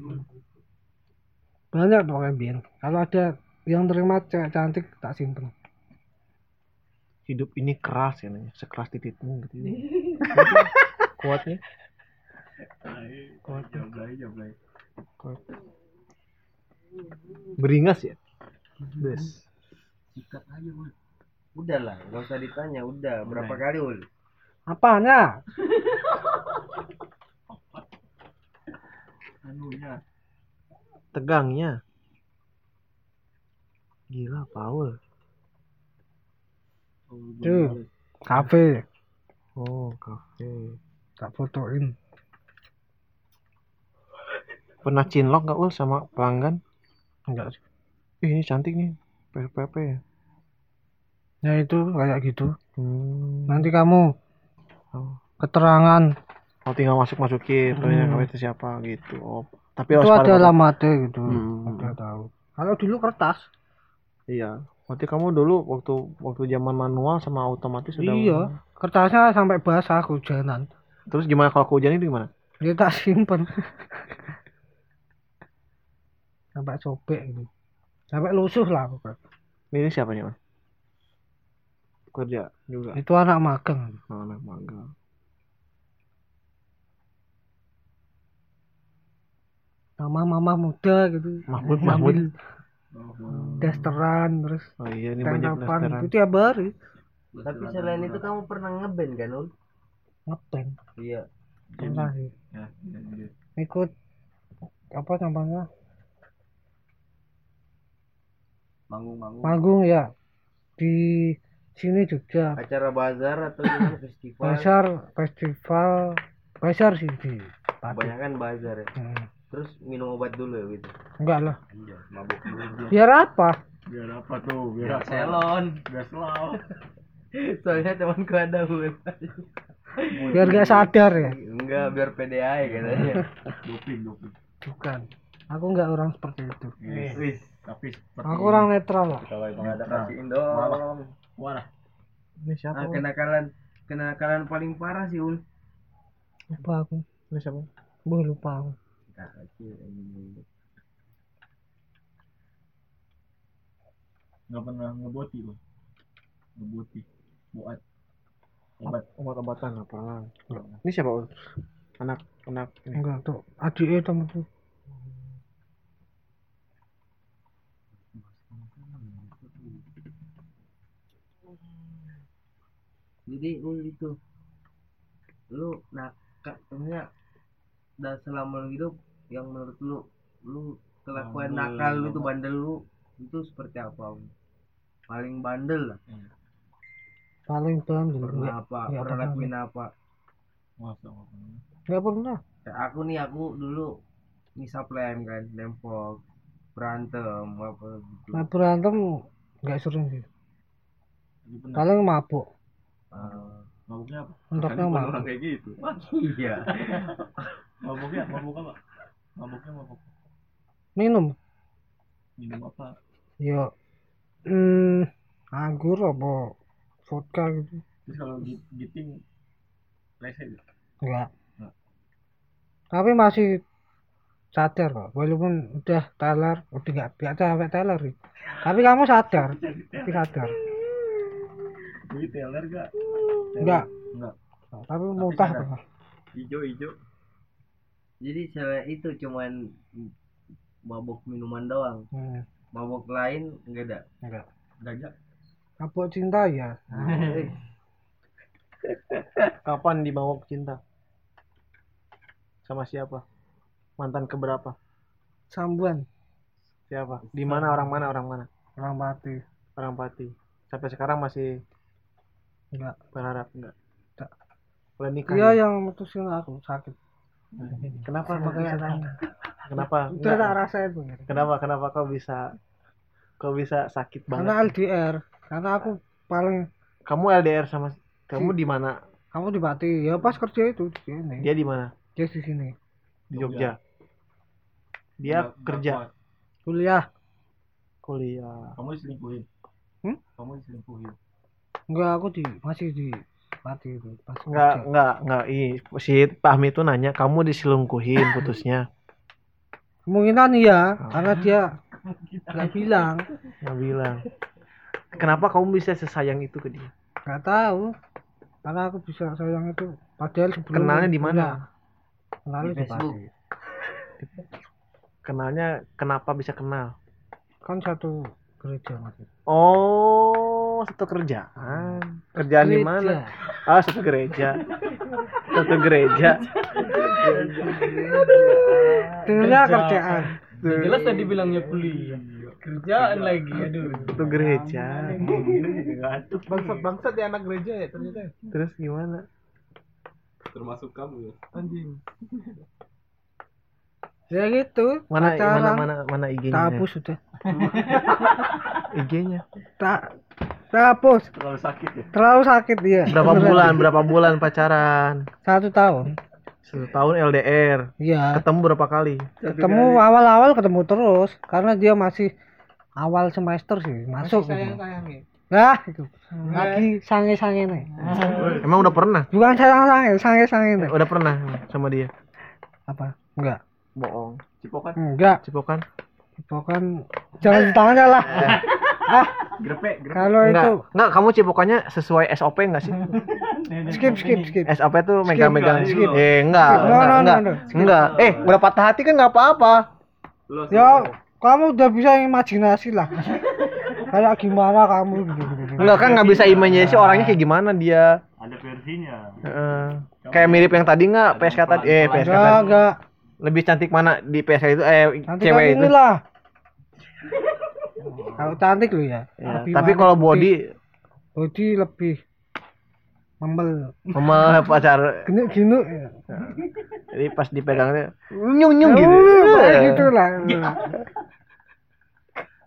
C: banyak pokoknya biar kalau ada yang terima cewek cantik tak simpen
A: Hidup ini keras ya, nih. sekeras titikmu gitu. *laughs* Kuatnya. Kuat.
G: Jablay jablay.
A: Kuat. Beringas ya. Bes.
G: Sikat aja ul.
F: udah lah nggak usah ditanya udah berapa kali ul
C: apanya *laughs*
G: Anunya.
A: Tegangnya. Gila, Paul.
C: Tuh kafe
A: Oh, kafe.
C: tak fotoin
A: Pernah cinlok nggak ul sama pelanggan?
C: enggak sih
A: Ih, ini cantik nih. PPP ya.
C: ya itu kayak gitu
A: Hmm.
C: nanti kamu
A: Oh.
C: keterangan
A: Oh, tinggal masuk-masukin.
C: Hmm.
A: Hmm. itu siapa gitu. Oh. Tapi
C: itu ada alamatnya gitu
A: Hmm.
C: tahu kalau dulu kertas
A: Iya. Berarti kamu dulu waktu waktu zaman manual sama otomatis udah
C: iya kertasnya sampai basah hujanan
A: Terus gimana kalau kehujan itu gimana?
C: dia tak simpen sampai sobek gitu sampai lusuh lah pokoknya.
A: Ini siapa nih, Mas? Kerja juga.
C: itu anak magang
A: Oh, anak magang.
C: mama mama muda gitu
A: Mahmud,
C: Ngambil
A: Mahmud.
C: dasteran terus
A: Oh iya, ini banyak dasteran.
C: itu tiap hari
F: Tapi selain itu kamu pernah ngeband kan, Ul?
C: ngeband
F: Iya.
C: pernah sih
G: Ya, iya.
C: ikut apa namanya
G: Manggung-manggung.
C: manggung ya di sini juga
F: Acara bazar atau gimana festival?
C: Basar festival Basar sih di.
F: Kebanyakan bazar ya.
C: Hmm.
F: Terus minum obat dulu ya gitu.
C: enggak lah
G: Iya, mabuk dulu.
C: biar apa
G: Biar apa tuh? Biar
F: Biar
G: apa?
F: selon.
G: Biar selau. *laughs*
F: Soalnya temanku ada Ul.
C: biar gak sadar ya
F: Enggak, biar PDA katanya. *laughs*
G: Doping, doping.
C: bukan aku nggak orang seperti itu
G: Wis.
F: Wis.
G: Tapi seperti
C: aku orang netral lah
G: kalau emang
F: Enggak ada kasihin dong.
G: Wah,
A: Ini siapa?
F: Ah, kenakalan kenakalan paling parah sih Ul.
C: lupa aku
A: Ini siapa?
C: Boh, lupa aku
F: Nah,
G: nggak pernah ngeboti loh. Ngeboti. Buat obat.
A: Obat-obatan apa? Ini siapa? Anak anak ini.
C: enggak tuh adiknya temen tuh
F: Jadi Ul itu lu nakal maksudnya dan selama lu hidup yang menurut lu lu kelakuan
G: Bandel,
F: nakal lu tuh bandel lu itu seperti apa paling bandel lah.
C: Paling bandel
F: pernah
C: enggak
F: apa?
C: nggak
F: pernah
C: pernah.
F: lakuin apa?
G: Masa nggak pernah.
C: pernah.
F: Kayak aku nih aku dulu misal plan kan dempok berantem apa gitu.
C: Nah berantem nggak sering sih.
G: Pernah.
C: paling mabuk.
F: Ah,
G: Mabuknya apa?
C: untuknya
G: Bukan
C: mabuk.
G: orang kayak gitu.
F: iya. *laughs*
G: Mabuknya, mabuk apa? Mabuknya mabuk.
C: minum
G: Minum apa?
C: ya hmm, anggur apa vodka gitu
G: Terus kalau gi- giting lese gitu.
C: enggak tapi masih sadar kok walaupun udah teler udah nggak biasa sampai teler sih. tapi kamu sadar tapi sadar
G: Jadi teler gak?
C: enggak
G: Enggak.
C: tapi muntah
G: sadar.
C: pernah
G: Hijau hijau.
F: Jadi selain itu cuman mabuk minuman doang
C: hmm,
F: mabuk lain enggak ada
C: enggak
G: Gajah.
C: mabuk cinta ya *laughs*
A: Kapan dimawak cinta? Sama siapa? Mantan keberapa?
C: sambuan
A: Siapa? Di mana orang mana orang mana?
C: orang mati
A: Orang Pati. Sampai sekarang masih
C: enggak
A: berharap enggak?
C: Enggak.
A: Nikah.
C: dia
A: ya?
C: yang mutusin aku sakit
A: Kenapa?
C: makanya
A: kenapa?
C: itu tak rasa itu
A: Kenapa? Kenapa kau bisa kau bisa sakit
C: karena
A: banget?
C: LDR karena aku paling
A: Kamu LDR sama kamu di mana?
C: kamu di Pati ya pas kerja itu di sini
A: Dia di mana?
C: dia di sini
A: Di Jogja. Dia kerja,
C: kuliah
A: kuliah.
G: Kamu diselingkuhin.
C: Hmm?
G: Kamu diselingkuhin.
C: enggak aku di masih di Itu pas
A: Enggak,
C: kerja.
A: enggak, enggak. Ih, si Pahmi itu nanya, kamu diselingkuhin putusnya.
C: kemungkinan iya karena dia nggak bilang
A: Nggak bilang. Kenapa kamu bisa sesayang itu ke dia?
C: nggak tahu karena aku bisa sayang itu padahal sebelum
A: Kenalnya di mana?
C: Kenalnya
F: Di Facebook.
A: Kenalnya kenapa bisa kenal?
C: kan satu gereja mas
A: Oh, satu kerjaan. Kerjaan di mana? Ah, satu gereja. Satu gereja.
C: dengarnya kerjaan
D: jelas tadi bilangnya kuliah kerjaan lagi aduh
A: Satu gereja.
E: Bangsat bangsat ya anak gereja ya ternyata.
A: Terus gimana?
G: Termasuk kamu ya.
E: Anjing.
C: ya gitu
A: Mana mana
C: pacaran.
A: mana mana IG-nya?
C: tak hapus sudah *laughs*
A: IG-nya.
C: tak tak hapus
G: Terlalu sakit ya.
C: terlalu sakit dia
A: Berapa
C: Beneran.
A: bulan? Berapa bulan pacaran?
C: satu tahun
A: Satu tahun LDR.
C: iya
A: Ketemu berapa kali?
C: ketemu awal-awal ketemu terus karena dia masih awal semester sih masuk
E: sayang
C: gitu.
E: sayang ya.
C: Nah, itu. Lagi sange-sange nih.
A: Emang udah pernah?
C: Bukan sayang-sange, sange-sange nih.
A: Udah pernah sama dia?
C: Apa? Enggak.
A: Bohong.
G: Cipokan.
C: Enggak.
A: Cipokan?
C: Bukan jangan di tangannya lah. Ah,
G: Grepe, grepe.
C: kalau
A: Enggak.
C: itu
A: Enggak, kamu cipokannya sesuai SOP enggak sih? *laughs*
C: skip skip skip.
A: SOP tuh megang-megang.
G: Skip.
A: Eh, enggak,
C: Skip. No,
A: enggak,
C: no, no,
A: enggak.
C: no.
A: Enggak. Eh, udah patah hati kan enggak apa-apa.
C: Yo, kamu udah bisa imajinasi lah kayak gimana kamu gitu.
A: Enggak kan nggak bisa imajinasi orangnya kayak gimana dia.
G: Ada versinya.
A: Heeh. kayak mirip yang tadi nggak PSK tadi eh PSK
C: enggak
A: tadi.
C: enggak
A: Lebih cantik mana di PSK itu eh
C: cantik
A: cewek
C: kan
A: itu.
C: inilah kalau cantik lu ya,
A: Ya, tapi kalau body
C: body lebih membel
A: sama *laughs* pacar
C: gini gini ya.
A: jadi pas dipegangnya nyung nyung gitu.
C: Uh, kayak gitu lah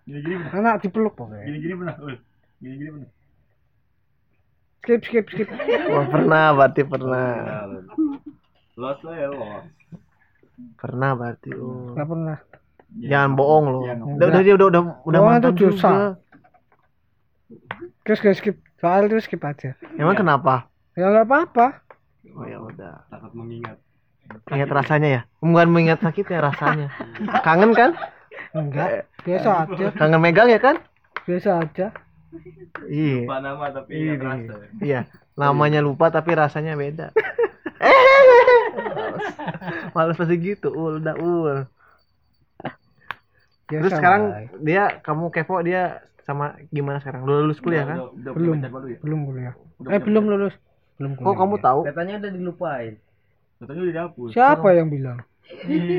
G: Gini-gini benar.
C: anak dipeluk pokoknya
G: Gini-gini benar. Ul. Gini-gini benar.
C: skip skip skip
A: Wah, pernah berarti pernah.
G: Los lah ya los.
A: Pernah berarti. Oh.
C: nggak pernah
A: Jangan bohong loh.
G: Jangan
A: Udah udah dia udah udah udah
C: Bohong
A: mantan
C: itu dosa.
A: juga.
C: terus skip skip soal itu skip aja
A: Emang kenapa?
C: ya nggak apa-apa
A: Oh ya udah.
G: Takut mengingat.
A: Ingat rasanya ya? Bukan mengingat sakitnya rasanya. *laughs* Kangen kan?
C: enggak biasa aja
A: Kangen megang ya kan?
C: biasa aja
A: Iya.
G: Lupa nama tapi ingat rasa.
A: Iya. Namanya lupa tapi rasanya beda. *laughs* Males pasti gitu, ul, udah ul.
C: Biasa
A: Terus sekarang
C: lah.
A: dia kamu kepo dia sama gimana sekarang? Udah lulus kuliah kan?
G: Udah, udah, udah
C: Belum.
G: ya?
C: belum kuliah
G: Udah
C: eh belum lulus belum kuliah
A: Kok kamu tahu?
F: Katanya udah dilupain.
G: Katanya udah dihapus.
C: siapa yang bilang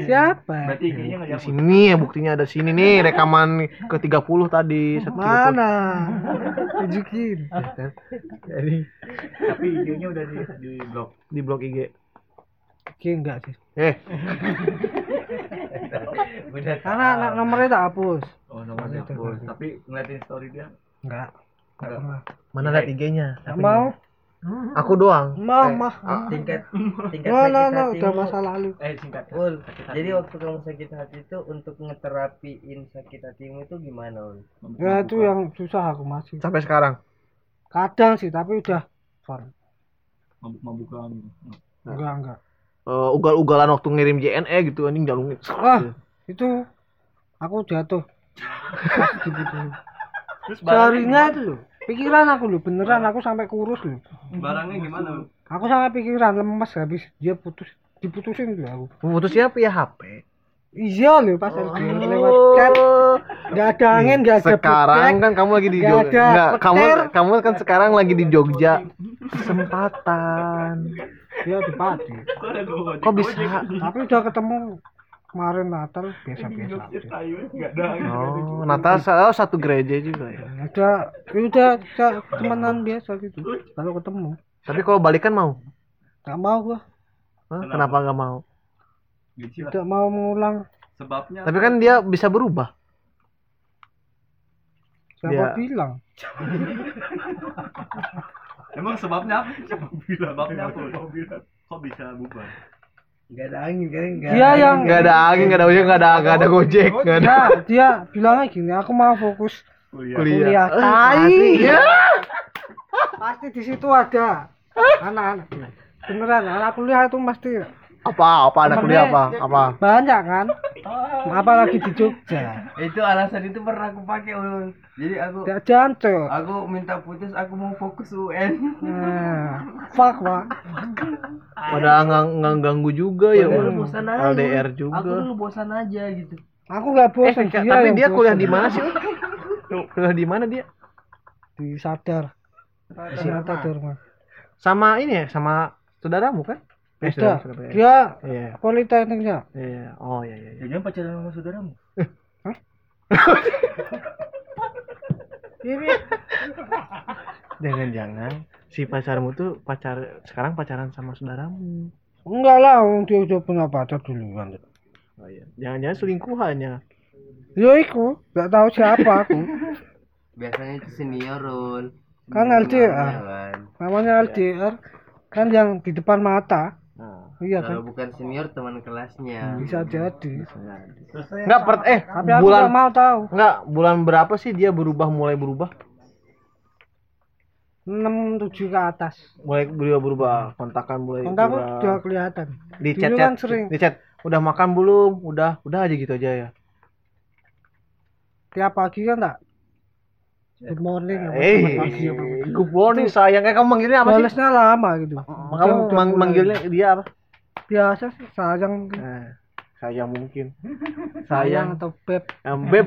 C: siapa
G: Berarti IG-nya dihapus.
A: sini ya buktinya ada sini nih rekaman ke 30 tadi. satu tiga puluh.
C: mana tunjukin
A: Jadi
G: Tapi IG-nya udah di, di blok.
A: di blog IG.
C: Oke, enggak sih
A: Eh, *laughs*
C: karena anak nomornya tak hapus
G: Oh, nomornya
C: Itu,
G: dihapus.
C: itu.
G: Tapi ngeliatin story dia.
C: enggak
G: Enggak.
A: mana lihat IG-nya?
C: enggak mau
A: Aku doang.
C: mau
A: Eh,
C: mah
F: Tingkat *laughs* tingkat
C: no no
F: sakit
C: no
F: hatimu.
C: udah masa lalu
G: Eh, singkat.
F: Ul, jadi waktu kamu sakit hati itu untuk ngeterapiin sakit hatimu itu gimana, Ul?
C: ya itu yang susah aku masih
A: Sampai sekarang.
C: kadang sih tapi udah fun
G: mabuk-mabuk kami.
C: enggak enggak
A: Eh, ugal-ugalan waktu ngirim JNE gitu anjing jalungin.
C: ah itu aku jatuh.
G: Terus
C: seharinya itu loh pikiran aku loh beneran aku sampai kurus loh
G: barangnya gimana? Ul?
C: aku sampai pikiran lemes habis dia putus diputusin tuh aku
A: Putusnya via HP.
C: iya loh pas LDR lewat chat nggak ada angin nggak ada
A: Sekarang
C: bebek.
A: kan kamu lagi di Jogja. Enggak, kamu kamu kan sekarang lagi di Jogja. Kesempatan.
C: dia di Pati
G: Kok
A: bisa?
C: tapi udah ketemu kemarin Natal biasa-biasa aja.
G: Enggak ada.
A: Oh, Natal oh, satu gereja juga ya.
C: udah ya udah sa- temenan biasa gitu kalau ketemu
A: Tapi kalau balikan mau?
C: nggak mau gua
A: Hah, kenapa nggak mau?
G: Gitu
C: tidak mau mengulang
G: Sebabnya
A: Tapi kan dia bisa berubah.
C: siapa
A: Dia-
C: bilang *laughs*
G: emang sebabnya apa? Siapa bilang? Sebabnya apa? Kok bisa bubar?
F: Enggak ada angin kan? Enggak.
C: dia yang
A: Nggak ada angin, nggak ada ojek, nggak ada nggak ada gojek, nggak ada
C: dia dia bilangnya gini aku mau fokus
G: Kuliah.
C: kuliah
A: Eh,
C: tai ya. *laughs* pasti di situ ada anak-anak beneran anak kuliah itu pasti
A: Apa? Apa anak kuliah apa? Apa?
C: banyak kan apalagi di Jogja
F: Itu alasan itu pernah aku pakai, Ul. Jadi aku
C: tidak jancok
F: aku minta putus, aku mau fokus UN.
C: nah fuck pak
A: Pada nggak ganggu juga ya.
F: Aja.
A: LDR
F: Aku
A: juga.
F: dulu bosan aja gitu.
C: aku nggak
A: Eh,
C: bosan
A: Kak,
C: dia
A: tapi dia kuliah di mana sih? Kuliah di mana dia?
C: di sadar di sadar
A: Sama ini ya, sama saudaramu kan?
C: Beda dia
A: Iya,
C: politekniknya
A: iya. Oh iya iya. iya.
G: Jangan pacaran sama saudaramu. *laughs*
C: ini
A: Jangan-jangan si pacarmu tuh pacar sekarang pacaran sama saudaramu.
C: enggak lah dia udah punya pacar duluan
A: Oh iya. Jangan-jangan selingkuhannya.
C: yo iku nggak tahu siapa aku *laughs*
F: Biasanya itu senior, Ul.
C: Kan LDR.
F: namanya
C: namanya LDR kan yang di depan mata
A: Nah,
C: iya kan?
F: Kalau bukan senior teman kelasnya.
C: bisa jadi.
A: enggak per eh
C: tapi
A: bulan
C: mau tahu.
A: enggak bulan berapa sih dia berubah mulai berubah?
C: enam tujuh ke atas.
A: Mulai berubah berubah kontakan mulai
C: kontak
A: berubah.
C: udah kelihatan.
A: Di
C: Dulu
A: chat
C: kan
A: chat
C: sering.
A: di chat. Udah makan belum? Udah udah aja gitu aja ya?
C: Tiap pagi kan tak good morning
A: eh
C: selamat pagi apa
A: good morning sayang eh kamu manggilnya apa sih?
C: Balesnya lama gitu.
A: Kamu
C: Udah
A: mang-
C: mulai.
A: manggilnya dia apa?
C: Biasa sih sayang
A: eh, sayang mungkin.
C: Sayang
A: sayang.
C: atau beb.
A: Eh, beb.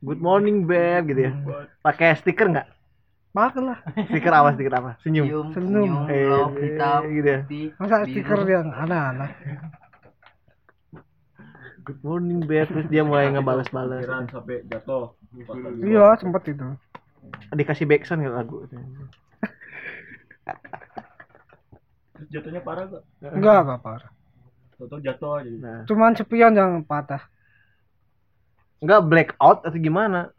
A: Good morning beb gitu ya. Pakai stiker nggak?
C: Pakai lah.
A: Stiker apa stiker apa? Senyum.
C: Senyum.
F: senyum,
A: Eh,
F: love, hitam,
A: gitu ya.
F: putih,
C: masa stiker yang aneh-aneh
A: good morning beb. Terus dia mulai ngebales-bales
G: Pikiran sampai jatuh.
C: iya sempet itu
A: dikasih backsound nggak lagu?
G: Jatuhnya parah gak?
C: enggak enggak parah.
G: Toto jatuh aja.
A: nah.
C: Cuman spion yang patah.
A: Nggak black out atau gimana?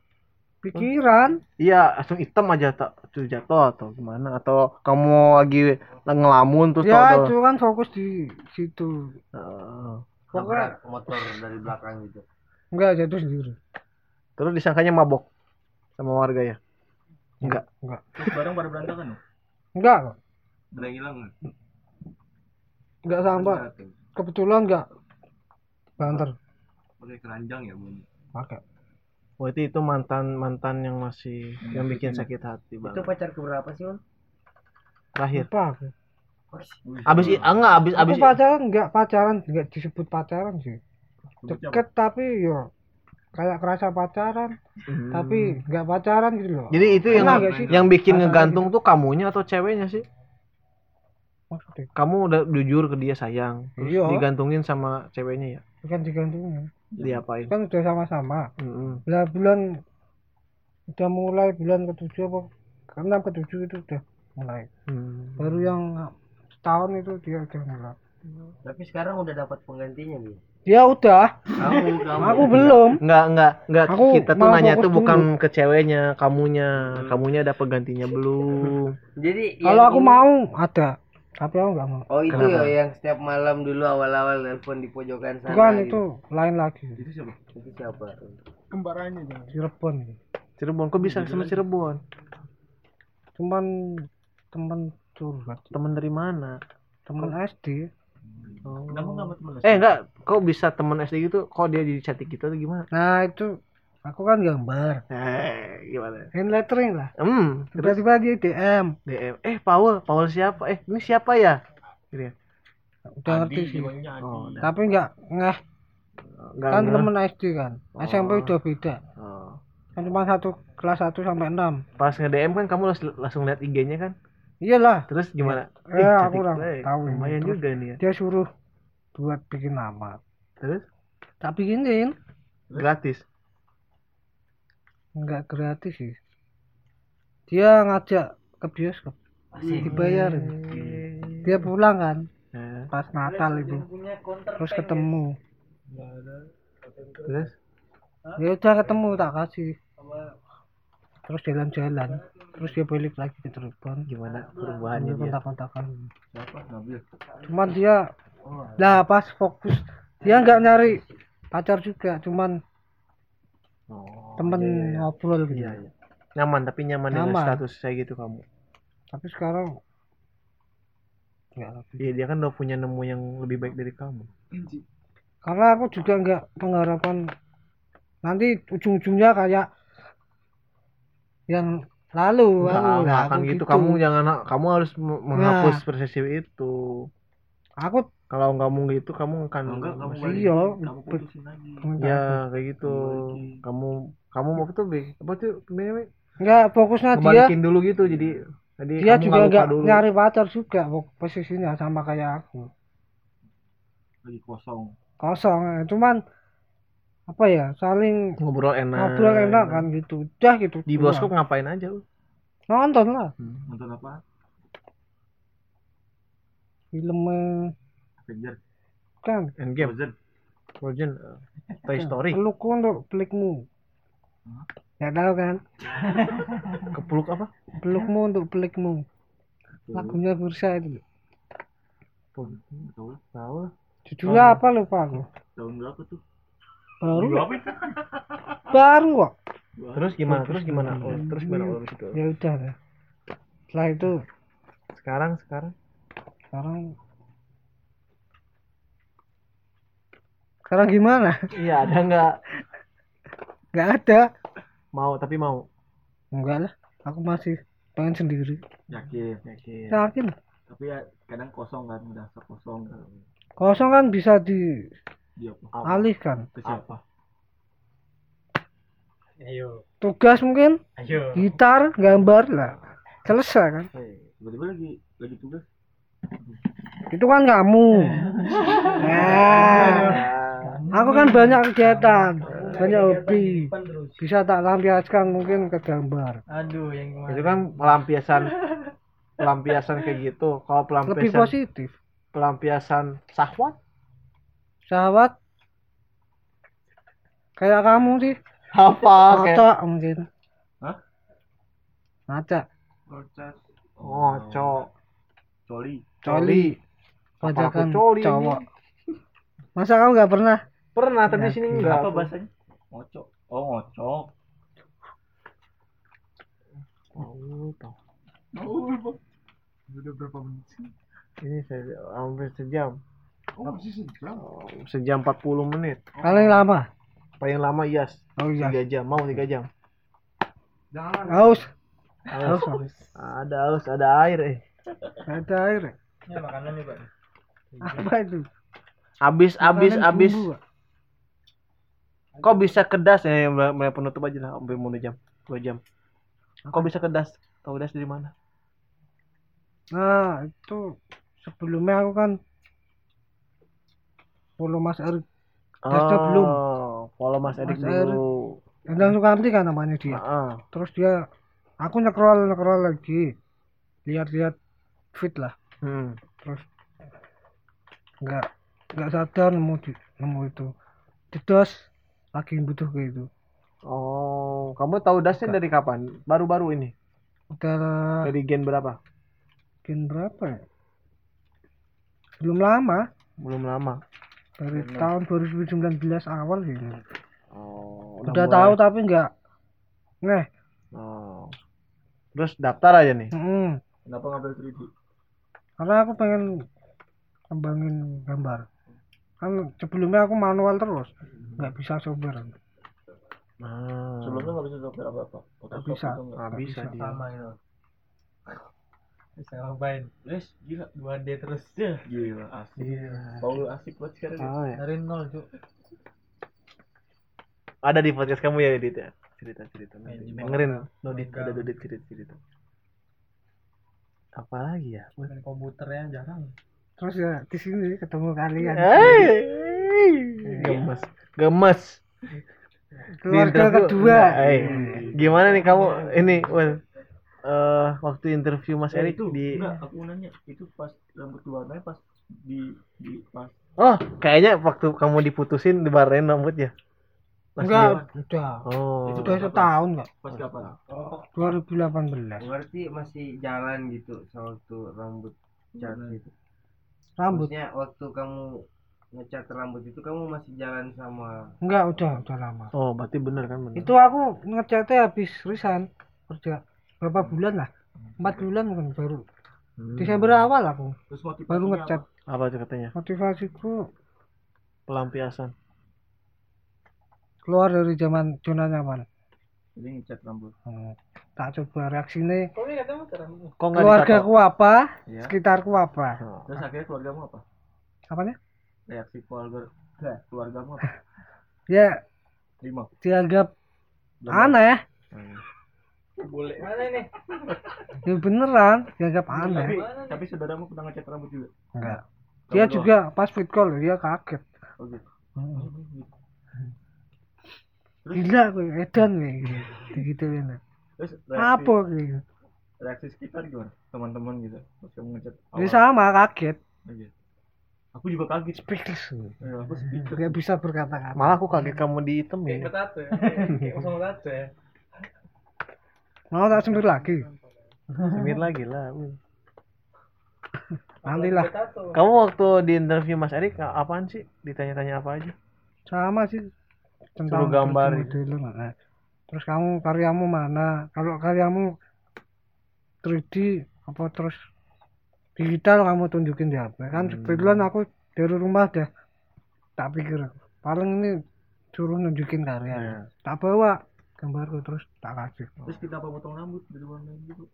C: Pikiran.
A: Iya langsung hitam aja tak tuh jatuh atau gimana? Atau kamu lagi ngelamun terus
C: ya itu kan fokus di situ.
A: Eh,
C: pokoknya
F: Nabrak motor dari belakang gitu.
C: enggak jatuh sendiri.
A: Terus disangkanya mabok sama warga ya enggak
C: enggak
G: Terus barang pada berantakan loh.
C: enggak kok
G: Ada yang hilang nggak?
C: enggak sampai kebetulan enggak banter
G: Pakai keranjang ya bun.
C: pakai
A: Berarti itu mantan mantan yang masih yang bikin sakit hati
F: Itu
A: banget.
F: pacar keberapa sih, Om?
A: Terakhir.
C: apa aku
A: Abis i- ah, enggak abis
C: aku
A: abis
C: pacaran enggak pacaran enggak disebut pacaran sih deket tapi yo kayak kerasa pacaran
A: Hmm.
C: tapi enggak pacaran gitu loh
A: Jadi itu yang
C: Pernah nggak sih?
A: yang bikin ngegantung tuh kamunya atau ceweknya sih?
C: maksudnya
A: Kamu udah jujur ke dia sayang, terus
C: Iya.
A: digantungin sama ceweknya ya?
C: bukan digantungin
A: Diapain?
C: kan udah sama-sama
A: Mm-mm.
C: lah bulan udah mulai bulan ketujuh apa ke enam ketujuh itu udah mulai
A: Hmm.
C: baru yang setahun itu dia udah mulai
F: Tapi sekarang udah dapat penggantinya, Bi.
C: dia udah
F: Kamu, kamu.
C: aku belum
A: Enggak, enggak, enggak.
C: Aku
A: Kita tuh nanya tuh
C: dulu.
A: bukan ke ceweknya, kamunya. Kamunya ada penggantinya belum?
F: Jadi
C: kalau aku
F: ini-
C: mau ada tapi aku nggak mau
F: Oh itu
A: Kenapa?
F: ya yang setiap malam dulu awal-awal telepon di pojokan sana.
C: bukan
F: gitu.
C: itu lain lagi
G: Itu siapa?
F: Itu siapa?
E: Kembarannya dia.
C: Cirebon
A: Cirebon, kok bisa sama Cirebon?
C: cuman teman curhat
A: Temen dari mana?
C: teman SD
A: Oh.
G: Kenapa nggak sama temen
A: Eh enggak, kok bisa temen SD gitu? Kok dia jadi cantik gitu atau gimana?
C: nah itu aku kan gambar
A: Eh, gimana?
C: hand lettering lah
A: Hmm,
C: tiba-tiba dia DM
A: DM. Eh, Paul, Paul siapa? Eh, ini siapa ya? Gitu ya.
C: udah ngerti sih.
A: Oh,
C: tapi nggak ngeh
A: Enggak.
C: kan
A: enggak.
C: temen SD kan SMP
A: Oh.
C: udah beda
A: Oh.
C: kan cuma satu kelas 1 sampai 6
A: Pas nge-DM kan kamu langsung, langsung lihat IG-nya kan?
C: iyalah
A: Terus gimana?
C: Eh,
A: Ih,
C: aku
A: cantik
C: kurang tahu.
A: Lumayan juga nih ya.
C: dia suruh buat bikin nama.
A: Terus?
C: Tak bikinin.
A: Gratis.
C: nggak gratis sih. Dia ngajak ke bioskop. Dibayar dia pulang kan?
A: Eh,
C: pas Natal itu. Terus ketemu.
A: Terus?
C: Ya udah ketemu tak kasih. Terus jalan-jalan. Terus dia balik lagi ke Cirebon.
A: Gimana perubahannya
C: dia kontak-kontakan. Cuman dia lah pas fokus dia nggak nyari pacar juga cuman
A: Oh,
C: temen
A: iya, iya.
C: ngobrol gitu
A: Iya, iya. Nyaman tapi nyaman, dengan
C: Nyaman.
A: status saya gitu kamu.
C: tapi sekarang nggak lagi
A: Iya, dia kan udah punya nemu yang lebih baik dari kamu.
C: karena aku juga nggak mengharapkan nanti ujung-ujungnya kayak yang lalu
A: enggak
C: aku
A: akan gitu. Kamu jangan kamu harus me- menghapus
C: Nah.
A: persepsi itu.
C: Aku
A: Kalau kamu gitu kamu akan
G: enggak kamu
C: Iya,
G: kamu
C: ber-
G: putusin lagi.
A: ya kayak gitu. Kamu kamu mau tuh Be? apa tuh
C: nggak fokusnya dia
A: Kembalikin dulu gitu jadi jadi
C: dia
A: kamu
C: juga
A: nggak
C: nggak nyari pacar juga posisinya sama kayak aku
G: Lagi kosong.
C: kosong eh. cuman apa ya saling
A: ngobrol enak.
C: ngobrol enak kan gitu udah gitu
A: Di bioskop ngapain aja lu?
C: nonton lah
G: Nonton apa?
C: Filmnya
G: Avenger.
C: kan
A: Endgame,
G: Frozen.
A: Frozen, uh, Toy Story.
C: pelukku untuk pelikmu nggak tahu kan *laughs*
A: Kepeluk apa?
C: pelukmu untuk pelikmu lagunya Bursa itu
G: Tahu.
A: Tahu
C: judulnya apa lupa aku
G: Tahun berapa tuh?
C: baru *laughs* baru kok
A: Terus gimana? Terus gimana? Oh, terus gimana? Oh, gitu.
C: ya udah setelah itu
A: Sekarang sekarang
C: sekarang sekarang gimana
A: iya ada nggak
C: nggak ada
A: mau tapi mau
C: enggak lah aku masih pengen sendiri
G: Yakin.
A: yakin
C: yakin
G: Tapi ya kadang kosong kan, udah kosong.
C: kosong kan bisa di alihkan
G: Itu siapa?
D: Ayo.
C: tugas mungkin
D: Ayo.
C: gitar gambar lah selesai kan
G: tiba-tiba lagi lagi tugas.
C: Itu kan kamu. Nah, aku kan banyak kegiatan banyak hobi. Bisa tak lampiaskan mungkin ke gambar.
D: Aduh, yang kemarin.
A: itu kan pelampiasan pelampiasan kayak gitu. Kalau
C: lebih
A: pelampiasan
C: positif.
A: Pelampiasan sahwat?
C: Sahabat kayak kamu sih.
A: Apa? Kayak
C: ngaca mungkin.
G: Hah?
C: ngaca
A: oh cok
G: Coli.
C: Coli
A: aku coli
C: cowok
A: ini?
C: masa kamu nggak pernah
A: pernah tapi
C: Ya,
A: di sini
C: iya.
A: enggak
G: Apa bahasanya? Ngocok. Oh, ngocok.
A: Oh.
G: Udah berapa menit sih?
A: ini saya hampir sejam
G: Oh, masih sejam.
A: Oh, sejam 40 menit
C: paling lama
A: paling lama yes
C: oh iya
A: tiga jam mau tiga jam
C: haus
A: Haus.
C: haus
A: ada haus ada air eh
C: ada air ya?
D: Ya, makanan nih, Pak.
C: apa itu?
A: Habis habis
C: Makanan
A: habis
C: bumbu, Pak.
A: kok bisa kedas? Ya mulai, penutup aja lah sampai mau dua jam dua jam. Kok bisa kedas? Tahu das dari mana?
C: Nah itu sebelumnya aku kan follow Mas Erik Dasnya belum.
A: Oh, follow Mas Erik dulu.
C: Endang Sukamti kan namanya dia.
A: Heeh.
C: terus dia aku nyekrol nyekrol lagi. Lihat-lihat fit lah
A: hmm.
C: terus nggak nggak sadar nemu di, nemu itu. Jedos lagi butuh kayak itu
A: oh kamu tahu dasnya dari kapan? Baru-baru ini?
C: Udah
A: dari gen berapa?
C: Gen berapa ya? Belum lama.
A: Belum lama.
C: Dari tahun 2019 awal sih.
A: Oh
C: udah,
A: mulai.
C: tahu tapi nggak neh
A: oh. terus daftar aja nih?
C: Mm,
G: Kenapa ngambil 3D?
C: Karena aku pengen kembangin gambar kan sebelumnya aku manual terus nggak bisa software
A: nah.
G: Sebelumnya nggak bisa software apa-apa.
C: Nggak bisa.
A: Nggak bisa dia
D: Sama itu. *laughs* Bisa ngapain?
G: Les, gila.
D: 2D terus.
G: Ya, gila. Asik.
A: Iya.
G: Paul asik banget sekarang. ya.
A: Oh, ya.
D: Dari nol, Cuk.
A: ada di podcast kamu ya Didit ya cerita cerita
D: di
A: dengerin. Dodit
D: Bangka.
A: ada Dodit cerita cerita apa lagi ya?
D: Main komputernya jarang.
C: terus ya di sini ketemu kalian.
A: Hey, gemes. Gemes.
C: Keluarga
A: interview-
C: kedua.
A: Eh, gimana nih kamu? Ini Wel eh waktu interview Mas
G: Eh,
A: Erik
G: itu
A: di
G: enggak aku nanya. Itu pas rambut warnanya pas di di pas
A: oh kayaknya waktu kamu diputusin dibarain rambutnya
C: Enggak udah.
A: Oh.
C: Udah setahun nggak
G: pas kapan?
C: 2018
F: berarti masih jalan gitu sama waktu rambut cat gitu
C: rambut.
F: Maksudnya waktu kamu ngecat rambut itu kamu masih jalan sama
C: enggak udah udah lama.
A: Oh berarti bener kan bener.
C: Itu aku ngecatnya habis resign kerja. Berapa bulan lah? Empat bulan kan baru.
A: Hmm.
C: Desember awal aku
G: Terus
C: baru
G: apa?
C: ngecat.
A: Apa tuh katanya?
C: Motivasiku
A: pelampiasan
C: keluar dari zaman zona nyaman
G: Jadi ngecat rambut.
C: Hmm, tak coba reaksinya
D: Kok ini
A: kok nggak
C: keluargaku apa
G: Iya.
C: sekitarku apa
A: ditato?
G: Terus akhirnya keluargamu apa?
C: apanya
G: Reaksi keluarga Enggak, keluargamu apa? *laughs*
C: ya
G: Lima.
C: dianggap
G: Belum.
C: aneh
D: Boleh. Mana ini? *laughs*
C: ya beneran dianggap
G: Tapi,
C: aneh
G: tapi saudaramu pernah ngecat rambut juga?
C: enggak dia juga pas fit call dia kaget
G: Oh gitu.
C: Hmm. Gila gue edan nih gitu gitu
G: Terus reaksi,
C: apa gitu
G: reaksi sekitar gimana? Teman-teman gitu. Pas kamu awal.
C: sama kaget
G: gitu. Aku juga kaget.
C: speechless
G: Ya, aku speechless.
C: nggak bisa berkata-kata
A: malah aku kaget kamu
D: Kayak
A: diitemin
D: tato ya. Kayak kosong tato ya.
C: mau tak sembuh lagi
A: semir lagi lah *laughs*
C: nanti lah
D: Tato.
A: kamu waktu di interview Mas Erik apaan sih ditanya-tanya apa aja
C: sama sih
A: Suruh gambar.
C: dulu nah. terus kamu karyamu mana kalau karyamu 3D apa terus digital kamu tunjukin di HP kan
A: Hmm.
C: kebetulan aku dari rumah deh tak pikir paling ini suruh nunjukin karya
A: Iya.
C: tak bawa gambarku terus tak kasih
G: Terus kita apa potong rambut dari warna gitu?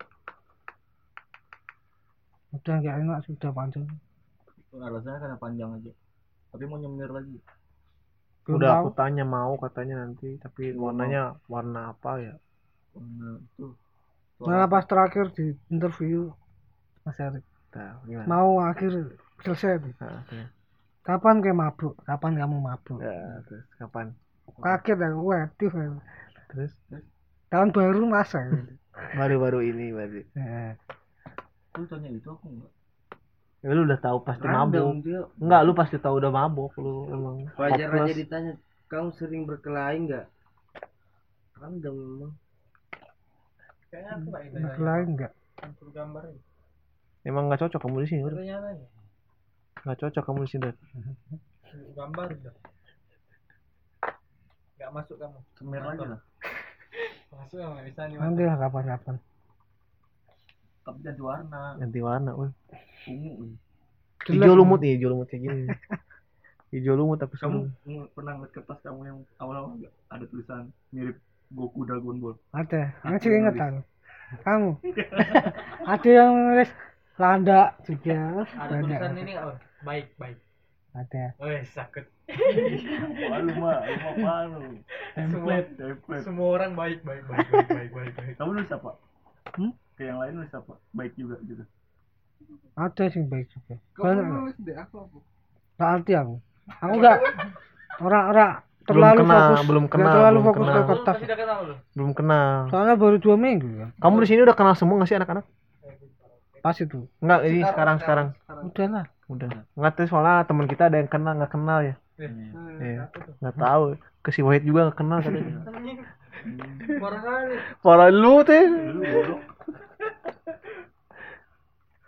C: udah nggak enak sudah panjang
G: Alasannya karena panjang aja. Tapi mau nyemir lagi.
C: Belum
A: udah
C: tahu
A: aku tanya mau katanya nanti tapi warnanya warna apa ya?
B: Nah, tuh.
C: malah pas terakhir di interview Mas Erik.
A: Nah, gimana?
C: mau akhir selesai.
A: Nah,
C: kapan kayak mabuk? Kapan kamu mabuk?
A: Ya terus kapan?
C: Kaget aku waduh
A: terus?
C: Tahun baru masa *laughs*
A: baru-baru ini berarti.
C: Nah,
B: Lu tanya itu aku enggak.
A: Ya, lu udah tahu pasti
F: Random
A: mabuk
F: dia.
A: enggak lu pasti tahu udah mabuk lu emang
F: Wajar aja ditanya, kamu sering berkelahi nggak? Random memang.
D: Kayaknya aku nggak ini.
C: Mas lain enggak
D: Campur gambar ini.
A: emang nggak cocok kamu di sini udah
D: Tanya aja.
A: nggak cocok kamu di sini
D: Campur gambar udah. Nggak masuk kamu.
B: Semir aja lah.
D: Masuk nggak bisa nih.
C: nanti lah kapan-kapan
B: Tapi ganti warna.
A: ganti warna woi
B: Ungu.
A: hijau lumut nih hijau lumut kayak gini *laughs* hijau lumut tapi
B: Kamu pernah ngeliat kertas kamu yang awal-awal nggak ada tulisan mirip Goku Dragon Ball.
C: ada masih aku kamu *laughs* ada yang nulis landa juga
D: Ada tulisan ini? Bang? Baik, baik.
C: ada
D: Wih, sakit. *laughs*
B: Wah, lu mah, lu mah apaan lu?
D: Template.
B: Template.
D: Semua orang baik, baik, baik, baik, baik, baik, baik.
B: Kamu nulis apa?
C: Hmm?
B: Ke yang lain nulis apa? Baik juga gitu.
C: ada sih baik juga.
E: Kamu
C: banyak.
E: aku apa?
C: nggak arti aku. Aku nggak orang-orang
A: Belum
C: terlalu
A: kenal,
C: fokus
A: belum
C: nggak
A: kenal,
C: terlalu
A: belum
C: fokus
A: kenal.
C: ke
D: kenal lu?
A: belum kenal.
C: Soalnya baru dua minggu kan
A: kamu di sini udah kenal semua nggak sih anak-anak?
C: Pas itu.
A: Enggak ini sekarang sekarang
C: udah lah.
A: Udah. Nggak tahu soalnya teman kita ada yang kenal nggak kenal ya. Iya. nggak tahu. Ke si Wahid juga nggak kenal katanya.
D: Parah kali.
A: parah lu teh.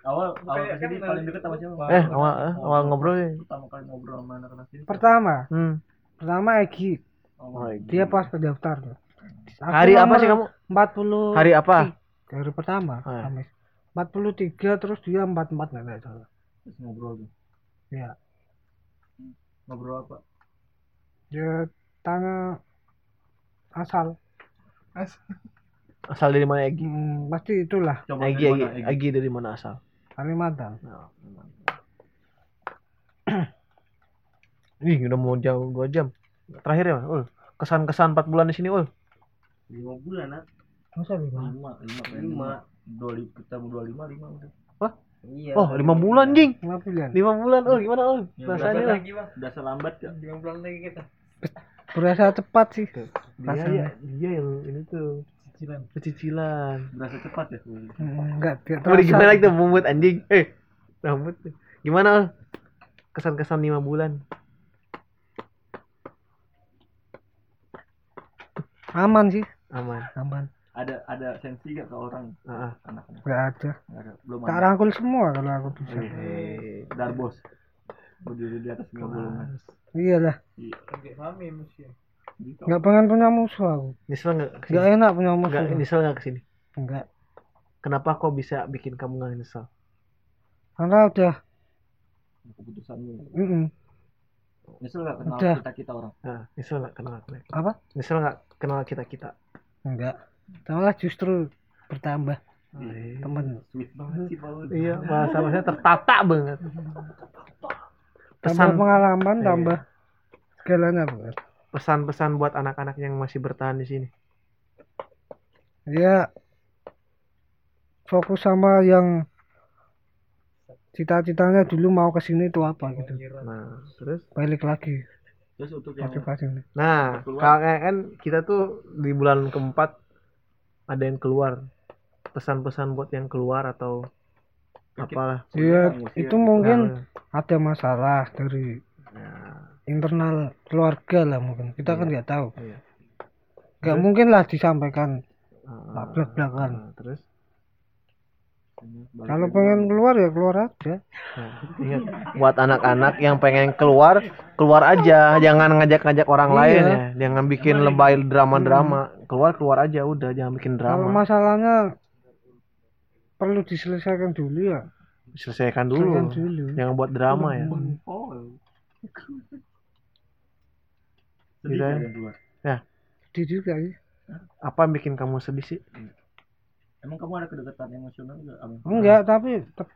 B: Awal awal
D: Kayak
B: ke sini
D: kan
B: paling deket sama siapa?
A: eh awal eh, awal ngobrol ya
B: Pertama kali ngobrol sama anak-anak sini.
C: pertama
A: hmm.
C: pertama Egi
B: Oh,
C: dia pas pendaftar tuh.
A: Hari apa sih kamu
C: 40
A: hari apa
C: hari pertama
A: Oh, iya.
C: Kamis 43 terus dia 44 nggak salah
B: terus ngobrol tuh.
C: ya
B: Ngobrol apa?
C: dia tanya asal
A: asal dari mana Egi
C: hmm, pasti itulah
B: Coba
A: Egi
B: dari
A: Egi
B: mana,
A: Egi dari mana asal
C: Kalimantan *clears throat*
A: Ih, udah mau jauh dua jam. Terakhir ya, Ul. Kesan-kesan 4 bulan di sini, Ul.
F: Lima bulan, Nat.
C: masa lima
B: Lima, lima, kayak
F: Lima.
B: Dua lima, ketemu dua lima, lima udah.
F: Iya.
A: Oh, 5 bulan, Jing.
C: lima bulan
A: 5 bulan, Ul. Gimana, Ul?
B: Ya,
A: Rasanya, Ul.
D: lagi bang.
B: Udah selambat ya?
D: Lima bulan lagi kita.
C: berasa cepat sih
A: Dia,
C: Rasanya.
A: dia yang ini tuh.
D: Cicilan.
A: Cicilan.
B: Berasa cepat ya?
C: Hmm, enggak tidak
A: Udah gimana
C: terasa
A: lagi tuh rambut anjing? Eh, rambut. Gimana? Kesan-kesan 5 bulan.
C: aman sih
A: Aman.
C: aman
B: Ada ada sensi gak ke orang
A: Heeh.
B: anak-anak?
C: nggak ada
B: Nggak ada. Belum
C: tak
B: ada.
C: rangkul semua kalau aku bisa
A: Eh,
B: Darbos. Berdiri di atas lima bulungan.
C: iyalah
D: Kayak kami mesti.
B: Gitu.
C: nggak pengen punya musuh aku
A: Nyesel enggak
C: nggak
A: ke sini?
C: enak punya musuh
A: Enggak, nyesel enggak ke sini?
C: enggak
A: Kenapa kok bisa bikin kamu enggak nyesel?
C: karena udah
B: Keputusanmu.
C: mm
B: Nyesel gak kenal
C: Udah.
B: kita-kita orang?
A: Nah, nyesel enggak kenal kita?
C: apa
A: Nyesel enggak kenal kita-kita?
C: enggak malah justru bertambah
A: Eh,
C: temen
B: Sweet banget sih Paul.
A: Iya, bahasa bahasanya tertata banget.
C: tambah
A: Pesan
C: pengalaman
A: Iya.
C: tambah segalanya bukan
A: pesan-pesan buat anak-anak yang masih bertahan di sini.
C: ya fokus sama yang cita-citanya dulu mau ke sini itu apa gitu
A: Nah, terus
C: balik lagi
B: Terus untuk yang
A: nah, kalau kan kita tuh di bulan keempat ada yang keluar. Pesan-pesan buat yang keluar atau apalah.
C: ya
B: Yang
C: itu mungkin
A: Nah,
C: ada masalah dari internal keluarga lah mungkin. Kita kan nggak tahu.
A: Iya.
C: nggak mungkin lah disampaikan
A: ah,
C: belak-belakan
A: nah, terus?
B: Balik
C: kalau pengen keluar ya keluar aja.
A: Nah, ingat buat anak-anak yang pengen keluar, keluar aja, jangan ngajak-ngajak orang
C: Iya.
A: lain ya. Jangan bikin lebay drama-drama. Keluar keluar aja udah, jangan bikin
C: kalau
A: drama.
C: masalahnya perlu diselesaikan dulu ya.
A: Selesaikan
C: selesaikan
A: dulu.
C: dulu
A: Jangan buat drama ya.
B: Paul.
A: Gitu
B: Sedih
A: ya.
B: keluar.
C: sedih juga sih
A: Apa yang bikin kamu sedih sih?
B: Emang kamu ada kedekatan emosional gak?
C: enggak tapi tep-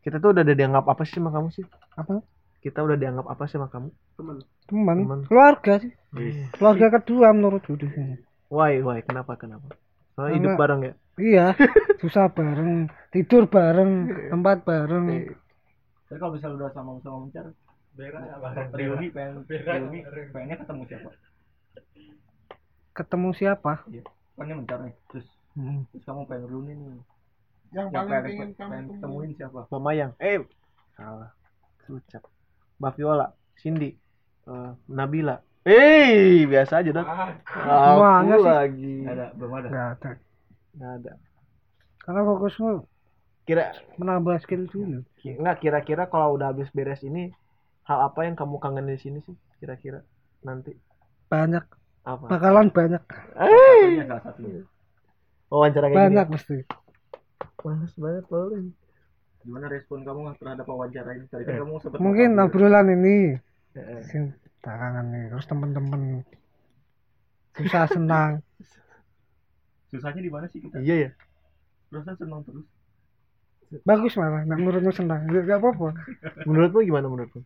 A: Kita tuh udah dianggap apa sih sama kamu sih?
C: apa
A: kita udah dianggap apa sih sama kamu
D: teman
C: teman
A: Teman.
C: keluarga sih
A: Iya.
C: keluarga kedua menurutku di sini
A: why why kenapa kenapa Soalnya
C: Karena-
A: hidup bareng ya
C: iya susah bareng tidur bareng tempat bareng
B: Tapi kalau misalnya udah sama sama mencar, reuni pengen reuni pengennya ketemu siapa?
C: ketemu siapa
B: Kan ini mencar nih, terus
C: Hmm.
B: terus kamu pengen reuni nih.
E: Yang
B: Yang
E: paling
B: pengen,
E: pengen
B: pengen,
E: kamu temuin.
B: ketemuin siapa?
A: Mama yang eh salah ucap Mbak Viola Cindy eh, Nabila eh biasa aja dong aku
C: sih.
A: lagi
B: Nggak ada, belum ada.
C: nggak ada
A: nggak ada
C: karena fokusmu
A: kira
C: menambah skill dulu
A: ki- nggak kira-kira kalau udah habis beres ini hal apa yang kamu kangen di sini sih kira-kira nanti?
C: Banyak.
A: Apa?
C: Bakalan banyak.
B: Salah satunya.
A: wawancara kayak
C: banyak
A: gini.
C: pasti
A: Males banget paling
B: Gimana respon kamu terhadap wawancara ini? Tadi kan
A: Eh.
B: kamu sempat
C: mungkin obrolan ini.
A: Eh,
C: sing tangan nih terus temen-temen. Susah senang. *laughs*
B: Susahnya di mana sih kita?
A: iya ya
B: Terus senang terus.
C: bagus malah nak menurutmu senang. Ya gak apa-apa.
A: Menurutmu gimana menurutmu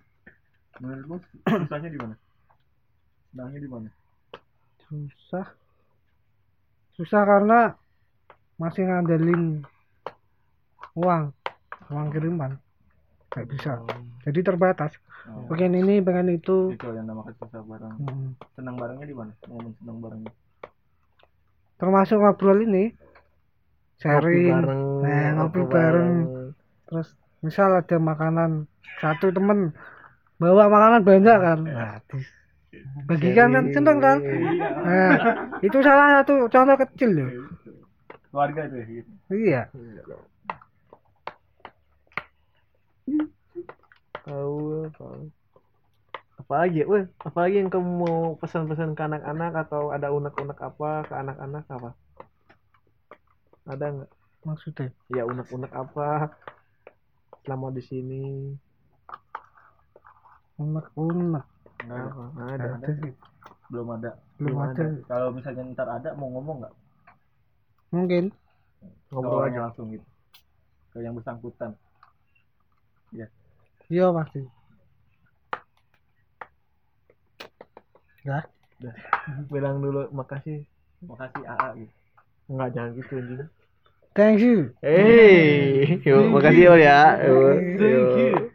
B: Menurutmu susahnya di mana? Senangnya di mana?
C: susah susah karena masih ngandelin uang uang kiriman nggak bisa jadi terbatas
B: Oh,
C: pengen ini pengen itu
B: itu yang namakan susah bareng.
C: Hmm.
B: Senang barengnya di mana? Momen senang barengnya.
C: termasuk ngobrol ini
A: Ngopi
C: sharing
A: bareng
C: eh, ngopi bareng terus misal ada makanan satu temen bawa makanan banyak kan? Nah, di- bagikan kan seneng kan? Nah, itu salah satu contoh kecil loh.
B: Keluarga itu ya. Gitu.
C: iya.
A: Tahu tahu. Apalagi weh apalagi yang kamu mau pesan-pesan ke anak-anak atau ada unek-unek apa ke anak-anak apa? Ada nggak?
C: Maksudnya?
A: Ya unek-unek apa? Selama di sini
C: unek-unek
B: Nggak ada.
C: Nggak
A: ada
C: ada sih
B: Belum ada.
C: belum
A: Belum
C: ada
B: Kalau misalnya ntar ada mau ngomong nggak?
C: mungkin
A: ngobrol aja
B: langsung gitu. Ke yang bersangkutan.
C: iya pasti *laughs*
A: bilang dulu makasih
B: Makasih AA gitu.
A: nggak jangan gitu anjing
C: thank you
A: Hey, yuk, *laughs* makasih ya, ya.
C: Thank you.